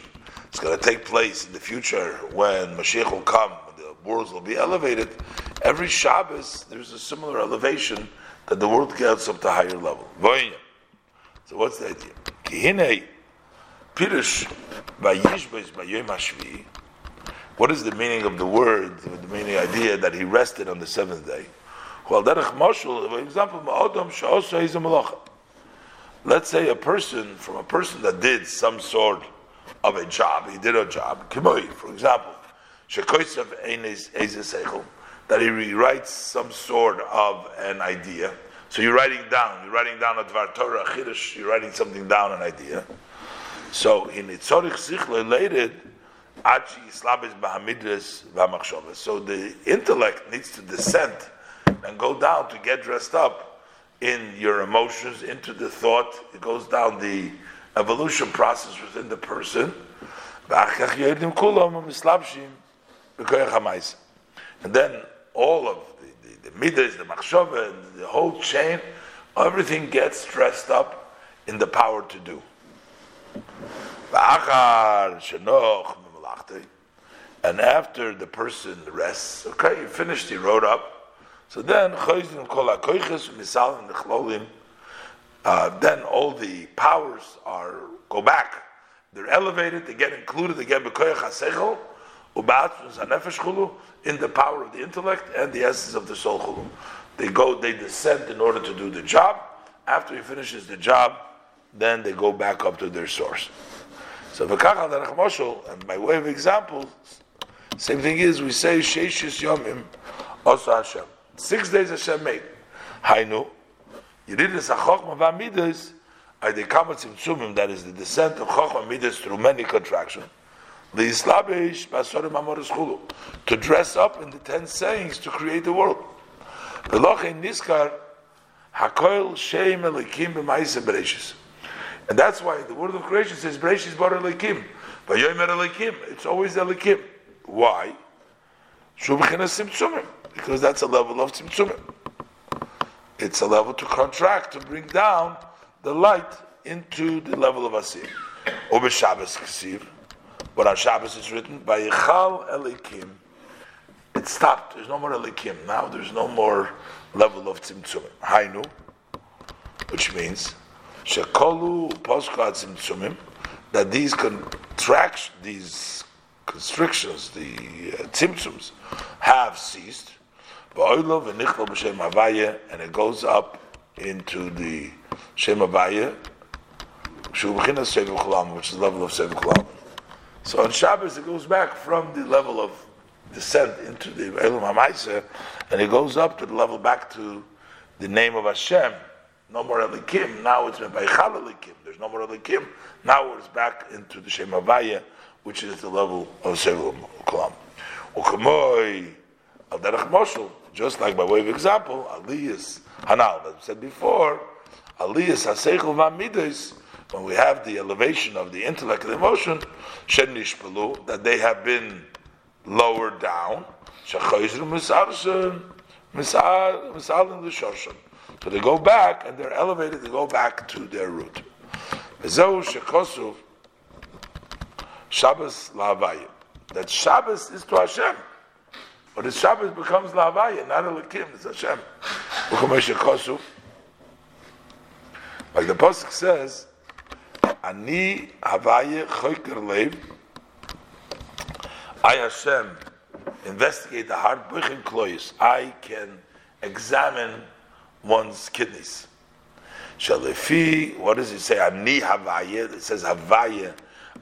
A: it's going to take place in the future when Mashiach will come, when the worlds will be elevated. Every Shabbos, there's a similar elevation that the world gets up to a higher level. So what's the idea? What is the meaning of the word, the meaning idea that he rested on the seventh day? Well, for example. Let's say a person, from a person that did some sort of a job, he did a job, kimoi, for example, shekoisav seichel, that he rewrites some sort of an idea. So you're writing down, you're writing down a Dvar Torah, you're writing something down, an idea. So in Itzorich Sichle related, Achi Islabis Bahamidres Vamachshavas. So the intellect needs to descend and go down to get dressed up in your emotions, into the thought. It goes down the evolution process within the person. And then all of the, the, the midas, the machshava, and the whole chain, everything gets dressed up in the power to do. And after the person rests, okay, you finished, he wrote up. So then, uh, then all the powers are go back. They're elevated. They get included They get again in the power of the intellect and the essence of the soul They go, they descend in order to do the job. After he finishes the job, then they go back up to their source. So and by way of example, same thing is we say Yomim also Hashem. Six days Hashem made. Hainu. Yididis HaChochma VaMidas are the Kamatzim Tzumim, that is the descent of Chochma Midas through many contractions. The Islabish Basorim Amoris Chulu. To dress up in the ten sayings to create the world. Velochein Niskar Hakoil Shem Elikim B'Maisa Bereshis. And that's why the word of creation says Bereshis Bar Elikim. Vayomer Elikim. It's always Elikim. Why? Because that's a level of Tzimtzumim. It's a level to contract, to bring down the light into the level of Asir. Over Shabbos Ksiv. But on Shabbos it's written, by Yichal Elikim. It stopped. There's no more Elikim. Now there's no more level of Tzimtzumim. Hainu, which means, Shekolu Poskad Tzimtzumim, that these contractions, these constrictions, the uh, tzimtzums, have ceased. And it goes up into the Shem Avaya, which is the level of Sev Kulam. So on Shabbos it goes back from the level of descent into the Elam HaMaisa, and it goes up to the level back to the name of Hashem. No more Elikim, now it's been Beichal Elikim. There's no more Elikim, now it's back into the Shem Avaya, which is the level of Sev Kulam. Ukamoy, Al Derech Moshel, just like by way of example, Aliyas Hanal, that said before, Aliyas Haseichel Vamidas, when we have the elevation of the intellect and emotion, Shen Nishpalu, that they have been lowered down, so they go back and they're elevated, they go back to their root. Shabbos La'avayim. That Shabbos is to Hashem. But the Shabbos becomes Lavaya, not a Lakim, it's Hashem. Like the Pasuk says, Ani Havaye Choyker Lev, I Hashem investigate the heart, Buchin Kloyis. I can examine one's kidneys. Shalefi, what does it say? Ani Havaye, it says Havaye.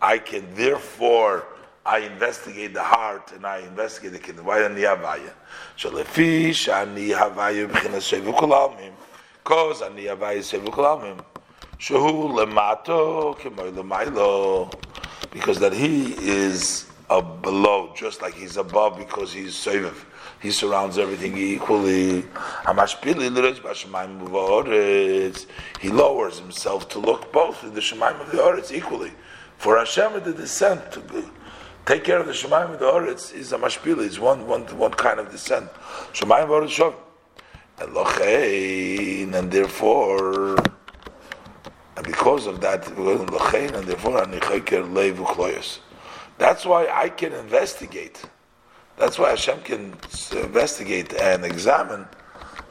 A: I can therefore I investigate the heart and I investigate the kidney. Why ani havaya? Shalefi shani havaya b'chinas shevu kolamim. Cause ani havaya shevu kolamim. Shehu lemato kemoy lemailo. Because that he is below, just like he's above, because he's seviv. He surrounds everything equally. He lowers himself to look both in the Shemaim of the Oretz equally. For Hashem, the descent to take care of the Shemayim and the Oretz is a mashpila. It's one, one, one kind of descent. Shemayim Oretz Shov. And lochein, and therefore, and because of that, lochein, and therefore, anicheker leivu kloyos. That's why I can investigate. That's why Hashem can investigate and examine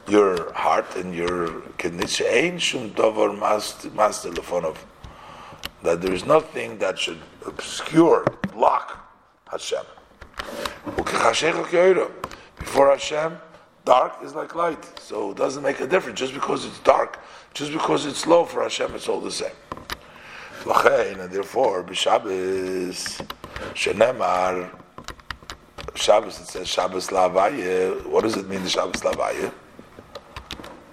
A: your heart and your kidneys. Ein shum dover mas telefonov that there is nothing that should obscure, block Hashem. Before Hashem, dark is like light, so it doesn't make a difference. Just because it's dark, just because it's low for Hashem, it's all the same. And therefore, b'Shabbos, shenemar, Shabbos, it says Shabbos lavaye. What does it mean, the Shabbos lavaye?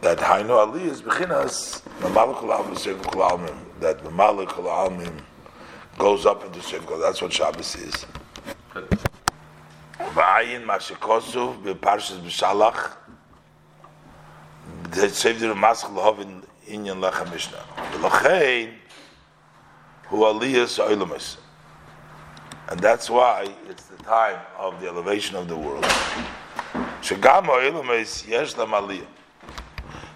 A: That Hainu Ali is bechinas, Mamalakul Almim, that the Malikul Almim goes up into Shevkol. That's what Shabbos is. V'ayin Mashikosu b'Parshas b'Shalach they saved the mask lahav in inyan lacha mishnah. V'lochein hu aliyas oilamis. And that's why it's the time of the elevation of the world. Shagam oilamis yesh lam aliyah.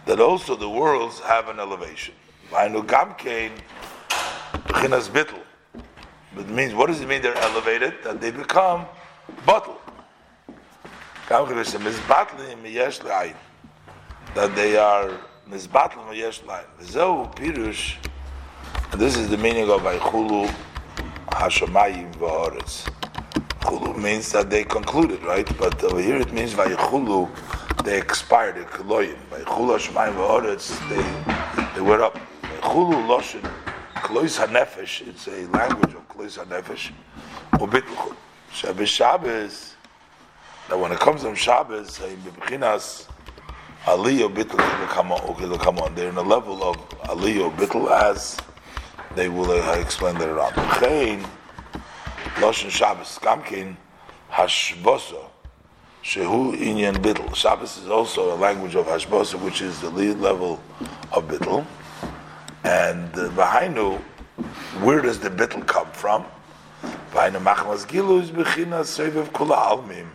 A: That also the worlds have an elevation. V'ainu gamkein b'chinas bittel. But it means, what does it mean they're elevated? That they become bottle. That they are mizbatl miyesh lain. Zehu pirush, and this is the meaning of Vaychulu Hashemayim v'Haaretz. Chulu means that they concluded, right? But over here it means Vaychulu, they expired, they kiloyim. Vaychulu Hashemayim v'Haaretz, they, they were up. Vaychulu Loshin, Klois HaNefesh, it's a language of Klois HaNefesh. Ubitluchut. Shabbos Shabbos, that when it comes to Shabbos, in Bebechinas, Aliyah Bittel come on. They're in a level of Aliyah Bittel as they will uh, explain later on. Chain, Loshen Shabbos, Kamkin, Hashbosa, Shehu Inyan Bittel. Shabbos is also a language of Hashbosa, which is the lead level of Bittel. And uh, Vahainu, where does the Bittel come from? Vahainu Machmas Gilu is Bechinas Sevev Kula Almim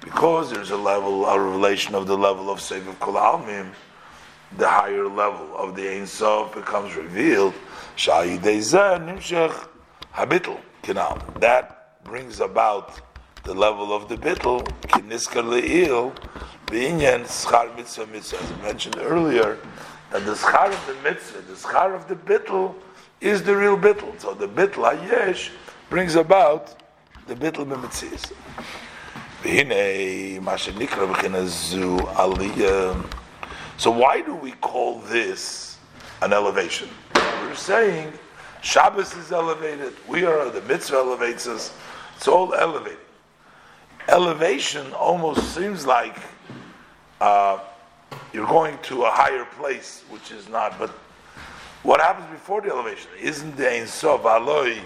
A: because there's a level, a revelation of the level of Seviv Kol Almim, the higher level of the Ein Sof becomes revealed. Nimshech Habitl Kinal. That brings about the level of the bittel, Kiniskar Le'il, B'inyan Schar Mitzvah Mitzvah. As I mentioned earlier, that the Schar of the Mitzvah, the Schar of the bittel, is the real bittel. So the bittel Hayesh brings about the bittel Mitzvah. So why do we call this an elevation? We're saying Shabbos is elevated. We are the mitzvah elevates us. It's all elevated. Elevation almost seems like uh, you're going to a higher place, which is not. But what happens before the elevation? Isn't the Ein Sof Aloi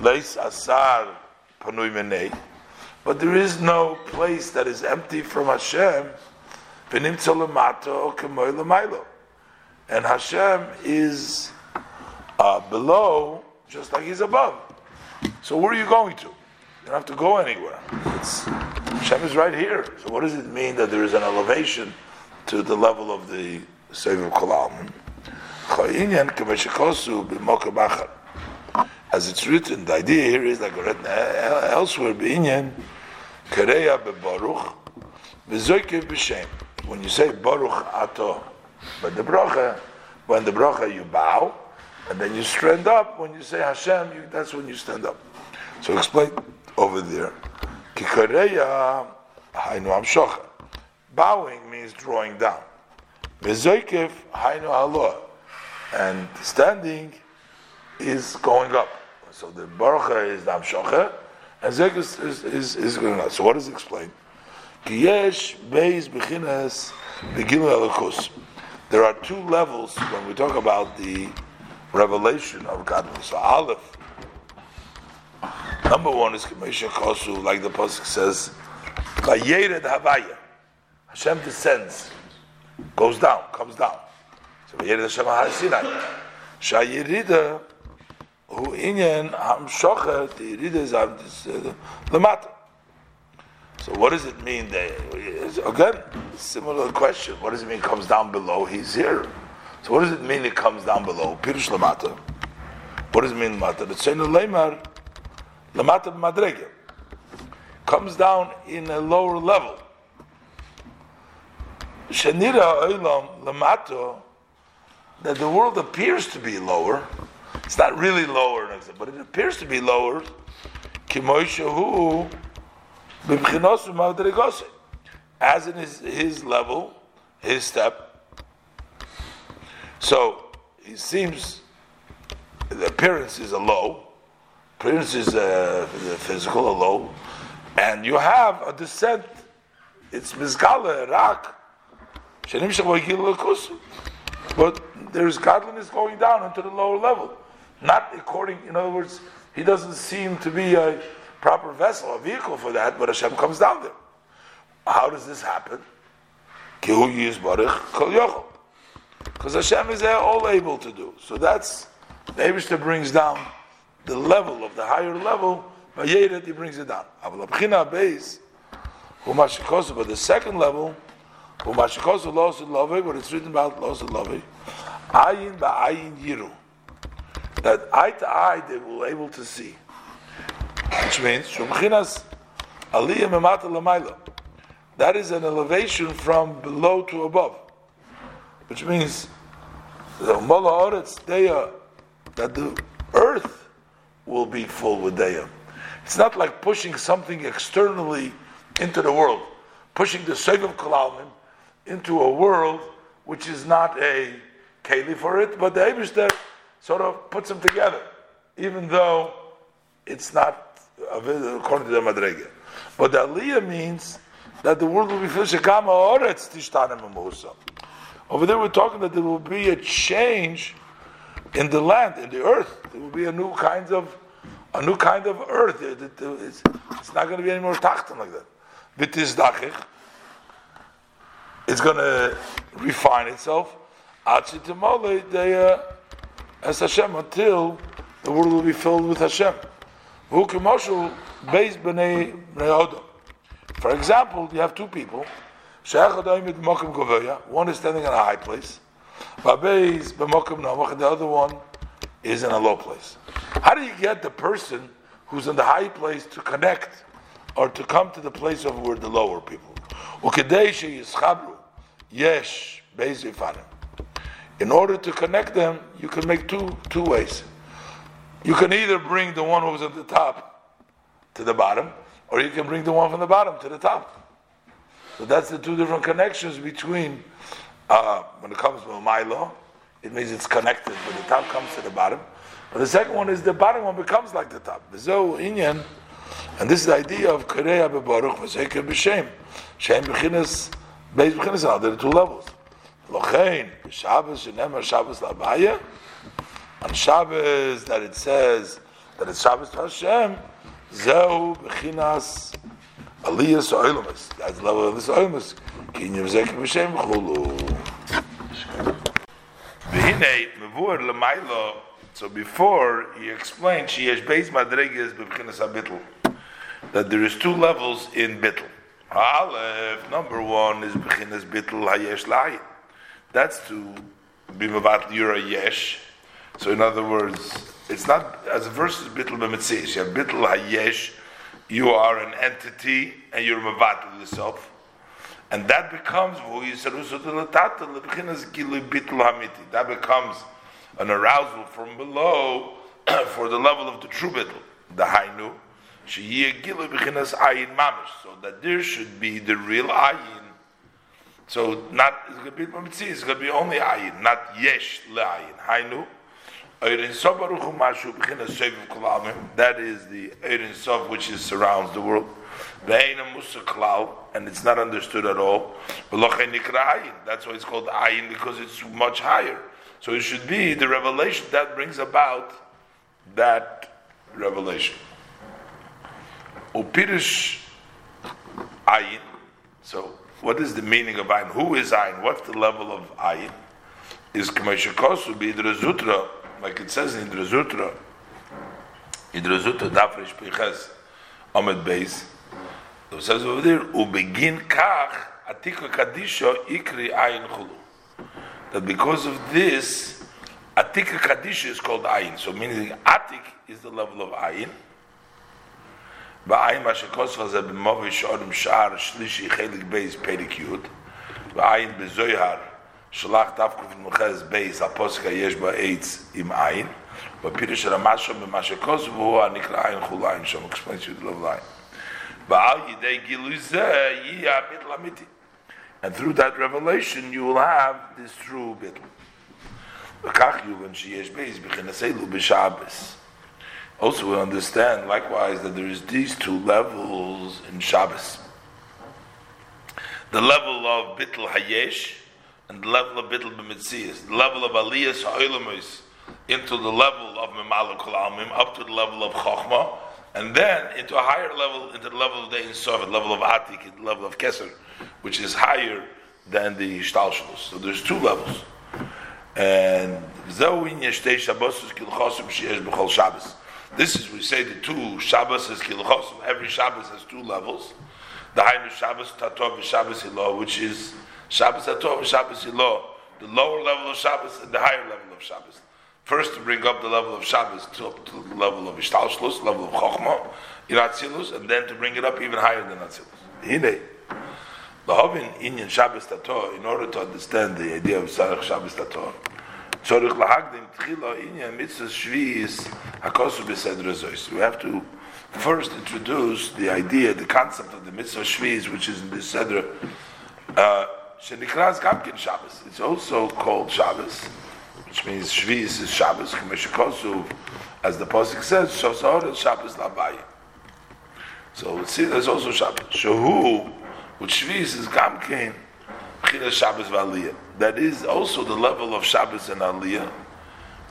A: Leis Asar Panui Menei? But there is no place that is empty from Hashem. And Hashem is uh, below just like He's above. So where are you going to? You don't have to go anywhere. It's, Hashem is right here. So what does it mean that there is an elevation to the level of the Sefer Kolam? As it's written, the idea here is like written elsewhere. When you say baruch ato, but the bracha, when the bracha you bow, and then you stand up. When you say Hashem, you, that's when you stand up. So explain over there. Kikareya hainu amshocha. Bowing means drawing down. V'zoykev hainu haloah. And standing is going up. So the baruch is the amshocha, and Zekus is, is, is going up. So what does it explain? Kiyesh beis bechinas begilu elikus. There are two levels when we talk about the revelation of God. So Aleph, number one is Kamesha Kosu, like the pasuk says, Vayered Havaya. Hashem descends, goes down, comes down. So Vayered Hashem HaSinai. Shayirida who inyan hamshocha the is uh, the matter. So what does it mean? That, again, similar question. What does it mean? Comes down below. He's here. So what does it mean? It comes down below. Pirush lamata. What does it mean lamata? It's saying lemar lamata madrege comes down in a lower level. Shenira oilam lamato that the world appears to be lower it's not really lower, but it appears to be lower. As in his, his level, his step. So he seems the appearance is a low, appearance is uh, a, a physical, a low, and you have a descent. It's mizgala, rak. But there's godliness going down into the lower level. Not according, in other words, he doesn't seem to be a proper vessel, a vehicle for that, but Hashem comes down there. How does this happen? Because Hashem is all able to do. So that's, the Abishter brings down the level of the higher level, by Yeret he brings it down. But the second level, Humashikosu Losid Lovei, what it's written about Losid Lovei, Ayin Ba'ayin Yiru. That eye to eye they will be able to see. Which means, Shumchinas Aliyah Memata Lamaila. That is an elevation from below to above. Which means, the Mola Oretz Deya, that the earth will be full with Deya. It's not like pushing something externally into the world, pushing the Seg of into a world which is not a Kali for it, but the Abishter sort of puts them together, even though it's not according to the Madrege. But the Aliyah means that the world will be filled Shekama Oretz Tishtanim Over there we're talking that there will be a change in the land, in the earth. There will be a new kind of a new kind of earth. It's, not going to be any more tachten like that. V'tizdachich, it's going to refine itself. Uh, as Hashem until the world will be filled with Hashem. For example, you have two people. One is standing in a high place. The other one is in a low place. How do you get the person who's in the high place to connect or to come to the place of where the lower people? In order to connect them, you can make two two ways. You can either bring the one who's at the top to the bottom, or you can bring the one from the bottom to the top. So that's the two different connections between uh, when it comes to Milo, it means it's connected, but the top comes to the bottom. But the second one is the bottom one becomes like the top. V'zo inyan, and this is the idea of Kareya bebaruch v'seker b'shem. Shem b'chinas, beis b'chinas, now there are two levels. Lochein, Shabbos, Shenemar Shabbos Labaya, on Shabbos that it says that it's Shabbos to Hashem, Zehu b'chinas Aliyah So'ilamus. That's the level of the So'ilamus. Kinyu v'zeker b'shem v'chulu. V'hinei, mevur l'maylo, so before he explained Sheyesh Beis Madreges B'Bchinas HaBitl that there is two levels in Bitl. Aleph, number one is B'Chinas Bitl Hayesh Layin. That's to be Mavat Yura Yesh. So in other words, it's not as a versus Bitl B'Mitzis. You have Bitl Hayesh, you are an entity and you're Mavat yourself. And that becomes that becomes an arousal from below for the level of the true bittul, the hainu, so that there should be the real ayin. So not it's to be it's to be only ayin, not yesh le'ayin. Hainu, that is the Eirin Sof which is, surrounds the world. And it's not understood at all. That's why it's called ayin because it's much higher. So it should be the revelation that brings about that revelation. Upirish ayin. So what is the meaning of ayin? Who is ayin? What's the level of ayin? Is Kameshakosu be Idra like it says in Idra Zutra, Idra Zutra Dafresh Piches Ahmed Beis. It says over there, Ubegin Kach Atikva Kadisha Ikri Ayin Chulu that because of this, Atik Kaddish is called Ayin. So meaning Atik is the level of Ayin. Ba'ayin Mashakosva ze b'movish orim sha'ar shlishi chelik beis perik yud. Ba'ayin b'zoyhar shalach tavkuf nuchez beis aposika yesh ba'eitz im Ayin. Ba'pirish ramasho b'mashakosva hu ha'nikra Ayin chul Ayin. Shom explains you the Ayin. Ba'al yidei gilu ze yiyah bit lamiti. And through that revelation, you will have this true bitl. Also, we understand likewise that there is these two levels in Shabbos. The level of bitl hayesh and the level of bitl b'mitzias. The level of aliyas ha'olamus into the level of memaluk almim, up to the level of chokhmah, and then into a higher level, into the level of the Ein Sof, the level of Atik, the level of Keser, which is higher than the Shtalshalus. So there's two levels. And this is, we say the two Shabbos is Kilchosim. Every Shabbos has two levels. The Hainu Shabbos Tatov Shabbos Hilo, which is Shabbos Tatov Shabbos Hilo, the lower level of Shabbos and the higher level of Shabbos. First to bring up the level of Shabbos to, to the level of Ishtalshlus, level of Chochmah, in Atzilus, and then to bring it up even higher than Atzilus. Hine, the Hovin Inyan Shabbos Tator, in order to understand the idea of Sarach Shabbos Tator, Tzorich lahagdim tchila inyan mitzvah shvi'is hakosu b'sedra zois. We have to first introduce the idea, the concept of the mitzvah shvi'is, which is in the sedra, uh, shenikraz gamkin Shabbos. It's also called Shabbos, which means shvi'is is Shabbos, k'meshakosu, as the Pasuk says, shosahor Shabbos labayim. So we see, there's also Shabbos. Shahu, which Shviz is Gamkein, China Shabbos Valiyah. That is also the level of Shabbos and Aliyah,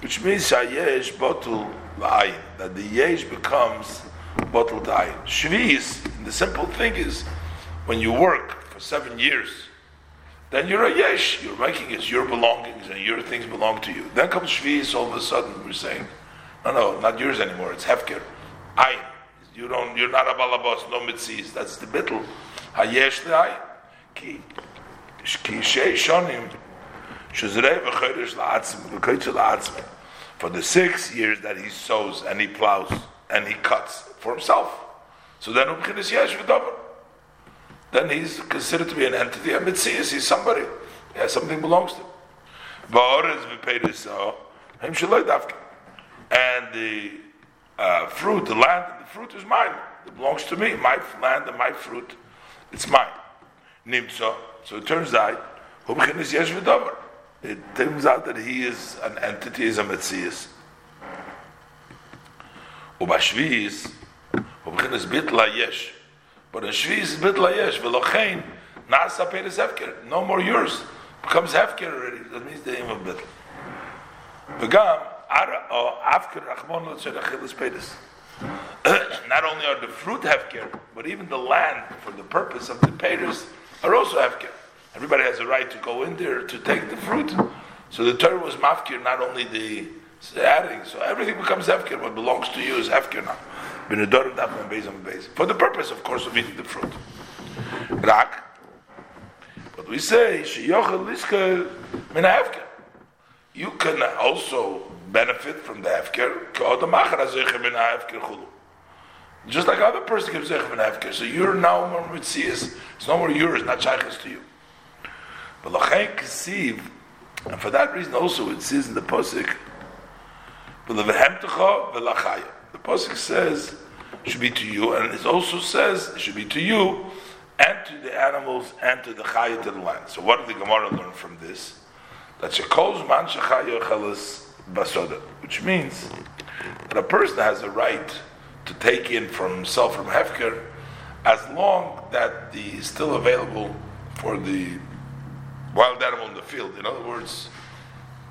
A: which means Shayesh Botul La'ayin, that the Yesh becomes Botul Ta'ayin. Shviz, the simple thing is, when you work for seven years, then you're a Yesh, you're making it your belongings and your things belong to you. Then comes Shviz, all of a sudden we're saying, no, no, not yours anymore, it's Hefker. Ayin. You don't. You're not a balabos. No mitzis. That's the bittul. Hayesh le'ay. Ki For the six years that he sows and he plows and he cuts for himself. So then. Then he's considered to be an entity. A mitzis. He's somebody. Yeah, something belongs to him. Dafka. And the uh, fruit, the land, the fruit is mine. It belongs to me. My land and my fruit, it's mine. Nimsa. So it turns out, it turns out that he is an entity, is a Metzias. Ubashviz, ובכנס ביטלה יש. But in Shviz is bitla yesh, velochein, nasa peres hefker. No more yours. Becomes hefker already. That means the name of bitla. V'gam, not only are the fruit hefker, but even the land for the purpose of the payers are also hefker. Everybody has a right to go in there to take the fruit. So the Torah was mafkir, not only the adding. So everything becomes hefker. What belongs to you is hefker now. For the purpose, of course, of eating the fruit. Rak. But we say, you can also benefit from the hefker. Just like other person gives hefker. So you're now more mitzias. It's no more yours, not shaykhs to you. And for that reason also it says in the posik, the posik says should be to you, and it also says it should be to you and to the animals and to the chayat the land. So what did the Gemara learn from this? That shekol man shechayochelis basoda, which means that a person has a right to take in from himself from hefker as long that the is still available for the wild animal in the field. In other words,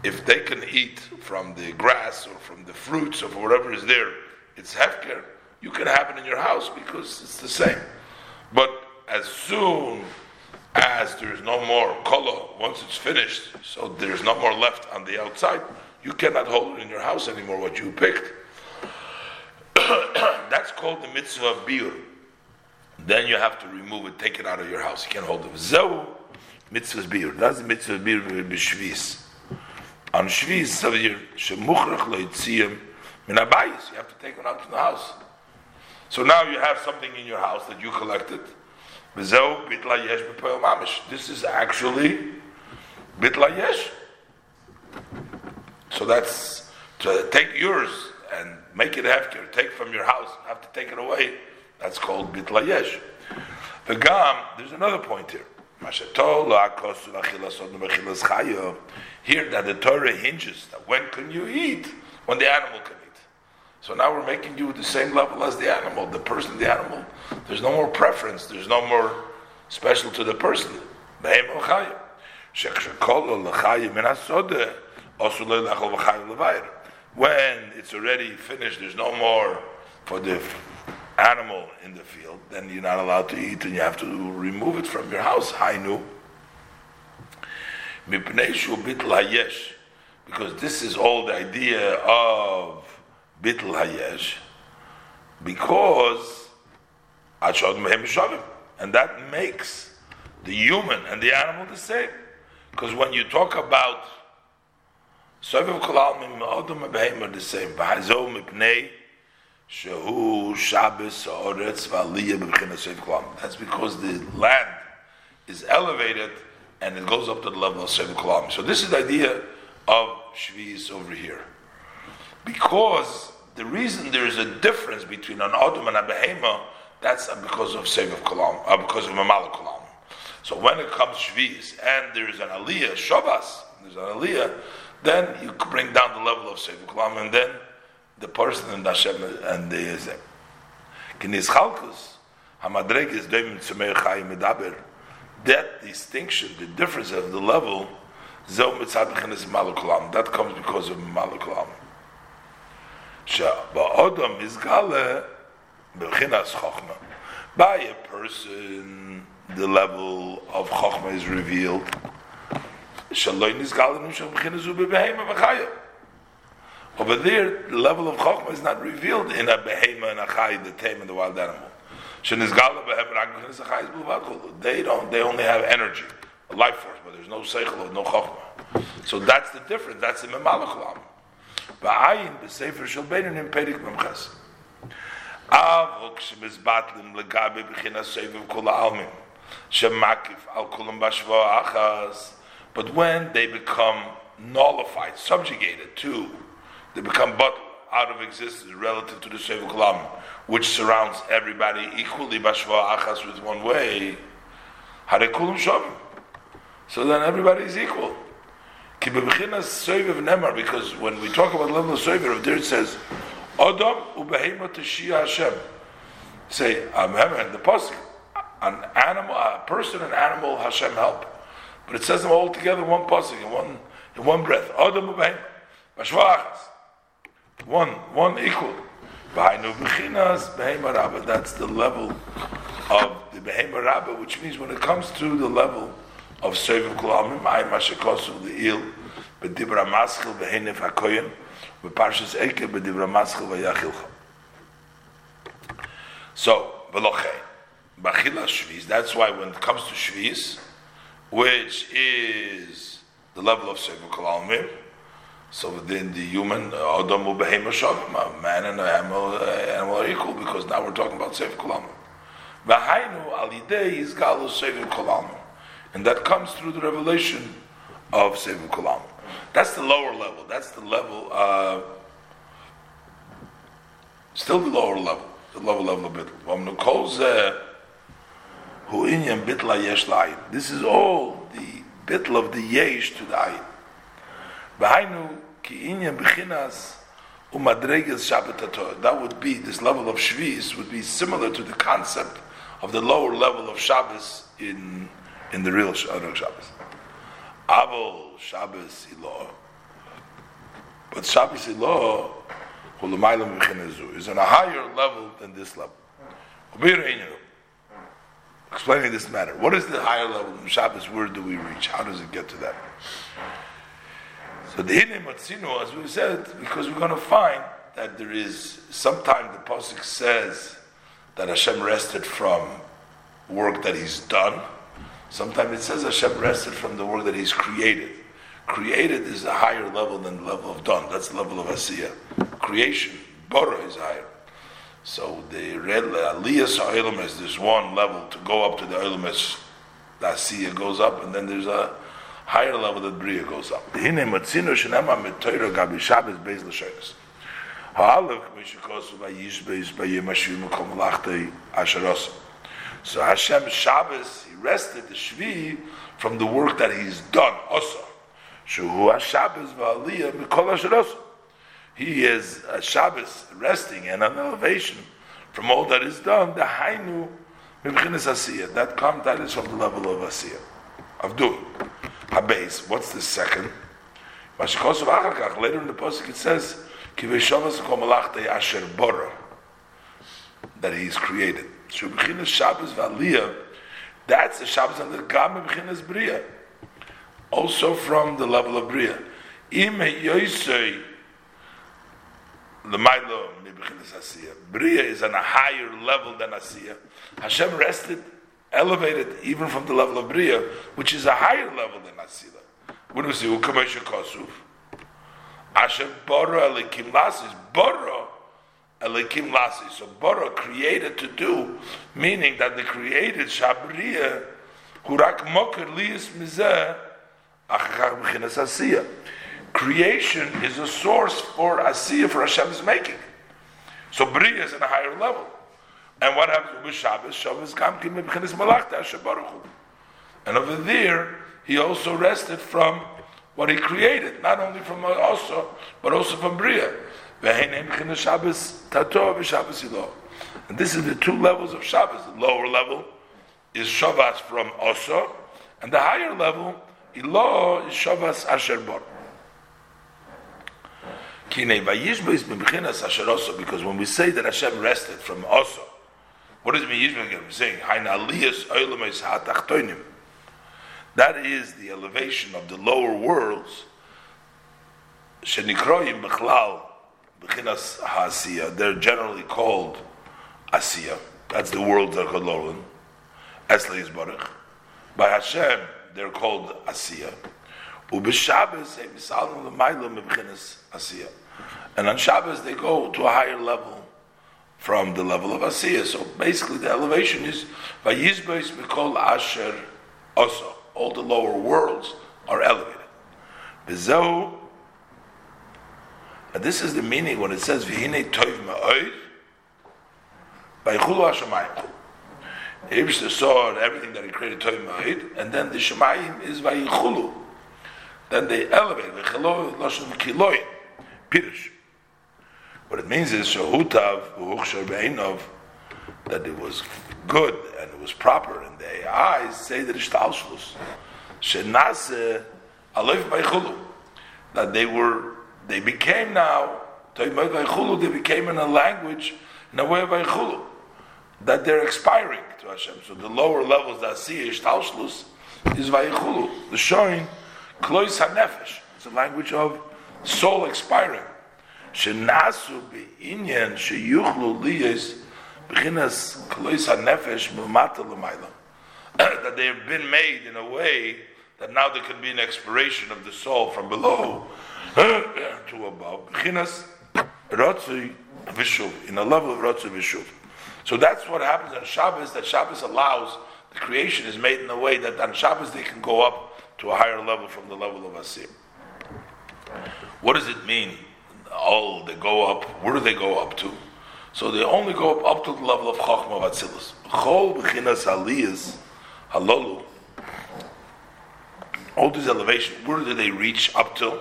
A: if they can eat from the grass or from the fruits or whatever is there, it's hefker. You can have it in your house because it's the same. But as soon as there is no more kolo, once it's finished, so there's no more left on the outside, you cannot hold it in your house anymore, what you picked. That's called the mitzvah of biur. Then you have to remove it, take it out of your house. You can't hold it. Mitzvah biur. That's the mitzvah biur b'shvis. On shvis, savir shemuchrach loitziyim min abayis. You have to take it out to the house. So now you have something in your house that you collected. Bitla yesh mamish. This is actually bitla yesh. So that's to take yours and make it hefker, take from your house, have to take it away. That's called bitla yesh. The gam, there's another point here. Here that the Torah hinges that when can you eat? When the animal can eat. So now we're making you the same level as the animal, the person, the animal. There's no more preference. There's no more special to the person. When it's already finished, there's no more for the animal in the field, then you're not allowed to eat and you have to remove it from your house. Hainu. Mipnei shu bitl hayesh, because this is all the idea of bitl hayesh, because achod mehem shavim, and that makes the human and the animal the same. Because when you talk about Sovev Kolalmim, Odom Abehem are the same. V'hazo mipnei shehu Shabbos Oretz V'aliyah. That's because the land is elevated and it goes up to the level of Sovev Kolalmim. So this is the idea of Shvi'is over here. Because the reason there is a difference between an Odom and a Behema, that's because of Sovev Kolalmim, uh, because of Mamala Kolalmim. So when it comes Shvi'is and there is an Aliyah, Shavas, there's an Aliyah, then you bring down the level of Sefer Kulam, and then the person and Hashem and the Yezem. Kiniz Chalkus, Hamadreg is Doim Tzumei Chayim Medaber. That distinction, the difference of the level, Zeu Mitzad Bechinis Malukulam. That comes because of Malukulam. Ba'odom is Gale Bechinas Chochma. By a person, the level of Chochma is revealed. Over there, the level of Chokhmah is not revealed in a behema and a chay, the tame and the wild animal. They don't, they only have energy, a life force, but there's no seichel, no Chokhmah. So that's the difference, that's the Memalach Lam. Ba'ayin, the Sefer Shal Beinin in Perik Memches. Avok shemizbatlim legabe b'china Sefer Kula Almim. Shemakif al kulam bashva achas. But when they become nullified, subjugated to, they become but out of existence relative to the Sheva Kalam, which surrounds everybody equally, Bashva Achas with one way, Harekulim Shavim. So then everybody is equal. Because when we talk about the level of Soiv, there it says, Adam ubehema teshia Hashem. Say, Amen. The pasuk, an animal, a person, an animal, Hashem help. But it says them all together in one pasuk, in one in one breath. Adam u'behem, b'shvachas. One, one equal. That's the level of the b'heim rabba, which means when it comes to the level of Seviv Kulamim, I mashakosu the il, b'dibra maschil b'heinef hakoyen, b'parshas eke b'dibra maschil v'yachilcha. So, v'lochei, b'achila shviz, that's why when it comes to shviz, which is the level of Sefer Kalalmim. So within the human, Adam Ubehema man and animal, animal are equal because now we're talking about Sefer Kalalmim. V'hainu alidei is galus Sefer Kalalmim. And that comes through the revelation of Sefer Kalalmim. That's the lower level. That's the level, uh, still the lower level, the lower level of it. Hu inyan bitla yesh. This is all the bitl of the yesh to the ayin. V'hainu That would be, this level of Shvis would be similar to the concept of the lower level of Shabbos in, in the real Shabbos. Avol Shabbos Ilah. But Shabbos Ilah, is on a higher level than this level explaining this matter. What is the higher level of Shabbos? Where do we reach? How does it get to that? So the Hine Matzino, as we said, because we're going to find that there is, sometimes the Pasuk says that Hashem rested from work that He's done. Sometimes it says Hashem rested from the work that He's created. Created is a higher level than the level of done. That's the level of Asiya. Creation, Bora is higher. So the red aliyah is this one level to go up to the olam the asiya goes up, and then there's a higher level that bria goes up. So Hashem Shabbos, he rested the Shvi from the work that he's done also. Shuhu HaShabbos v'aliyah mikol asheros he is a Shabbos resting and an elevation from all that is done. The Hainu Mibchinis Asiyah. That comes, that is from the level of Asiyah, of doing. What's the second? Later in the Pasuk it says, that he's created. Shabbos Valiyah, that's the Shabbos under Gam Mibchinas Bria. also from the level of Bria. The Bria is on a higher level than Asiya. Hashem rested, elevated even from the level of Bria, which is a higher level than Asila. Do we see? Ukamesha Kosuf. Asher Bora Elikim Lasis. Bora Elikim Lasis. So Bora created to do, meaning that the created Shabria, Hurak Moker Lias Mizeh, creation is a source for asiyah for Hashem's making. So Bria is in a higher level. And what happens with Shabbos? Shabbos kamkim b'chinas malachta Hashem And over there, he also rested from what he created, not only from also, but also from Bria. And this is the two levels of Shabbos. The lower level is Shabbos from Oso, and the higher level, Ilo, is Shabbos Asher Baruch. Because when we say that Hashem rested from Oso, what does it mean? We're saying, that is the elevation of the lower worlds. They're generally called Asiya. That's the world that are called Loran. Esli is Baruch. By Hashem, they're called Asiya. Ubishabes, Misalim, Lemailam, Mebchinas Asiya. And on Shabbos, they go to a higher level from the level of Asiya. So basically, the elevation is Vayizbeis Mikol Asher Oso. All the lower worlds are elevated. Bezehu, and this is the meaning when it says Vihine Toiv Ma'oid, Vayichulu HaShemayim. Abraham saw everything that he created Toiv Ma'oid, and then the Shemayim is Vayichulu. Then they elevate. V'chelo Lashon Kiloy. Pirush. What it means is shahutav beinov that it was good and it was proper in their eyes. Say that ishtalshlus shenase alef beichulu that they were they became now they became in a language in a way of beichulu that they're expiring to Hashem. So the lower levels that see is ishtalshlus is vayichulu. The showing klois hanefesh. It's a language of soul expiring. Be inyan sheyuchlu liyes beginas klois hanefesh mumata l'mayla. That they have been made in a way that now there can be an expiration of the soul from below to above. Beginas rotzu vishuv, in a level of rotzu vishuv. So that's what happens on Shabbos, that Shabbos allows, the creation is made in a way that on Shabbos they can go up to a higher level from the level of Asim. What does it mean? Oh, they go up. Where do they go up to? So they only go up, up to the level of Chachma of Atzilus. Chol b'chinas aliyas halolu. All these elevations, where do they reach up to?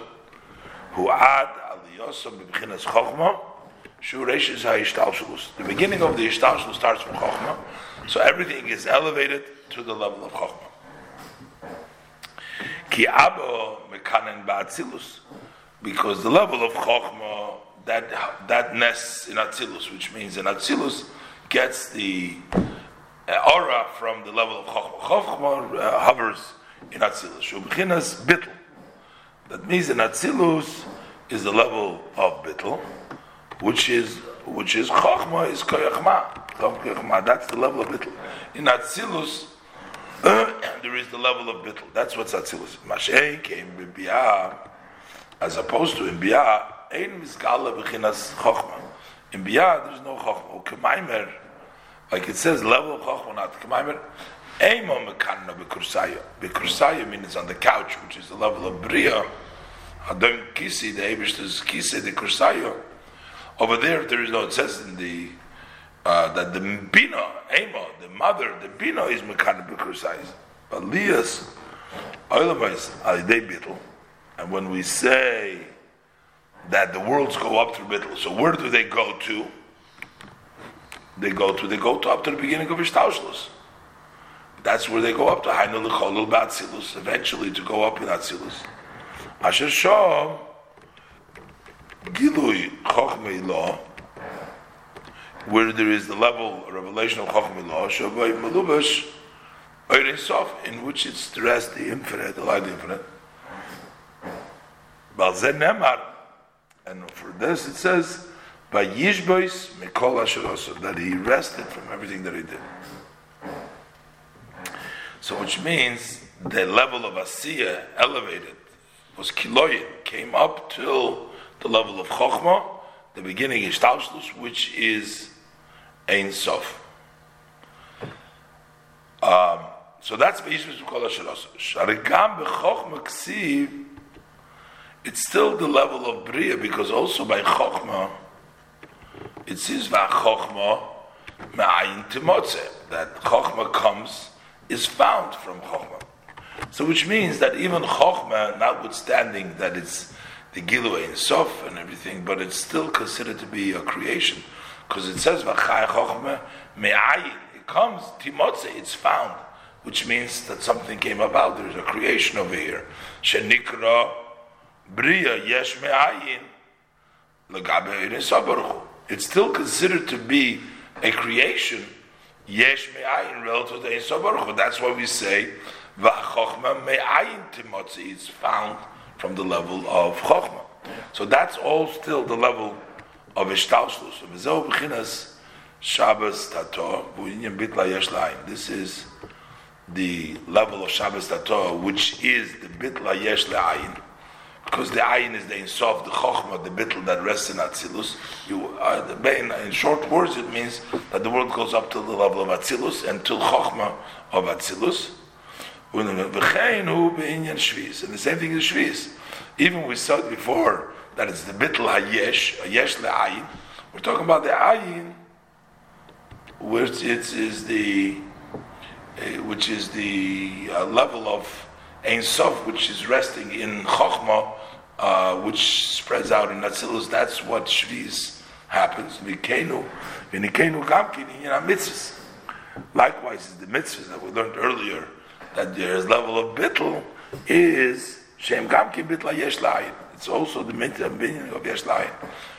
A: Who ad aliyosam b'chinas Chachma. Shuresh is ha'ishtalshalus. The beginning of the ishtalshalus starts from Chachma, so everything is elevated to the level of Chachma. Ki abo mekanen ba'atzilus because the level of chokhmah that that nests in Atzilus, which means in Atzilus gets the uh, aura from the level of chokhmah. Chokhmah uh, hovers in Atzilus. Shubchinas bitl. That means in Atzilus is the level of bitl, which is which is chokhmah is koyachma. That's the level of bitl. In Atzilus. there is the level of bitl. That's what's Atzilus. Mashay came as opposed to in ein misgala b'chinas chokhmah. In there's no chokhmah. Kemaimer, like it says, level of chokhmah, not kemaimer. Eimo mekanna b'kursaya. B'kursaya means on the couch, which is the level of Bria. Adon kisi, the Ebershter's kisi, the kursaya. Over there, there is no, it says in the, uh, that the bina, Emo, the mother, the bina is mekanna b'kursaya. But Lias, otherwise, alidei bitl, and when we say that the worlds go up through Bittul, so where do they go to? They go to they go to up to the beginning of Ishtaushlos. That's where they go up to Hainul Cholul Batzilus, eventually to go up in Atzilus. Asher Shom Gilui Chochmei Law, where there is the level revelation of Chochmei Law, Shavai Malubash in which it's stressed the infinite, the light the infinite. And for this it says, by Yishbois Mikol Asherosa, that he rested from everything that he did. So, which means the level of Asiya elevated was Kiloyin, came up till the level of Chokhmah, the beginning is Tauslus, which is Ein Sof. Um, so that's Beishvis Mikol Asherosa. Sharigam B'Chokhmah Ksiv, it's still the level of Bria, because also by Chokhmah, it says V'Chokhmah Ma'ayin Timotze, that Chokhmah comes, is found from Chokhmah. So which means that even Chokhmah, notwithstanding that it's the Gilu Ein Sof and everything, but it's still considered to be a creation. Because it says V'chai Chokhmah Me'ayin, it comes, Timotze, it's found. Which means that something came about, there's a creation over here. Shenikra Bria Yesh Me'ayin Lagabe it's still considered to be a creation. Yesh me'ayin relative to Ein That's why we say va'chochma me'ayin timotzi. It's found from the level of chochma. So that's all still the level of ishtalshlus. V'zeu b'chinas Shabbos tato v'inyan bitla yesh. This is the level of Shabbos tato, which is the bitla yesh because the ayin is the insof, the chokhmah, the bittel that rests in atzilus. You, uh, the, in, short words, it means that the world goes up to the level of atzilus and to chokhmah of atzilus. And the same thing is shviz. Even we said before that it's the bittel hayesh, hayesh le'ayin. We're talking about the ayin, which it is the, uh, which is the uh, level of Ein Sof, which is resting in Chokhmah, uh, which spreads out in Atzilus. That's what Shviz happens. Mikenu, Vinikenu Gamkin, in mitzvahs. Likewise, is the mitzvahs that we learned earlier, that there is level of bittul, is Shem Gamkin Bitla Yesh. It's also the meaning of Yesh Layin.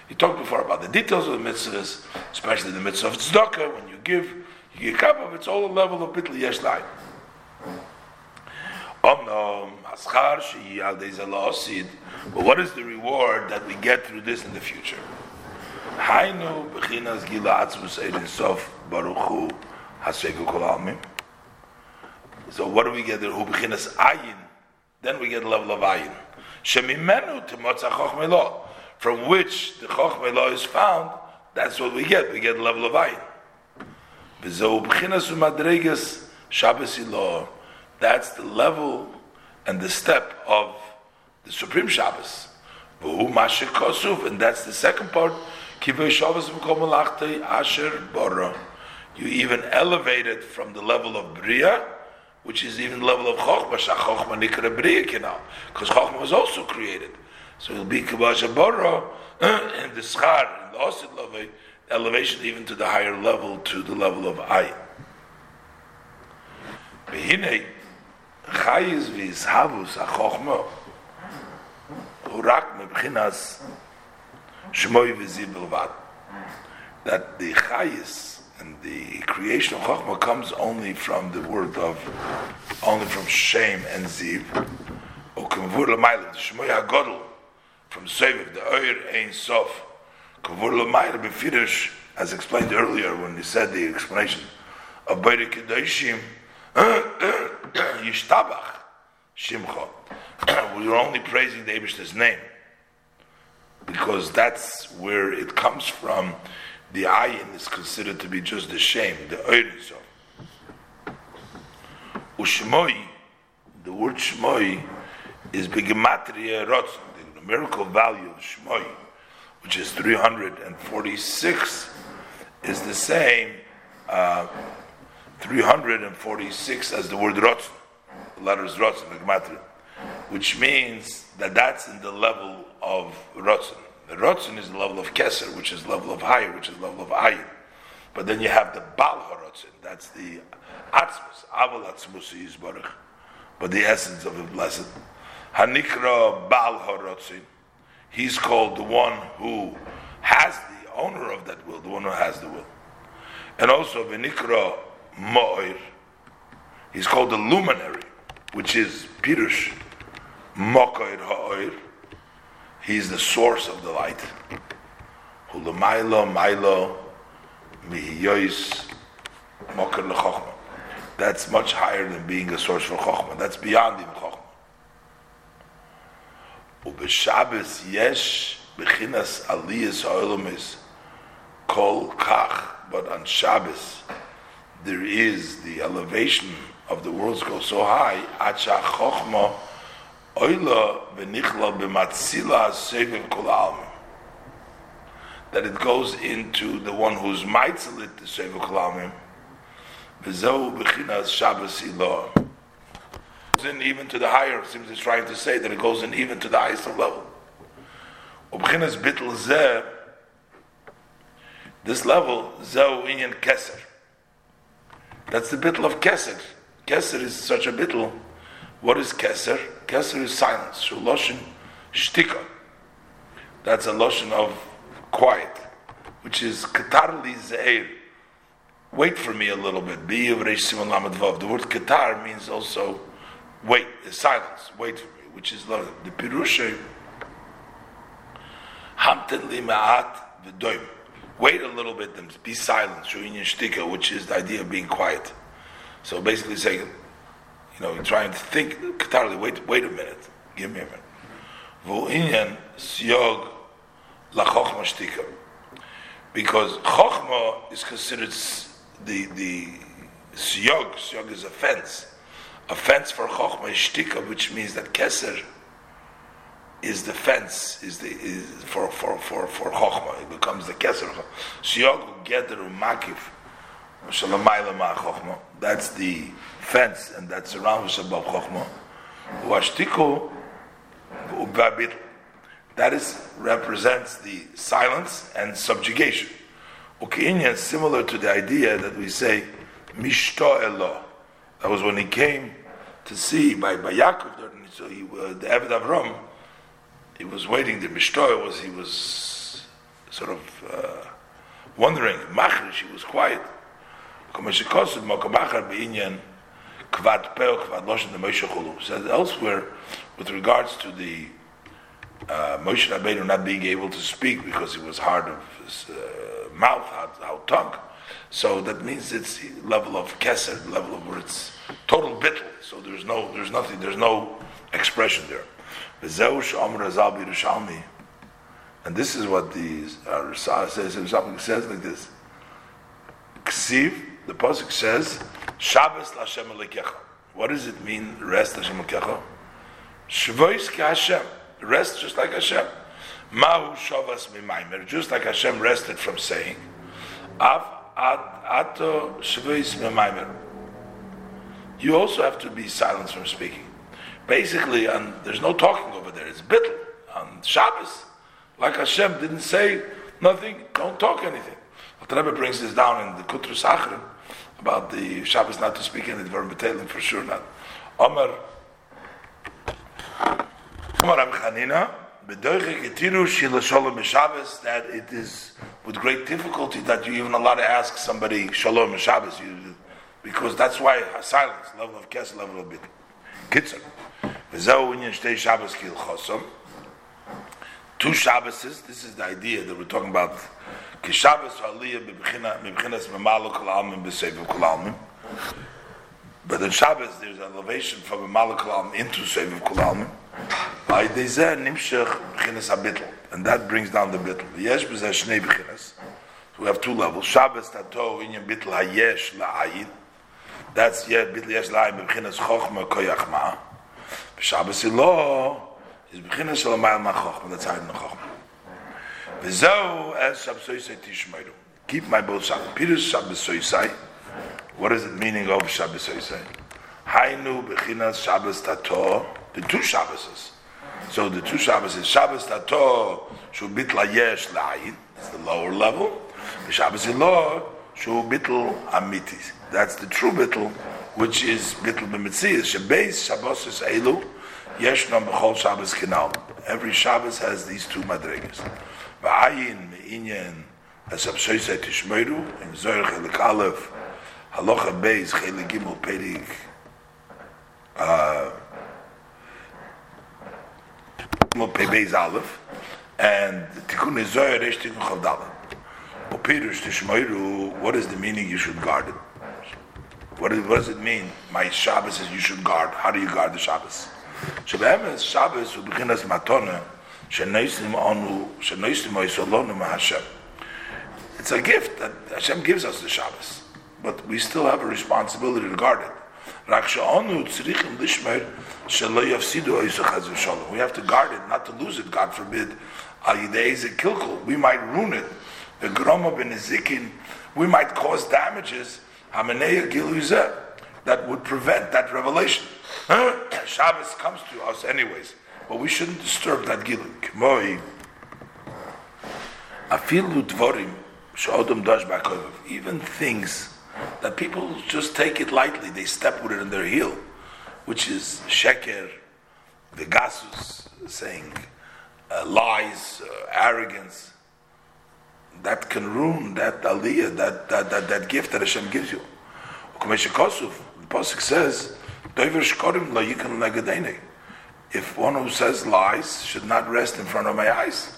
A: You talked before about the details of the mitzvahs, especially the mitzvah of tzedakah. When you give, you give cup of it's all a level of bitl yesh layin. But what is the reward that we get through this in the future? So what do we get there? Then we get level of ayin. From which the chokhmah is found, that's what we get. We get level of ayin. That's the level and the step of the Supreme Shabbos. And that's the second part. You even elevate it from the level of Bria, which is even the level of Chokhmah. Chokhmah Nikra Bria Because Chokhmah was also created. So it'll be Kabasha Bora and the Schar, and the Osid level, elevation even to the higher level, to the level of Ayin. Chayis v'yishavus ha-chochma urak mebchinas shmoy v'zir bilvad. That the chayis and the creation of chochma comes only from the word of, only from shame and ziv. Ukemvur l'mayla, the shmoy ha-godel, from Seviv, the oir ein sof. Kavur l'mayla b'firish, as explained earlier when we said the explanation of Beit Kedoshim, Yishtabach Shimcha. We're only praising the Abish's name because that's where it comes from. The ayin is considered to be just the shame, the oiriso. Ushmoi, the word shmoi is begematria rotzen, the numerical value of shmoi, which is 346, is the same. Uh, 346 as the word Rotz, the letters the Gematria, which means that that's in the level of Rotzen. The Rotzen is the level of Keser, which is level of higher, which is level of Ayin. But then you have the Bal HaRotzen, that's the Atzmus, Aval Atzmus Yisbarach, but the essence of the blessed. Hanikra Bal HaRotzen, he's called the one who has the owner of that will, the one who has the will. And also Venikra Ma'ir. He's called the luminary, which is Pirush Ma'ir Ha'ir. He's the source of the light. Hulamailo, Milo, Mihiyois, Mokar Lechochma. That's much higher than being a source for Chochma. That's beyond even Chochma. Ubeshabes yesh bechinas aliyas ha'olamis kol kach. But on Shabbos, there is the elevation of the worlds go so high. Acha chochma oila v'nichla b'matzila sevim kol. That it goes into the one who's mitzlit the sevim kol almim. V'zehu b'chinas Shabbos ilah. In even to the higher. Seems it's trying to say that it goes in even to the highest level. Ub'chinas bitl zeh. This level, zehu inyan keser. That's the bitl of keser. Keser is such a bitl. What is keser? Keser is silence. Shuloshin shtika. That's a lotion of quiet, which is katarli zeir. Wait for me a little bit. Be of. The word katar means also wait, silence. Wait for me, which is the pirusha. Hamten li ma'at v'doim. Wait a little bit and be silent. Which is the idea of being quiet. So basically saying, you know, trying to think, katarli, wait, wait a minute. Give me a minute. Shtika. Because chochma is considered the, the siyog, siyog is. A fence for chochma is shtika, which means that keser is the fence, is the is for for for for chokhmah. It becomes the keser. Shiyog geder makif. That's the fence, and that surrounds above chokhmah. Uashtiku ubabit. That is represents the silence and subjugation. Ukinya is similar to the idea that we say mishto elo. That was when he came to see by by Yaakov. So he, uh, the Eved Avram he was waiting. The Mishtoy was he was sort of uh, wondering. Machrish, he was quiet. Says elsewhere, with regards to the uh, Moshe Rabbeinu not being able to speak because he was hard of his uh, mouth, hard, hard tongue. So that means it's level of keser, level of where it's total bittle. So there's no, there's nothing, there's no expression there. And this is what the uh, Rasah says. Something says like this. Ksiv, the pasuk says, Shabbos Lashem Alekecha. What does it mean? Rest Lashem Alekecha. Shvois ke Hashem. Rest just like Hashem. Mahu Shavas Mimaimer. Just like Hashem rested from saying. Av Ato Shvois Mimaimer. You also have to be silent from speaking basically, and there's no talking over there. It's bittul on Shabbos. Like Hashem didn't say nothing, don't talk anything. The Rebbe brings this down in the Kutrus Achrim about the Shabbos not to speak any Dvarim B'Teilim for sure not. Omer Omer Amchanina that it is with great difficulty that you even allowed to ask somebody Shalom Shabbos because that's why silence, level of kes, level of bit. Kitzur. Two Shabbases, this is the idea that we're talking about. Kishabbos aliyah b'bchinas memalo kol almin b'sevu kol almin. But in Shabbos, there's elevation from memalo kol almin into sevu kol almin. By dezeh nimshach b'chinas habitl. And that brings down the bitl. Yesh b'zeh shnei b'chinas. So we have two levels. Shabbos tato inyan bitl hayesh la'ayin. That's yeah, bitl yesh la'ayin b'chinas chochma koyach ma'ah. Shabbos Ilo is beginning shel ma'al ma'chochma. That's how in the chochma. V'zo as Shabbos Yisai Tishmeiru. Keep my both Shabbos. Peter's Shabbos Yisai. What is the meaning of Shabbos Yisai? Hainu bechinas Shabbos Tato. The two Shabboses. So the two Shabbos Shabbos Tato shu bitla yesh la'ayin. That's the lower level. Shabbos Ilo shu bitl amitis. That's the true bitl, which is bitl b'mitzias. Shebeis Shabbos Elu. Yeshnam b'chol Shabbos kinal. Every Shabbos has these two madrigas. V'ayin me'inyan as absoisei tishmeru in Zoyer Chelik Aleph Halacha Beis Chelik Gimel Perik uh, Gimel Beis Aleph And Tikkun Zohar Resh Tikkun Tishmoiru, what is the meaning you should guard it? What, is, what does it mean? My Shabbos is you should guard. How do you guard the Shabbos? Shabbos, Shabbos. It's a gift that Hashem gives us the Shabbos, but we still have a responsibility to guard it. We have to guard it, not to lose it, God forbid. We might ruin it. We might cause damages Hameneya Giluzeh, that would prevent that revelation. Shabbos comes to us anyways, but we shouldn't disturb that Gilui. Afilu Dvorim, Shodom Dash even things that people just take it lightly, they step with it in their heel, which is Sheker, the Gasus, saying uh, lies, uh, arrogance. That can ruin that aliyah, that, that, that, that gift that Hashem gives you. The Pasuk says, if one who says lies should not rest in front of my eyes,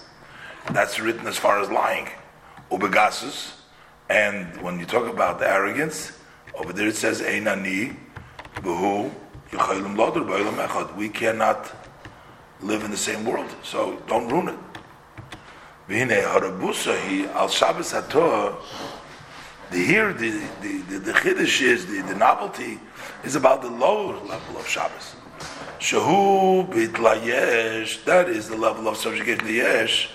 A: that's written as far as lying. Ubegasus, and when you talk about the arrogance, over there it says We cannot live in the same world, so don't ruin it. V'hine harabusa al Shabbos the here the the the, the is the, the novelty is about the lower level of Shabbos. Shahu bitlayesh, that is the level of subjugation to yesh.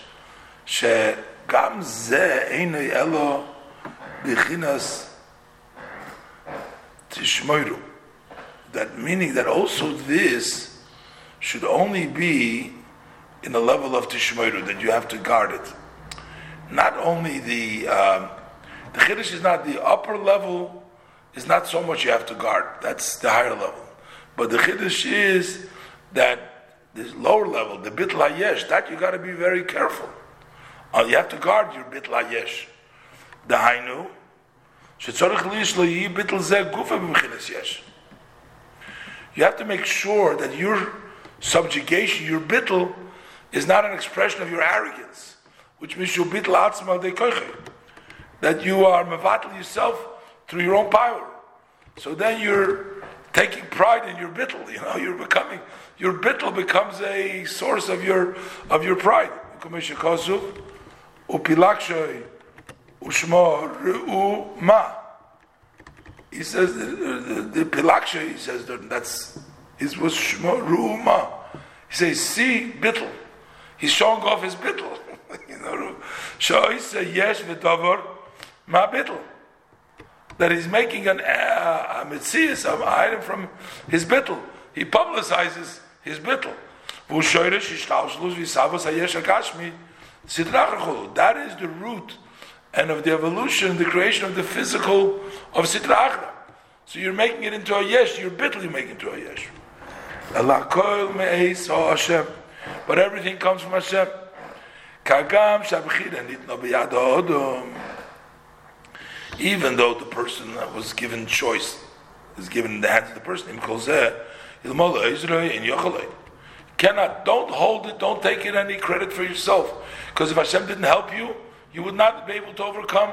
A: Ze einay elo bichinas tishmoiru. That meaning that also this should only be in the level of tishmoiru, that you have to guard it. Not only the um, the chiddush is not the upper level is not so much you have to guard. That's the higher level. But the chiddush is that this lower level, the bit layesh, that you got to be very careful. Uh, you have to guard your bit layesh. The hainu, you have to make sure that your subjugation, your bittel, is not an expression of your arrogance, which means your bittel atzma de that you are mevatel yourself through your own power. So then you're taking pride in your bittel. You know, you're becoming your bittel becomes a source of your of your pride. He says the, the, the pilaksha. He says that that's it was shmo ru'uma. He says see bittel. He's showing off his bittel. you know, shoyse yesh v'davar ma bittel that he's making an, uh, a mitzias, an item from his bittel. He publicizes his bittel. That is the root and of the evolution, the creation of the physical of Sitra So you're making it into a yesh, your bittel you make it into a yesh. But everything comes from Hashem. Kagam even though the person that was given choice, is given in the hands of the person, cannot, don't hold it, don't take it any credit for yourself. Because if Hashem didn't help you, you would not be able to overcome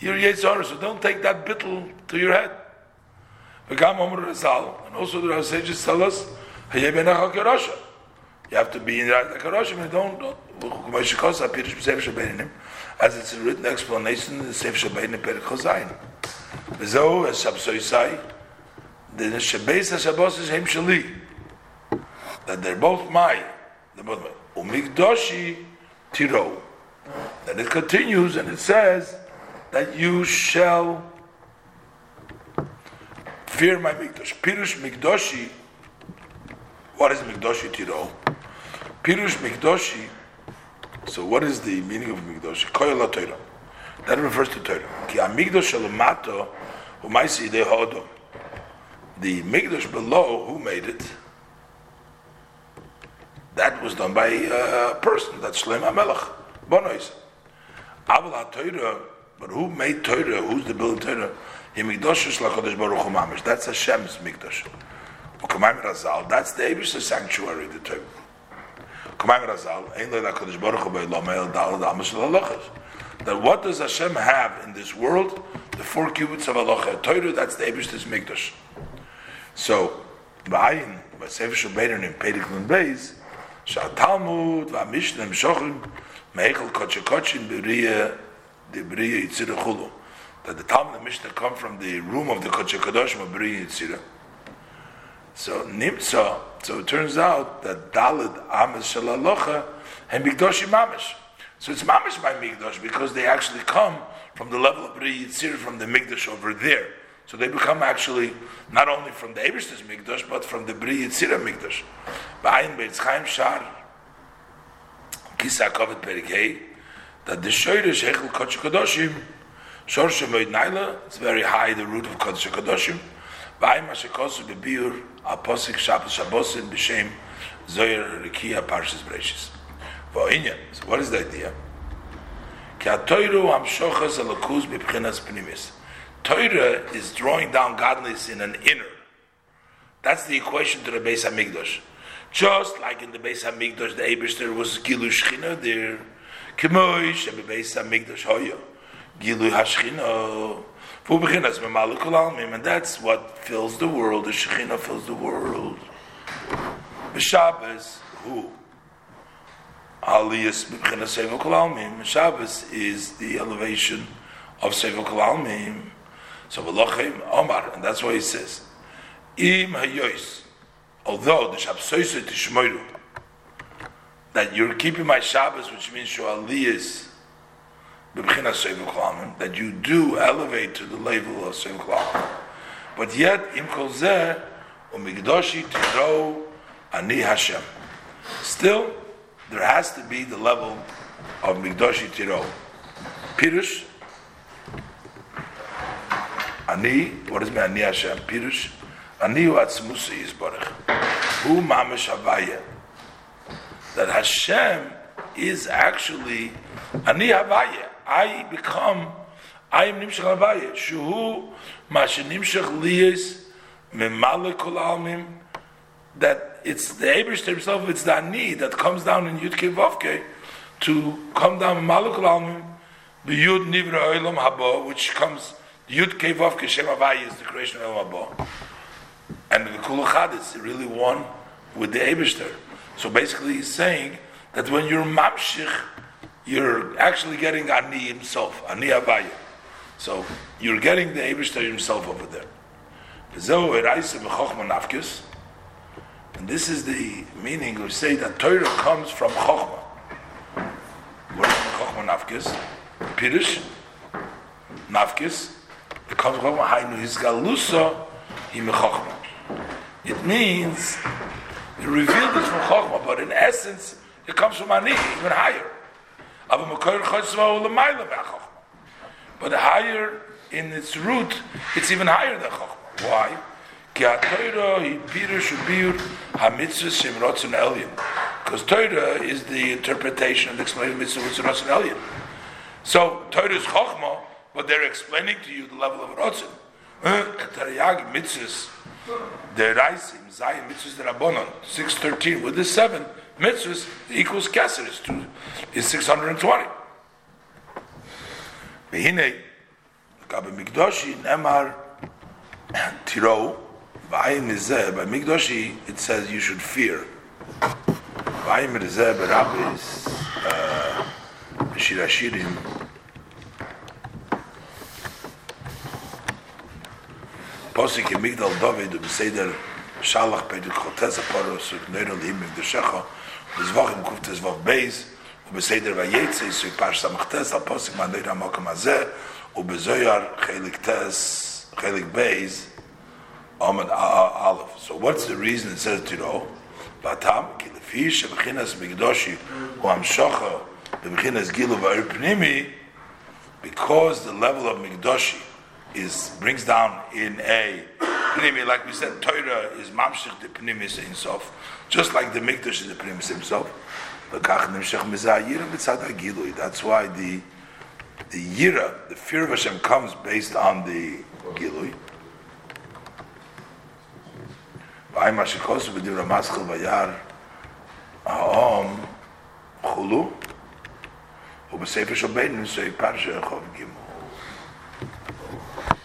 A: your Yetzirah. So don't take that bittle to your head. And also the sages tell us, you have to be in the Karoshim, don't, don't as it's a written explanation in the Sefer Shabbat in Perik Chozayin. V'zo, as Shabsoisai, the Shabbeis HaShabbos is Hem Shali. That they're both my. They're both my. Umigdoshi Tiro. Then it continues and it says that you shall fear my Mikdosh. Pirush Mikdoshi. What is Mikdoshi Tiro? Pirush Mikdoshi so what is the meaning of Mikdosh? Koyala Torah. That refers to Torah. Ki Amigdosh Shalamato Umaisi De Hodom. The Mikdosh below, who made it? That was done by uh, a person. That's Shlomo HaMelech. Bonois. Aval Torah, but who made Torah? Who's the building Torah? Himikdosh Shlachodesh Baruch Hu Mamish. That's Hashem's Mikdosh. That's the Abish's sanctuary, the Torah. That what does Hashem have in this world? The four cubits of Aloha Torah, that's the Ebishtis Mikdash. So, Ba'ayin, Ba'sefer Shabbatin in Pediklin Beis, Sha'atalmud, Va'mishnah, M'shochim, Me'echel Kotche Kotchin, B'riya, B'riya Yitzirah Chulu. That the Talmud and Mishnah come from the room of the Kotche Kadosh, B'riya Yitzirah. So, Nimsa, so it turns out that Dalid Ames Shalalocha and Migdoshi Mamish. So it's Mamish by Migdosh because they actually come from the level of Beriya Yitzira from the Migdosh over there. So they become actually not only from the Ebershter's Mikdash, but from the Bri Yitzira Mikdash. Ba'ayin Beitz Chaim Shar, Kisa Kovet Perikei, that the Shoyre Shechel Kodesh Kadoshim, Shor Shemoid Naila, it's very high, the root of Kodesh Kadoshim, Ba'ayin Mashakosu Bebiur, Aposik Shabbos Shabbosin, B'Shem, Zoyer Rikia Parshas Breishis. Va'inyan, so what is the idea? Pnimis. Torah is drawing down godliness in an inner. That's the equation to the Beis Hamikdash. Just like in the Beis Hamikdash, the Eberster was Gilu Shchina there. Kemoish and the Beis Hoya. Gilu Hashchina. And that's what fills the world. The Shekhinah fills the world. Shabbos, who? Aliyas B'B'chinas Sevel Kol Shabbos is the elevation of Sevel Kol so Velochem Omar, and that's why he says, Im Hayois, although the Shabsoisa Tishmoiru, that you're keeping my Shabbos, which means Shoaliyas, that you do elevate to the level of Sev But yet, Im Kol Zeh, Umigdoshi Tiro Ani Hashem. Still, there has to be the level of Migdoshi Tiro. Pirush, Ani, what does mean Ani Hashem? Pirush, Ani hu atzmusi yizborech. Hu mamish havaya. That Hashem is actually Ani havaya. I become, I am nimshach havaya. Shuhu ma shenimshach liyis memale kol almim. That it's the Abish himself, it's the Ani that comes down in Yud Vavke to come down in Malakul Almim, B'Yud Nivra Olam Haba, which comes Yud Kevav Keshem Havai is the creation of El And the is really one with the Ebishter. So basically he's saying that when you're Mamshich, you're actually getting Ani himself, Ani Havaya. So you're getting the Ebishter himself over there. And this is the meaning we say that Torah comes from Chokhmah. What is Chokhmah Nafkis? Pirish, Nafkis, it comes from Hainu Hizgalusa Himechachma. It means it revealed it from Chachma, but in essence, it comes from Ani, even higher. But higher in its root, it's even higher than Chachma. Why? Because Torah is the interpretation and explanation of mitzvah with Elyon. So Torah is Chachma, but they're explaining to you the level of Rotzen. Teriyag mitzvahs, the Raisim, Zayin mitzvahs, the Rabbonon, 613, with the seven mitzvahs equals Kesser, is, two, is 620. Behine, Gabe Mikdoshi, Nemar, Tiro, Vayim Mizeh, by Mikdoshi, it says you should fear. Vayim Mizeh, Barabbis, uh, Shirashirim, Posik in Migdal David und Seder Shalach der Chotes Aparo so Neuro Lim in der Shecha das Woche im Kuft des Woch Beis und bei Seder Vayetze so Pash Samachtes al Posik man Neuro Amokum Azeh und bei Zoyar Chelik Tes Chelik Beis so what's the reason it says to know? ki lefi shebechinas Migdoshi hu Amshocha bebechinas Gilu v'er Pnimi because the level of Migdoshi is brings down in a pnimi, like we said, Torah is mamshich the pnimis himself, just like the mikdash is the pnimis himself. That's why the the yira, the fear of Hashem, comes based on the gilui. V'ay mashikosu v'dir ramaschel v'yar ha'om Chulu, ובספר של ביננו זה פרשה חוב גימול.